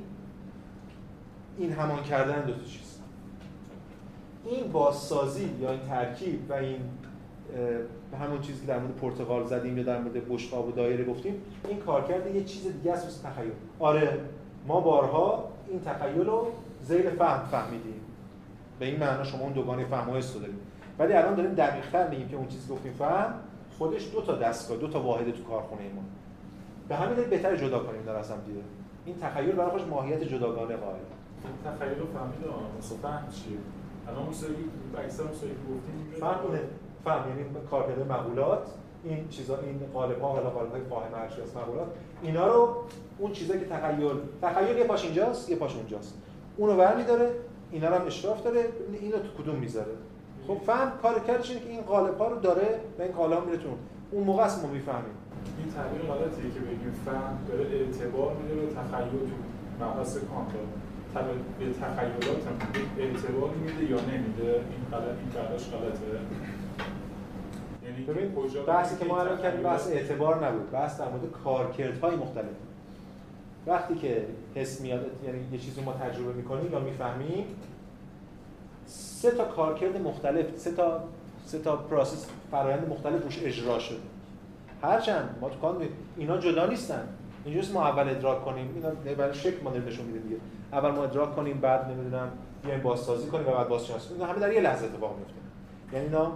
این همان کردن دو تا چیز. این بازسازی یا این ترکیب و این همون چیزی که در مورد پرتغال زدیم یا در مورد بشقاب و دایره گفتیم این کارکرد یه چیز دیگه است تخیل. آره ما بارها این تخیل رو زیر فهم فهمیدیم. به این معنا شما اون دوگانه فهم و حس داریم. ولی الان داریم دقیق‌تر میگیم که اون چیزی گفتیم فهم خودش دو تا دستگاه دو تا واحد تو کارخونه ما. به همین دلیل بهتر جدا کنیم در اصلا دیگه. این تخیل برای خودش ماهیت جداگانه قائل. تخیل رو فهمید مثلا فهم چیه؟ الان اون سری اکثر اون سری گفتیم فهم فهم یعنی کارکرد مقولات. این چیزا این قالب ها ولا قالب های فاهم هر از مقولات اینا رو اون چیزایی که تخیل تخیل یه پاش اینجاست یه پاش اونجاست. اونو برمی‌داره اینا رو هم اشراف داره اینو تو کدوم می‌ذاره؟ خب فهم کار کردش اینه که این قالب ها رو داره و این قالب میره تو اون. موقع است ما می‌فهمیم. این تعبیر غلطیه که بگیم فهم داره اعتبار میده به تخیل تو مبحث کانت به تخیلات اعتبار میده یا نمیده؟ این غلط این غلطه. ببین بحثی که ما الان کردیم بحث اعتبار نبود. بحث در مورد کارکردهای مختلف. وقتی که حس میاد یعنی یه چیزی ما تجربه می‌کنیم یا می‌فهمیم سه تا کارکرد مختلف سه تا سه تا process فرآیند مختلف روش اجرا شده. هرچند ما تو کانت اینا جدا نیستن. اینجوریه ما اول ادراک کنیم اینا برای شکل ما نشون میده دیگه. اول ما ادراک کنیم بعد نمی‌دونم بیایم بازسازی کنیم و بعد بازشناسی اینا همه در یه لحظه اتفاق میفته یعنی اینا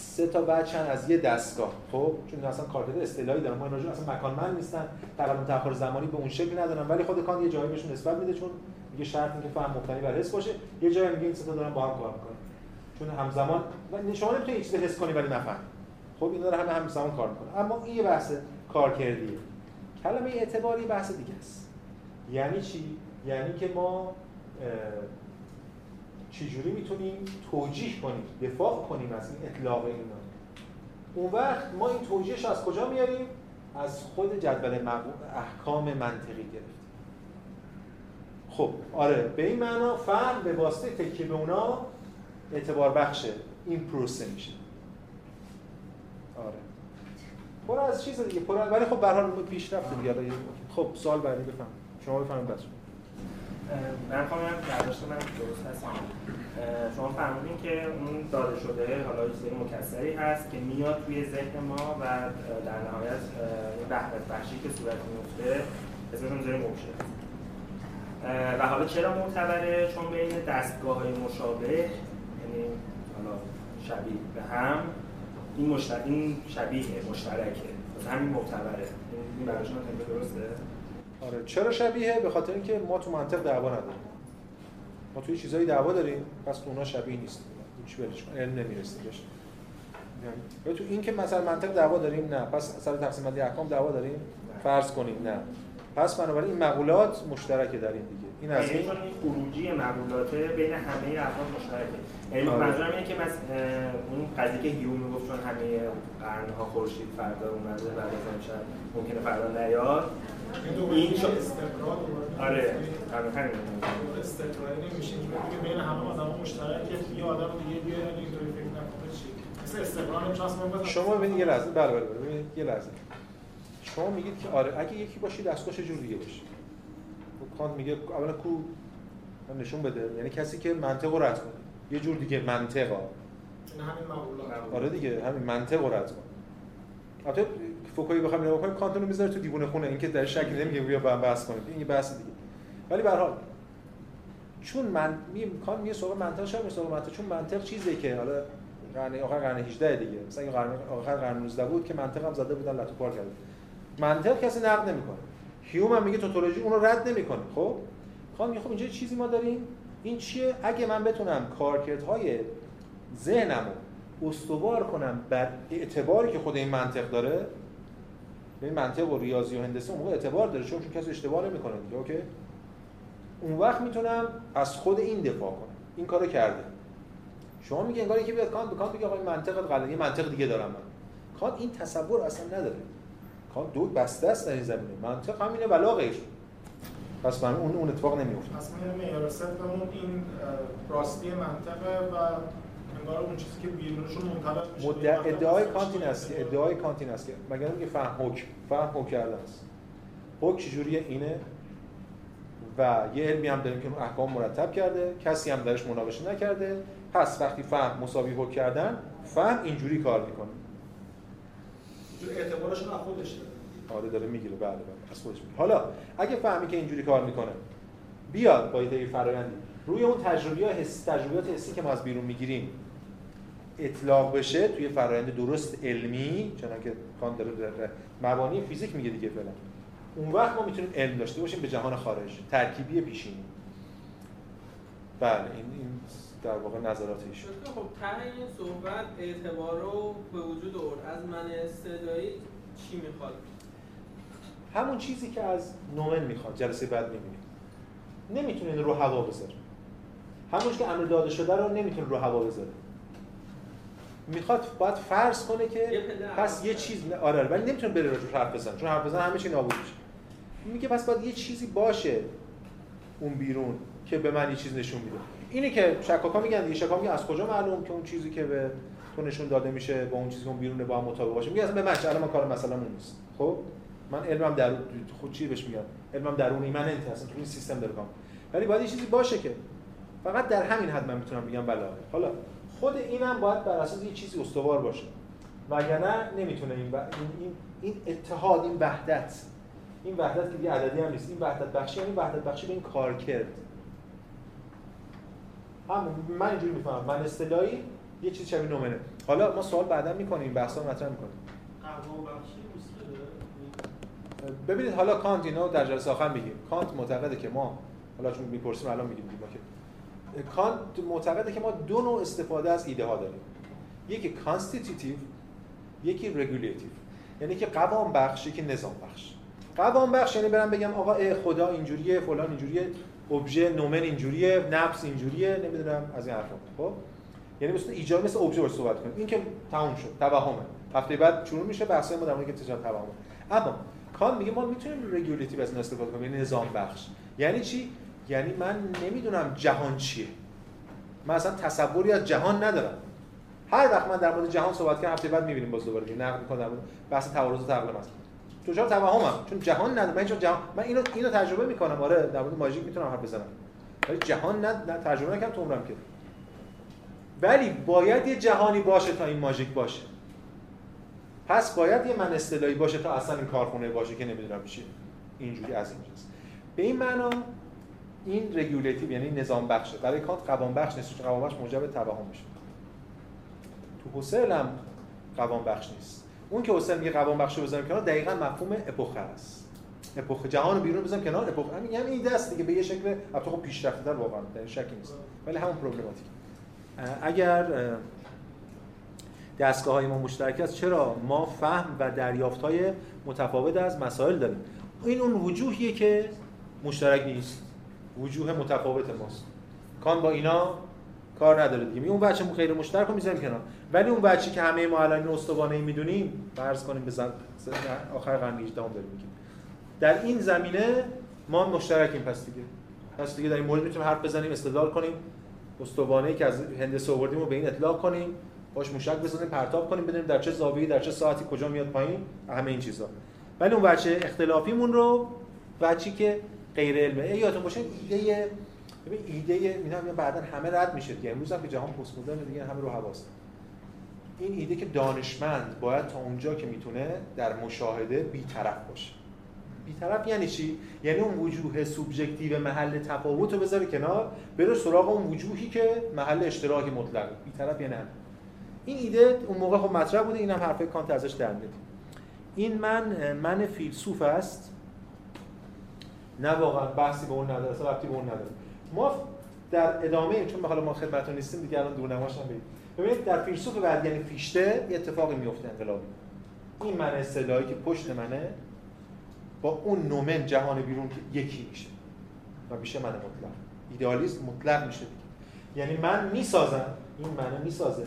سه تا وجهن از یه دستگاه. خب؟ چون اصلا کارکرد اصطلاحی دارن. ما اینا اصلا مکانمند نیستن. تقریبا تأخر زمانی به اون شکل ندارن. ولی خود کان یه جایی بهشون نسبت میده چون میگه شرط اینکه فهم مبتنی بر حس باشه. یه جایی میگه این سه تا دارن با هم کار می‌کنن. چون همزمان و شما نمی‌تونی چیز حس کنی ولی نفهم خب؟ اینا داره همه همزمان کار می‌کنه. اما این یه بحث کارکردیه. کلمه اعتباری بحث دیگه است. یعنی چی؟ یعنی که ما چجوری می‌تونیم توجیه کنیم دفاع کنیم از این اطلاق اینا؟ اون وقت ما این توجیهش از کجا میاریم؟ از خود جدول احکام منطقی گرفتیم. خب آره به این معنا فهم به واسطه تکیه به اونا اعتبار بخشه این پروسه میشه. آره. پر از چیز دیگه پر ولی خب به هر حال پیشرفت دیگه خب سوال بعدی بفهم. شما بفهمید من خواهم برداشت من درست هستم شما فرمودین که اون داده شده حالا یه سری مکسری هست که میاد توی ذهن ما و در نهایت وحدت بخشی که صورت میفته اسمش می‌ذاریم اوبژه و حالا چرا معتبره؟ چون بین دستگاه های مشابه یعنی حالا شبیه به هم این مشتر... این شبیه مشترکه. همین معتبره. این برای شما درسته؟ آره چرا شبیه؟ به خاطر اینکه ما تو منطق دعوا نداریم. ما توی چیزایی دعوا داریم پس تو اونا شبیه نیست هیچ ولش کن؟ علم نمی‌رسه بهش. یعنی تو این که مثلا منطق دعوا داریم نه. پس سر تقسیم بندی احکام دعوا داریم؟ فرض کنیم نه. پس بنابراین این مقولات مشترکه در این دیگه. این از این خروجی مقولات بین همه افراد مشترکه. یعنی آره. منظورم اینه که مثلا اون قضیه که هیوم می‌گفت چون همه قرنها خورشید فردا اومده بعد از امشب ممکنه فردا نیاد. این شو استقرار آره آره همین. استقرار نمیشه. که بین همه آدم‌ها مشترکه یه آدم دیگه بیاد اینطوری فکر نکنه چی. مثل استقرار نمیشه شما ببینید یه لحظه بله بله ببینید یه لحظه. شما میگید که آره اگه یکی باشی دستگاهش جور دیگه باشه خب کانت میگه اولا کو نشون بده. یعنی کسی که منطق رو رد کنه. یه جور دیگه منطقا. همین آره دیگه همین منطق رو رد کنه. البته فوکوی بخوام اینو بکنیم کانت رو می‌ذاره تو دیوونه خونه اینکه در شک نمیگه بیا بحث کنیم. این بحث دیگه. ولی به حال چون من می کان یه سوال منطق شما سوال منطق چون منطق چیزی که حالا قرن آخر قرن 18 دیگه. مثلا قرن آخر قرن 19 بود که منطق هم زده بودن لاتو پار کرده. منطق کسی نقد نمی‌کنه. هیوم هم میگه توتولوژی اون رو رد نمی‌کنه. خب؟ میگه خب اینجا چیزی ما داریم. این چیه؟ اگه من بتونم کارکردهای ذهنم رو استوار کنم بر اعتباری که خود این منطق داره این منطق و ریاضی و هندسه اون اعتبار داره چون کسی اشتباه نمی‌کنه دیگه اوکی؟ اون وقت می‌تونم از خود این دفاع کنم. این کارو کرده. شما میگه انگار یکی بیاد کانت به کانت بگه آقا این منطق غلطه یه منطق دیگه دارم من. کانت این تصور اصلا نداره. کانت دو بسته است در این زمینه. منطق همینه ولا غیر پس من اون اون اتفاق نمیفته پس من معیار صدقمون این راستی منطقه و انگار اون چیزی که بیرونشون منطبق میشه ادعای کانتین است که ادعای کانتین است که مگر اینکه فهم حکم؟ فهم حکم کرده است. حکم چجوریه؟ اینه. و یه علمی هم داریم که احکام مرتب کرده. کسی هم درش مناقشه نکرده. پس وقتی فهم مساوی حکم کردن فهم اینجوری کار می‌کنه. اعتبارشون از خودش آره داره می‌گیره. بله بله. از خودش می‌گیره. حالا اگه فهمی که اینجوری کار می‌کنه بیاد با ایده فرآیندی روی اون تجربیات حس تجربیات حسی که ما از بیرون می‌گیریم اطلاق بشه توی فرآیند درست علمی چنانکه کان داره, داره مبانی فیزیک میگه دیگه فعلا. اون وقت ما می‌تونیم علم داشته باشیم به جهان خارج. ترکیبی پیشینی. بله این این در واقع نظرات ایشون خب ته این صحبت اعتبار رو به وجود آورد. از من صدایی چی می‌خواد؟ همون چیزی که از نومن می‌خواد جلسه بعد می‌بینیم. نمی‌تونه رو هوا بذاره همونش که امر داده شده رو نمی‌تونه رو هوا بذاره می‌خواد باید فرض کنه که پس یه چیز آره ولی نمی‌تونه بره رو حرف بزنه چون حرف بزنه همه چی نابود میشه. میگه پس باید یه چیزی باشه اون بیرون که به من یه چیز نشون میده. اینه که شکاکا میگن دیگه شکاکا میگن از کجا معلوم که اون چیزی که به تو نشون داده میشه با اون چیزی که اون بیرونه با هم مطابق باشه؟ میگه اصلا به من الان من کار مثلا اون نیست. خب؟ من علمم در خود چی بهش میگم علمم درونی من انت اصلا تو این سیستم داره کام ولی باید یه چیزی باشه که فقط در همین حد من می‌تونم بگم بله. حالا خود اینم باید بر اساس یه چیزی استوار باشه. وگرنه نمی‌تونه این, این این اتحاد این وحدت. این وحدت که دیگه عددی هم نیست. این وحدت بخشی یعنی وحدت بخشی به این کار کرد. هم من اینجوری می‌فهمم. من اصطلاحی یه چیز شبیه نومنه. حالا ما سوال بعدا می‌کنیم بحثا مطرح می‌کنیم. ببینید حالا کانت اینو در جلسه آخر میگیم. کانت معتقده که ما حالا چون می‌پرسیم الان میگیم. ما که کانت معتقده که ما دو نوع استفاده از ایده ها داریم. یکی constitutive یکی regulative یعنی یکی قوام بخش یکی نظام بخش. قوام بخش یعنی برم بگم آقا خدا اینجوریه فلان اینجوریه ابژه نومن اینجوریه نفس اینجوریه نمی‌دونم از این حرفا. خب؟ یعنی مثل ایجاد مثل ابژه صحبت کنیم. این که تموم شد توهمه. هفته بعد شروع میشه بحث ما در مورد که تجارت توهمه. اما کان میگه ما می‌تونیم رگولیتیو از این استفاده کنیم یعنی نظام بخش. یعنی چی؟ یعنی من نمی‌دونم جهان چیه. من اصلا تصوری از جهان ندارم. هر وقت من در مورد جهان صحبت کنم هفته بعد می‌بینیم باز دوباره نقد می‌کنم بحث تعارض و تقلیم است دچار توهمم؟ چون جهان ندارم. من جهان من اینو اینو تجربه می‌کنم. آره در مورد ماژیک می‌تونم حرف بزنم. ولی جهان نه تجربه نکردم تو عمرم که ولی باید یه جهانی باشه تا این ماژیک باشه. پس باید یه من اصطلاحی باشه تا اصلا این کارخونه باشه که نمی‌دونم چی. اینجوری از اینجاست. به این معنا این رگولاتیو یعنی نظام بخشه برای کانت قوام بخش نیست چون قوام بخش موجب توهم میشه. تو حسل هم قوام بخش نیست. اون که حسل میگه قوام بخش رو بزنیم کنار دقیقا مفهوم اپوخه است اپوخه جهان رو بیرون بزنیم کنار اپوخه همین یعنی این دست دیگه به یه شکل البته خب پیشرفته در واقعا در شکی نیست. ولی همون پروبلماتیک اگر دستگاه های ما مشترک است چرا ما فهم و دریافت های متفاوت از مسائل داریم؟ این اون وجوهیه که مشترک نیست. وجوه متفاوت ماست. کان با اینا کار نداره دیگه. اون بچه غیر مشترک رو می‌ذاریم کنار. ولی اون بچه که همه ما الان استوانه می‌دونیم فرض کنیم به آخر قرن 18 داریم میگیم. در این زمینه ما مشترکیم پس دیگه. پس دیگه در این مورد می‌تونیم حرف بزنیم استدلال کنیم. استوانه که از هندسه آوردیم رو به این اطلاق کنیم. باش موشک بزنیم پرتاب کنیم بدونیم در چه زاویه‌ای در چه ساعتی کجا میاد پایین. همه این چیزا. ولی اون بچه اختلافیمون رو بچی که غیر علمه. یادتون باشه ایده ببین ایده اینا بعدا همه رد میشه دیگه. امروز هم که جهان پست مدرن دیگه همه رو حواس این ایده که دانشمند باید تا اونجا که می‌تونه در مشاهده بیطرف باشه. بیطرف یعنی چی؟ یعنی اون وجوه سوبژکتیو محل تفاوت رو بذاره کنار بره سراغ اون وجوهی که محل اشتراک مطلق. بیطرف یعنی هم. این ایده اون موقع خب مطرح بوده اینم حرفه کانت ازش در این من من فیلسوف است. نه واقعا بحثی به اون نداره اصلا ربطی به اون نداره. ما در ادامه چون حالا ما خدمتتون نیستیم دیگه الان دورنماش هم بریم. ببینید در فیلسوف بعد یعنی فیشته یه اتفاقی میفته انقلابی. این من اصطلاحی که پشت منه با اون نومن جهان بیرون که یکی میشه. و میشه من مطلق. ایدئالیست مطلق میشه دیگه. یعنی من می‌سازم این منو می‌سازه.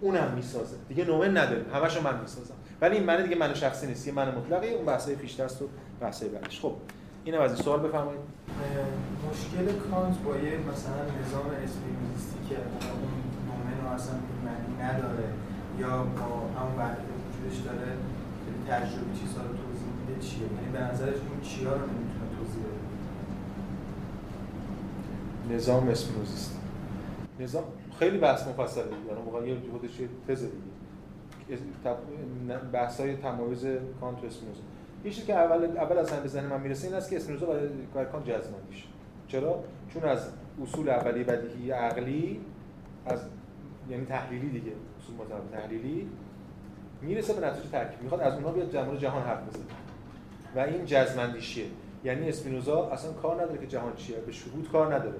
اونم می‌سازه. دیگه نومن نداریم. همشو من می‌سازم. ولی این معنی دیگه من شخصی نیست. یه من مطلقی اون بحثای پیشتر است و بحثای بعدش. خب. اینم از این سوال بفرمایید. مشکل کانت با یه مثلا نظام اسپینوزیستی که اون نومن رو اصلا معنی نداره یا با همون وحدت وجودش داره تجربی چیزها رو توضیح میده چیه؟ یعنی به نظرش اون چیا رو نمی‌تونه توضیح بده؟ نظام اسپینوزیستی نظام خیلی بحث مفصله دیگه. یعنی واقعا یه خودش تز دیگه. بحث‌های تمایز کانت و اسپینوزا یه که اول اول از هم به ذهن من می‌رسه این است که اسپینوزا برای کار کانت جزمندیش چرا؟ چون از اصول اولیه بدیهی عقلی از یعنی تحلیلی دیگه اصول مطابق تحلیلی می‌رسه به نتیجه ترکیب می‌خواد از اونها بیاد جمع جهان حرف بزنه. و این جزمندیشیه یعنی اسپینوزا اصلا کار نداره که جهان چیه. به شهود کار نداره.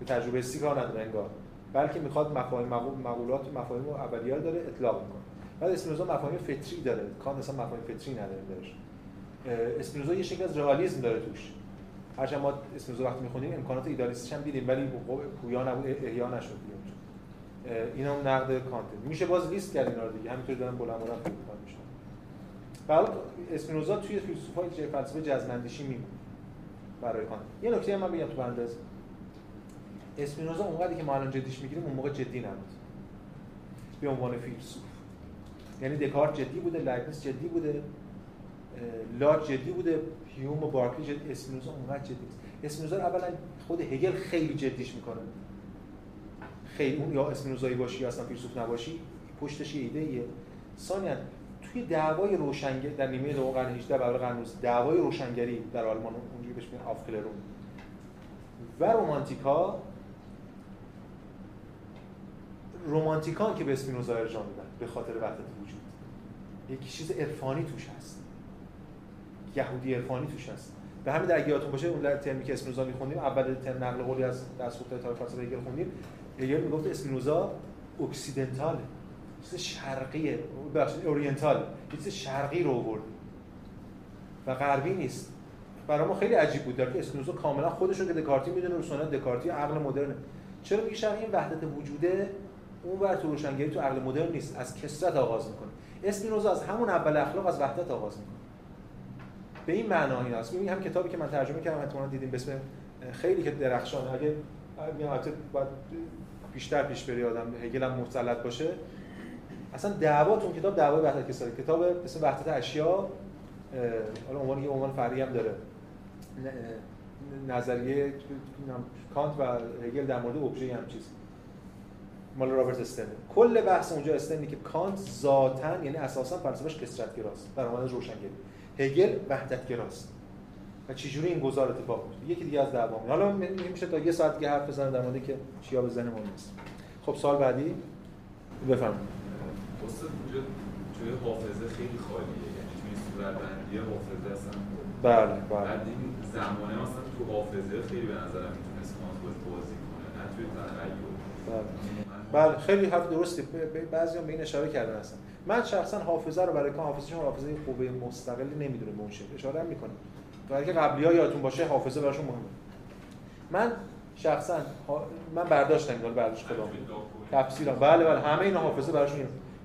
به تجربه سی کار نداره انگار. بلکه می‌خواد مفاهیم مقولات مفاهیم اولیه داره اطلاق می‌کنه. بعد اسپینوزا مفاهیم فطری داره. کانت اصلا مفاهیم فطری نداره درش اسپینوزا یه شکل از رئالیسم داره توش. هرچند ما اسپینوزا وقتی می‌خونیم امکانات ایدالیستیش هم دیدیم ولی پویا نبود احیا نشد این هم نقد کانت میشه باز لیست کرد اینا رو دیگه. همینطوری دارن بلند بلند فکر میشن بعد اسپینوزا توی فیلسوفای فلسفه جزم‌اندیشی میمونه برای کانت یه نکته من بگم تو بنداز. اسپینوزا اونقدری که ما الان جدیش می‌گیریم اون موقع جدی نبود. به عنوان فیلسوف. یعنی دکارت جدی بوده لایبنیتس جدی بوده. لاک جدی بوده هیوم و بارکلی جدی اسپینوزا اونقدر جدی نیست. اسپینوزا اولا خود هگل خیلی جدیش می‌کنه. خیلی اون یا اسپینوزایی باشی یا اصلا فیلسوف نباشی پشتش ایده ایه ثانیا توی دعوای روشنگری در نیمه دوم قرن 18 برای قرن دعوای روشنگری در آلمان اونجوری بهش میگن آفکلرون. و رومانتیکا رومانتیکان که به اسپینوزا ارجاع میدن به خاطر وحدت وجود. یک چیز عرفانی توش هست. یهودی عرفانی توش هست. به همین در یادتون باشه اون ترمی که اسپینوزا میخوندیم اول ترم نقل قولی از دستخط تاریخ فلسفه هگل خوندیم هگل می‌گفت اسپینوزا اکسیدنتاله چیز شرقیه بخشید اورینتال چیز شرقی رو آورد. و غربی نیست. برای ما خیلی عجیب بود که اسپینوزا کاملا خودش رو که دکارتی می‌دونه رو سنت دکارتی عقل مدرنه. چرا میگه شرقی؟ این وحدت وجوده اون بر تو روشنگری تو عقل مدرن نیست. از کسرت آغاز می‌کنه. اسپینوزا از همون اول اخلاق از وحدت آغاز می‌کنه. به این معنا این این هم کتابی که من ترجمه کردم احتمالاً دیدیم به اسم خیلی که درخشان اگه البته باید بیشتر پیش بری آدم هگل هم باشه. اصلا دعوا تو کتاب دعوای وحدت کسایی کتاب اسم وحدت اشیا حالا عنوان یه عنوان فرعی هم داره. نظریه کانت و هگل در مورد ابژه هم چیز مال رابرت استن کل بحث اونجا استنی که کانت ذاتا یعنی اساسا فلسفهش کثرت گراست برآمد روشنگری هگل وحدت گراست. و چجوری این گذار اتفاق میفته یکی دیگه از دعوام حالا میشه تا یه ساعت دیگه حرف بزنم در مورد که چیا بزنه ما نیست. خب سال بعدی؟ بفرمایید. استاد اونجا جای حافظه خیلی خالیه. یعنی توی صورت بندی حافظه اصلا بله بله. بعد این زمانه اصلا تو حافظه خیلی به نظرم می‌تونست کانت باید بازی کنه نه توی تخیل بله. بله خیلی حرف درستی. بعضی هم به این اشاره کردن اصلا. من شخصا حافظه رو برای کان حافظه حافظه قوه مستقلی نمی‌دونه به اون شکل. اشاره می‌کنم. برای که قبلی ها یادتون باشه حافظه براشون مهمه. من شخصا من برداشتم اینا برداشت خودم تفسیرم. بله بله. همه اینا حافظه براشون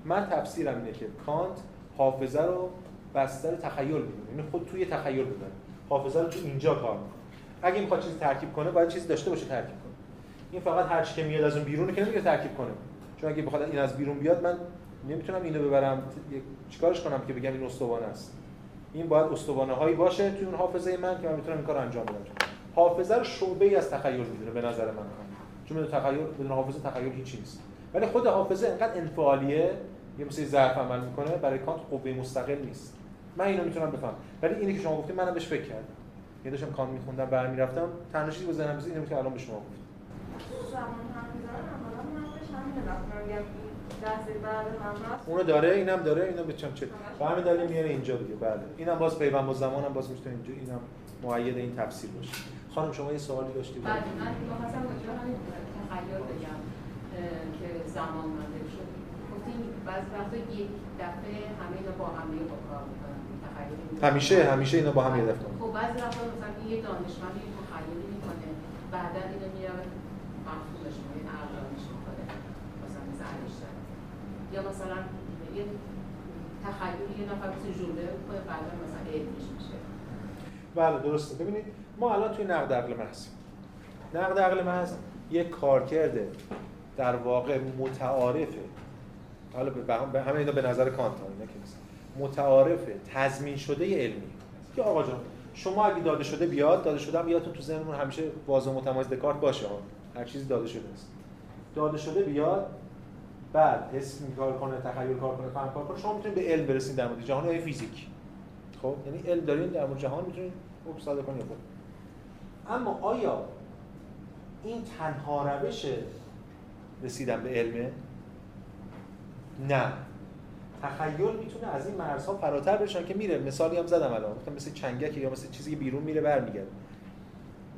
من تفسیرم اینه که کانت حافظه رو بستر تخیل می‌دونه یعنی خود توی تخیل بودن. حافظه رو تو اینجا کار می‌کنه. اگه می‌خواد چیزی ترکیب کنه باید چیزی داشته باشه ترکیب کنه. این فقط هر چی که میاد از اون بیرونه که نمیگه ترکیب کنه. چون اگه بخواد این از بیرون بیاد من نمی‌تونم اینو ببرم. چیکارش کنم که بگم این استوانه است؟ این باید استوانه هایی باشه توی اون حافظه من که من می‌تونم این کارو انجام بدم. حافظه رو شعبه ای از تخیل می‌دونه به نظر من. چون بدون تخیل بدون حافظه تخیل هیچ نیست. ولی خود حافظه انقدر انفعالیه یه مثل ظرف عمل می‌کنه برای کانت قوه مستقل نیست. من اینو می‌تونم بفهم ولی اینی که شما گفتید منم بهش فکر کردم. یه داشتم کانت میخوندم برمیرفتم تنها چیزی ذهنم اینو که الان به شما گفتم. اونو داره اینم داره اینا به چم چه و همین دلیل میاره اینجا دیگه بله. اینم باز پیوند با زمانم باز می‌تونه اینجا اینم مؤید این تفسیر باشه. خانم شما یه سوالی داشتید؟ بله من می‌خواستم راجع به تخیل بگم که زمان مانده شد گفتین بعضی وقتا یک دفعه همه اینا با هم دیگه با کار می‌کنن همیشه همیشه اینا با هم یه دفعه. خب بعضی وقتا مثلا یه دانشمند یه تخیلی می‌کنه بعدا اینو میاره مفهومش می‌کنه ارزانش می‌کنه مثلا مثل مثلا یه تخیلی یه نفر مثل جمله کنه بعدا مثلا علمش میشه. بله درسته. ببینید ما الان توی نقد عقل محض. نقد عقل محض یک کارکرد در واقع متعارفه. حالا به همه اینا به نظر کانت اینا که متعارفه تضمین شده علمی. که آقا جان شما اگه داده شده بیاد داده شده یادتون تو ذهنمون همیشه واضح متمایز دکارت باشه. هر چیزی داده شده است داده شده بیاد بعد حس کار کنه تخیل کار کنه فهم کار کنه شما می‌تونید به علم برسید در مورد جهان یا فیزیک. خب یعنی علم دارین در مورد جهان می‌تونید خب ساده کنید اما آیا این تنها روش رسیدن به علمه نه. تخیل می‌تونه از این مرزها فراتر بشن که میره. مثالی هم زدم الان گفتم مثل چنگک یا مثل چیزی که بیرون میره برمیگرده.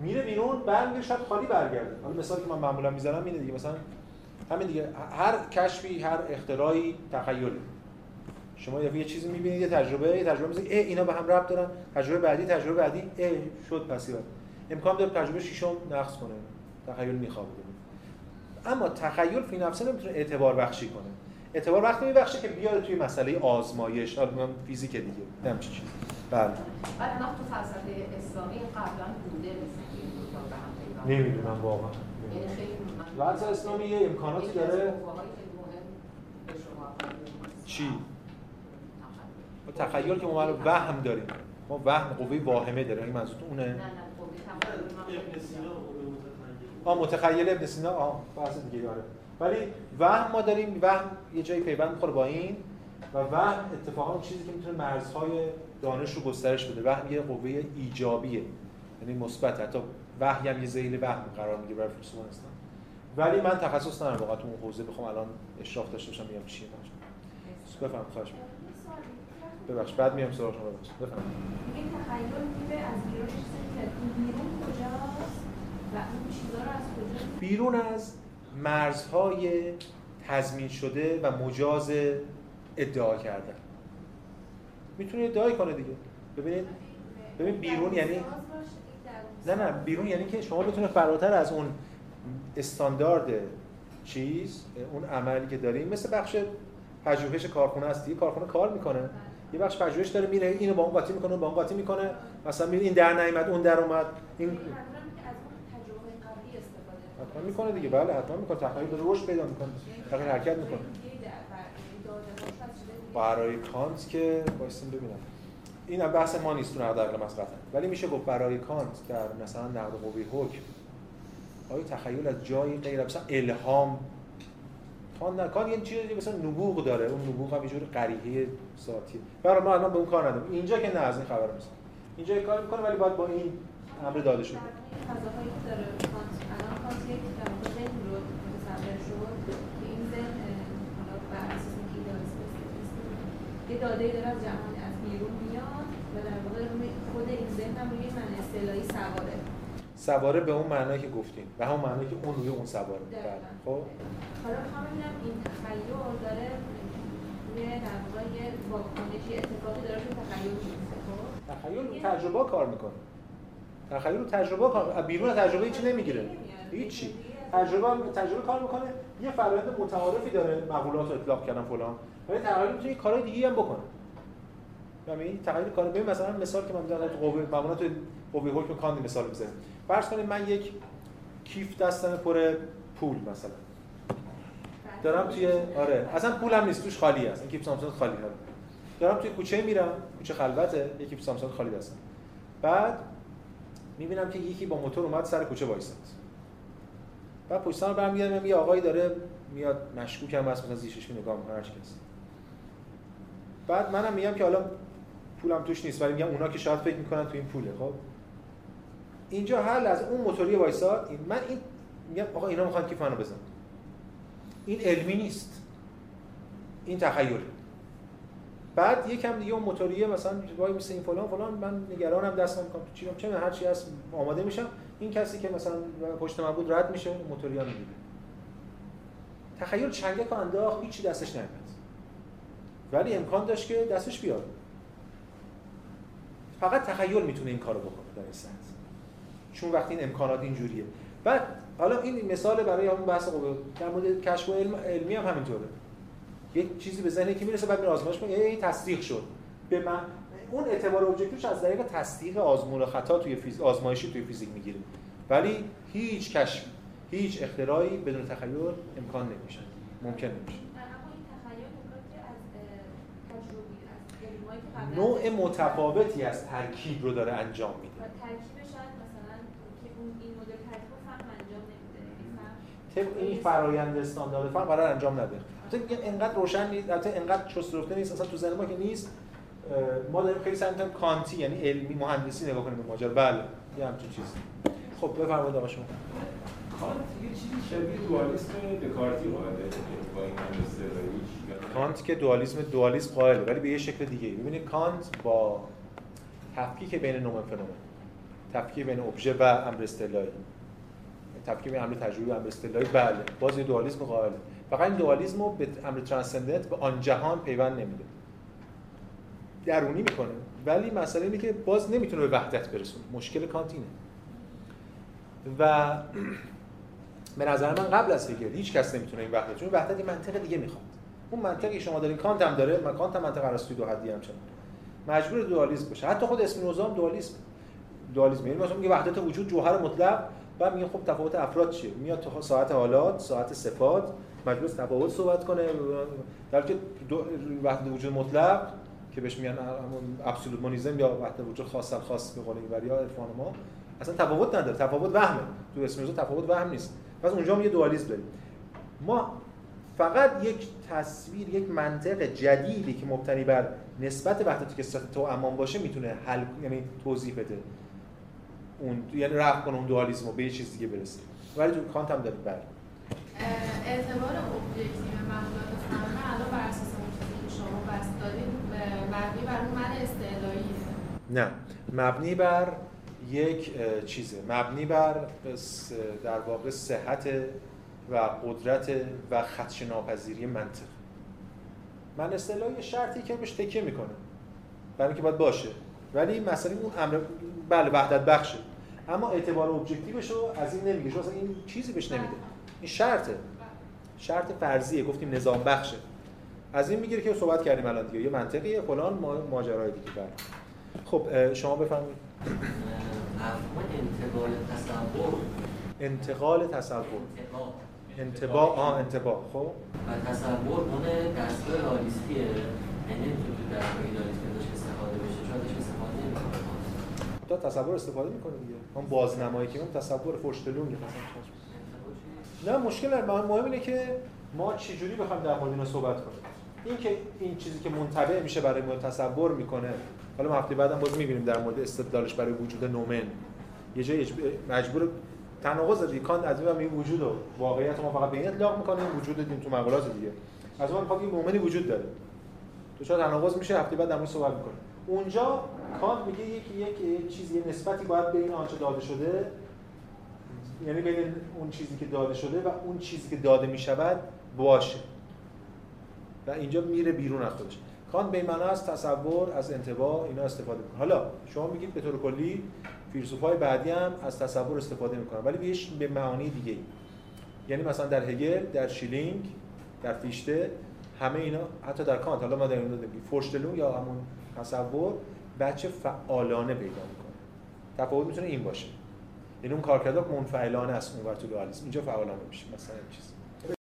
میره بیرون برمیگرده شاید خالی برگرده. حالا مثالی که من معمولا می‌زنم اینه دیگه مثلا همین دیگه. هر کشفی هر اختراعی تخیله شما یه چیزی می‌بینید یه تجربه یه تجربه میگید ای اینا به هم ربط دارن. تجربه بعدی تجربه بعدی ای شد پسی بعد امکان داره تجربه ششم نقص کنه. تخیل میخوابه. اما تخیل فی نفسه نمی‌تونه اعتبار بخشی کنه. اعتبار وقتی میبخشه که بیاد توی مسئله آزمایش. حالا من فیزیک دیگه. نم چی چیز بله. بعد وقت تو فلسفه اسلامی قبلا بوده مثل نمی‌دونم واقعا. یعنی اسلامی یه امکاناتی داره؟ چی؟ تخیل. که ما وهم داریم. ما وهم قوه واهمه داریم. این منظورتون اونه؟ نه نه آ متخیل. ابن سینا؟ آ بحث دیگه داره ولی وهم ما داریم. وهم یه جایی پیوند می‌خوره با این. و وهم اتفاقا اون چیزی که می‌تونه مرزهای دانش رو گسترش بده. وهم یه قوه ایجابیه. یعنی مثبت حتی وحی هم یه ذیل وهم قرار می‌گیره برای فیلسوفان اسلام. ولی من تخصص ندارم واقعا تو اون حوزه بخوام الان اشراف داشته باشم میگم چیه بفهم خواهش ببخش بعد میام سراغ شما. ببخش بفهم این تخیل میگه از بیرون بیرون کجاست و اون چیزا رو از کجا؟ بیرون از مرزهای تضمین شده و مجاز ادعا کردن می‌تونه ادعای کنه دیگه. ببینید ببین بیرون یعنی نه نه بیرون یعنی که شما بتونه فراتر از اون استاندارد چیز اون عملی که داریم مثل بخش پژوهش کارخونه هست دیگه کارخونه کار می‌کنه. یه بخش پژوهش داره میره اینو با اون قاطی می‌کنه با اون قاطی می‌کنه. مثلا میره این در نیامد اون در اومد. این حتما می‌کنه. دیگه. بله حتما می‌کنه. تخیل داره رشد پیدا می‌کنه. تغییر حرکت می‌کنه. برای کانت که وایسین ببینم. این بحث ما نیست تو نقد عقل ولی میشه گفت برای کانت در مثلا نقد قوی حکم آیا تخیل از جایی غیر مثلا الهام؟ کان نه. کان یه چیزی مثلا نبوغ داره. اون نبوغ هم یه جور قریحه ذاتی. برای ما الان به اون کار نداریم. اینجا که نه از این خبر نیست. اینجا یه کار می‌کنه ولی باید با این امر داده شده فضاهایی که داره الان کانت یک حالا بر اساس یه داده داره از جهان از بیرون میاد و در واقع خود این ذهن هم روی من اصطلاحی سواره. سواره به اون معنایی که گفتیم و همون معنایی که اون روی اون سواره. دقیقاً. خب؟ حالا می‌خوام ببینم این تخیل داره روی در واقع یه واکنشی اتفاقی داره روی تخیل میفته خب؟ تخیل رو تجربه کار می‌کنه. تخیل رو تجربه کار بیرون تجربه هیچی نمی‌گیره. هیچی. تجربه تجربه کار می‌کنه. یه فرآیند متعارفی داره مقولات رو اطلاق کردن فلان. ولی تخیل می‌تونه کارهای دیگه هم بکنه. یعنی تخیل کار ببین مثلا مثال که من می‌ذارم قوه مقولات قوه حکم کاندی مثال بزنم فرض کنید من یک کیف دستم پر پول مثلا. دارم توی آره. اصلا پولم نیست توش خالی است این کیف سامسونگ خالی داره دارم توی کوچه میرم. کوچه خلوته. یک کیف سامسونگ خالی دستم. بعد می‌بینم که یکی با موتور اومد سر کوچه وایساد. بعد پشت سر برمیگردم یه آقایی داره میاد مشکوک هم هست مثلا زیشش نگاه می‌کنه بعد منم میگم که حالا پولم توش نیست ولی میگم اونا که شاید فکر می‌کنن تو این پوله خب؟ اینجا حل از اون موتوری وایساد این من این میگم آقا اینا می‌خوان کیف منو بزن این علمی نیست. این تخیل. بعد یکم دیگه اون موتوریه مثلا وای مثل این فلان فلان من نگرانم دستم می‌کنم تو چیرم چه هر چی هست آماده میشم. این کسی که مثلا پشت من بود رد میشه اون موتوریا می‌گیره. تخیل چنگک انداخت هیچی دستش نمیاد. ولی امکان داشت که دستش بیاد. فقط تخیل می‌تونه این کارو بکنه در این چون وقتی این امکانات اینجوریه. بعد حالا این مثال برای همون بحث قوه در مورد کشف و علم علمی هم همینطوره. یه چیزی به ذهن که می‌رسه بعد میره آزمایش کنه این تصدیق شد. به من اون اعتبار objective ش از طریق تصدیق آزمون و خطا توی فیز... آزمایشی توی فیزیک می‌گیره. ولی هیچ کشف هیچ اختراعی بدون تخیل امکان نمیشه ممکن نمیشه نوع متفاوتی از ترکیب رو داره انجام میده و ترکیب شاید مثلا که اون این مدل ترکیب رو فهم انجام نمیده یعنی فهم طبق این فرایند استاندارد فهم قرار انجام نده. البته میگم انقدر روشن نیست البته انقدر شسته رفته نیست اصلا تو ذهن ما که نیست. ما داریم خیلی سعی می‌کنیم کانتی یعنی علمی مهندسی نگاه کنیم به ماجرا. بله یه همچین چیزی. خب بفرمایید آقا شما. کانت یه چیزی شبیه دوالیسم دکارتی قائله با این کانت که دوالیسم دوالیسم قائله ولی به یه شکل دیگه ببینید کانت با تفکیک بین نومن فنومن تفکیک بین ابژه و امر اصطلاحی تفکیک امر تجربی امر اصطلاحی بله باز یه دوالیسم قائله. فقط این دوالیسم رو به امر ترانسندنت به آن جهان پیوند نمیده. درونی می‌کنه. ولی مسئله اینه که باز نمی‌تونه به وحدت برسونه. مشکل کانت اینه. و به نظر من قبل از هگل هیچ کس نمی‌تونه این وحدت چون وحدت منطق دیگه می‌خواد. اون منطقی شما دارین کانت هم داره من کانت هم منطق ارسطویی دو حدی همچنان. مجبور دوالیسم باشه. حتی خود اسپینوزا هم دوالیسم. دوالیسم یعنی مثلا میگه وحدت وجود جوهر مطلق. بعد میگه خب تفاوت افراد چیه؟ میاد تو ساعت حالات ساعت صفات است تفاوت صحبت کنه. در که وحدت وجود مطلق که بهش میگن ابسولوت مونیزم یا وحدت وجود خاص خاص به قول اینور یا عرفان ما. اصلا تفاوت نداره. تفاوت وهمه. تو اسپینوزا تفاوت وهم نیست. پس اونجا هم یه دوالیسم داریم. ما فقط یک تصویر یک منطق جدیدی که مبتنی بر نسبت وحدت کثرت توأمان باشه می‌تونه حل یعنی توضیح بده. اون یعنی رفع کنه اون دوالیسم رو به یه چیز دیگه برسه. ولی تو کانت هم داره بله. اعتبار objective مقولات فاهمه الان بر اساس اون چیزی که شما بسط دادید اه، مبنی بر اون من نه. مبنی بر یک چیزه. مبنی بر در واقع صحت و قدرت و خدش ناپذیری منطق. من اصطلاحی شرطی که بهش تکیه می‌کنه برای اینکه باید باشه. ولی مثلا اون امر بله وحدت بخشه. اما اعتبار ابجکتیوش رو از این نمیگه. چون اصلا این چیزی بهش نمیده. این شرطه. شرط فرضیه. گفتیم نظام بخشه. از این می‌گیره که صحبت کردیم الان دیگه. یه منطقیه. فلان ما- ماجرای دیگه. بله. خب شما بفهمید انتقال تصور. انتقال تصور. انتباه. آه انتباه. خب. و تصور اون دستگاه رالیستیه یعنی تو دستگاه ایدالیستی ازش استفاده بشه. چون ازش استفاده نمی‌کنه. تصور استفاده می‌کنه دیگه. اون بازنمایی که اون تصور فرشتلونگه مثلا نه مشکل نداره. مهم اینه که ما چجوری بخوایم در مورد اینا صحبت کنیم؟ این که این چیزی که منطبع میشه برای ما تصور می‌کنه. حالا ما هفته بعدم باز می‌بینیم در مورد استدلالش برای وجود نومن. یه جایی مجبور تناقض دیگه کانت از این این وجود و واقعیت ما فقط به این اطلاق می‌کنه این وجود دیم تو مقالات دیگه. از اون این نومنی وجود داره. تو چرا تناقض میشه؟ هفته بعد در صحبت می‌کنه اونجا کانت میگه یک یک چیزی یه نسبتی باید بین آنچه داده شده یعنی بین اون چیزی که داده شده و اون چیزی که داده می شود باشه. و اینجا میره بیرون از خودش. کانت به معنا از تصور از انتباه اینا استفاده می‌کنه. حالا شما میگید به طور کلی فیلسوفای بعدی هم از تصور استفاده می‌کنن ولی بهش به معانی دیگه یعنی مثلا در هگل در شیلینگ در فیشته همه اینا حتی در کانت. حالا ما در این میگیم فورشتلون یا همون تصور بچه فعالانه پیدا می‌کنه. تفاوت می‌تونه این باشه. یعنی اون کارکردها منفعلانه است اونور تو اینجا فعالانه میشه. مثلا این چیز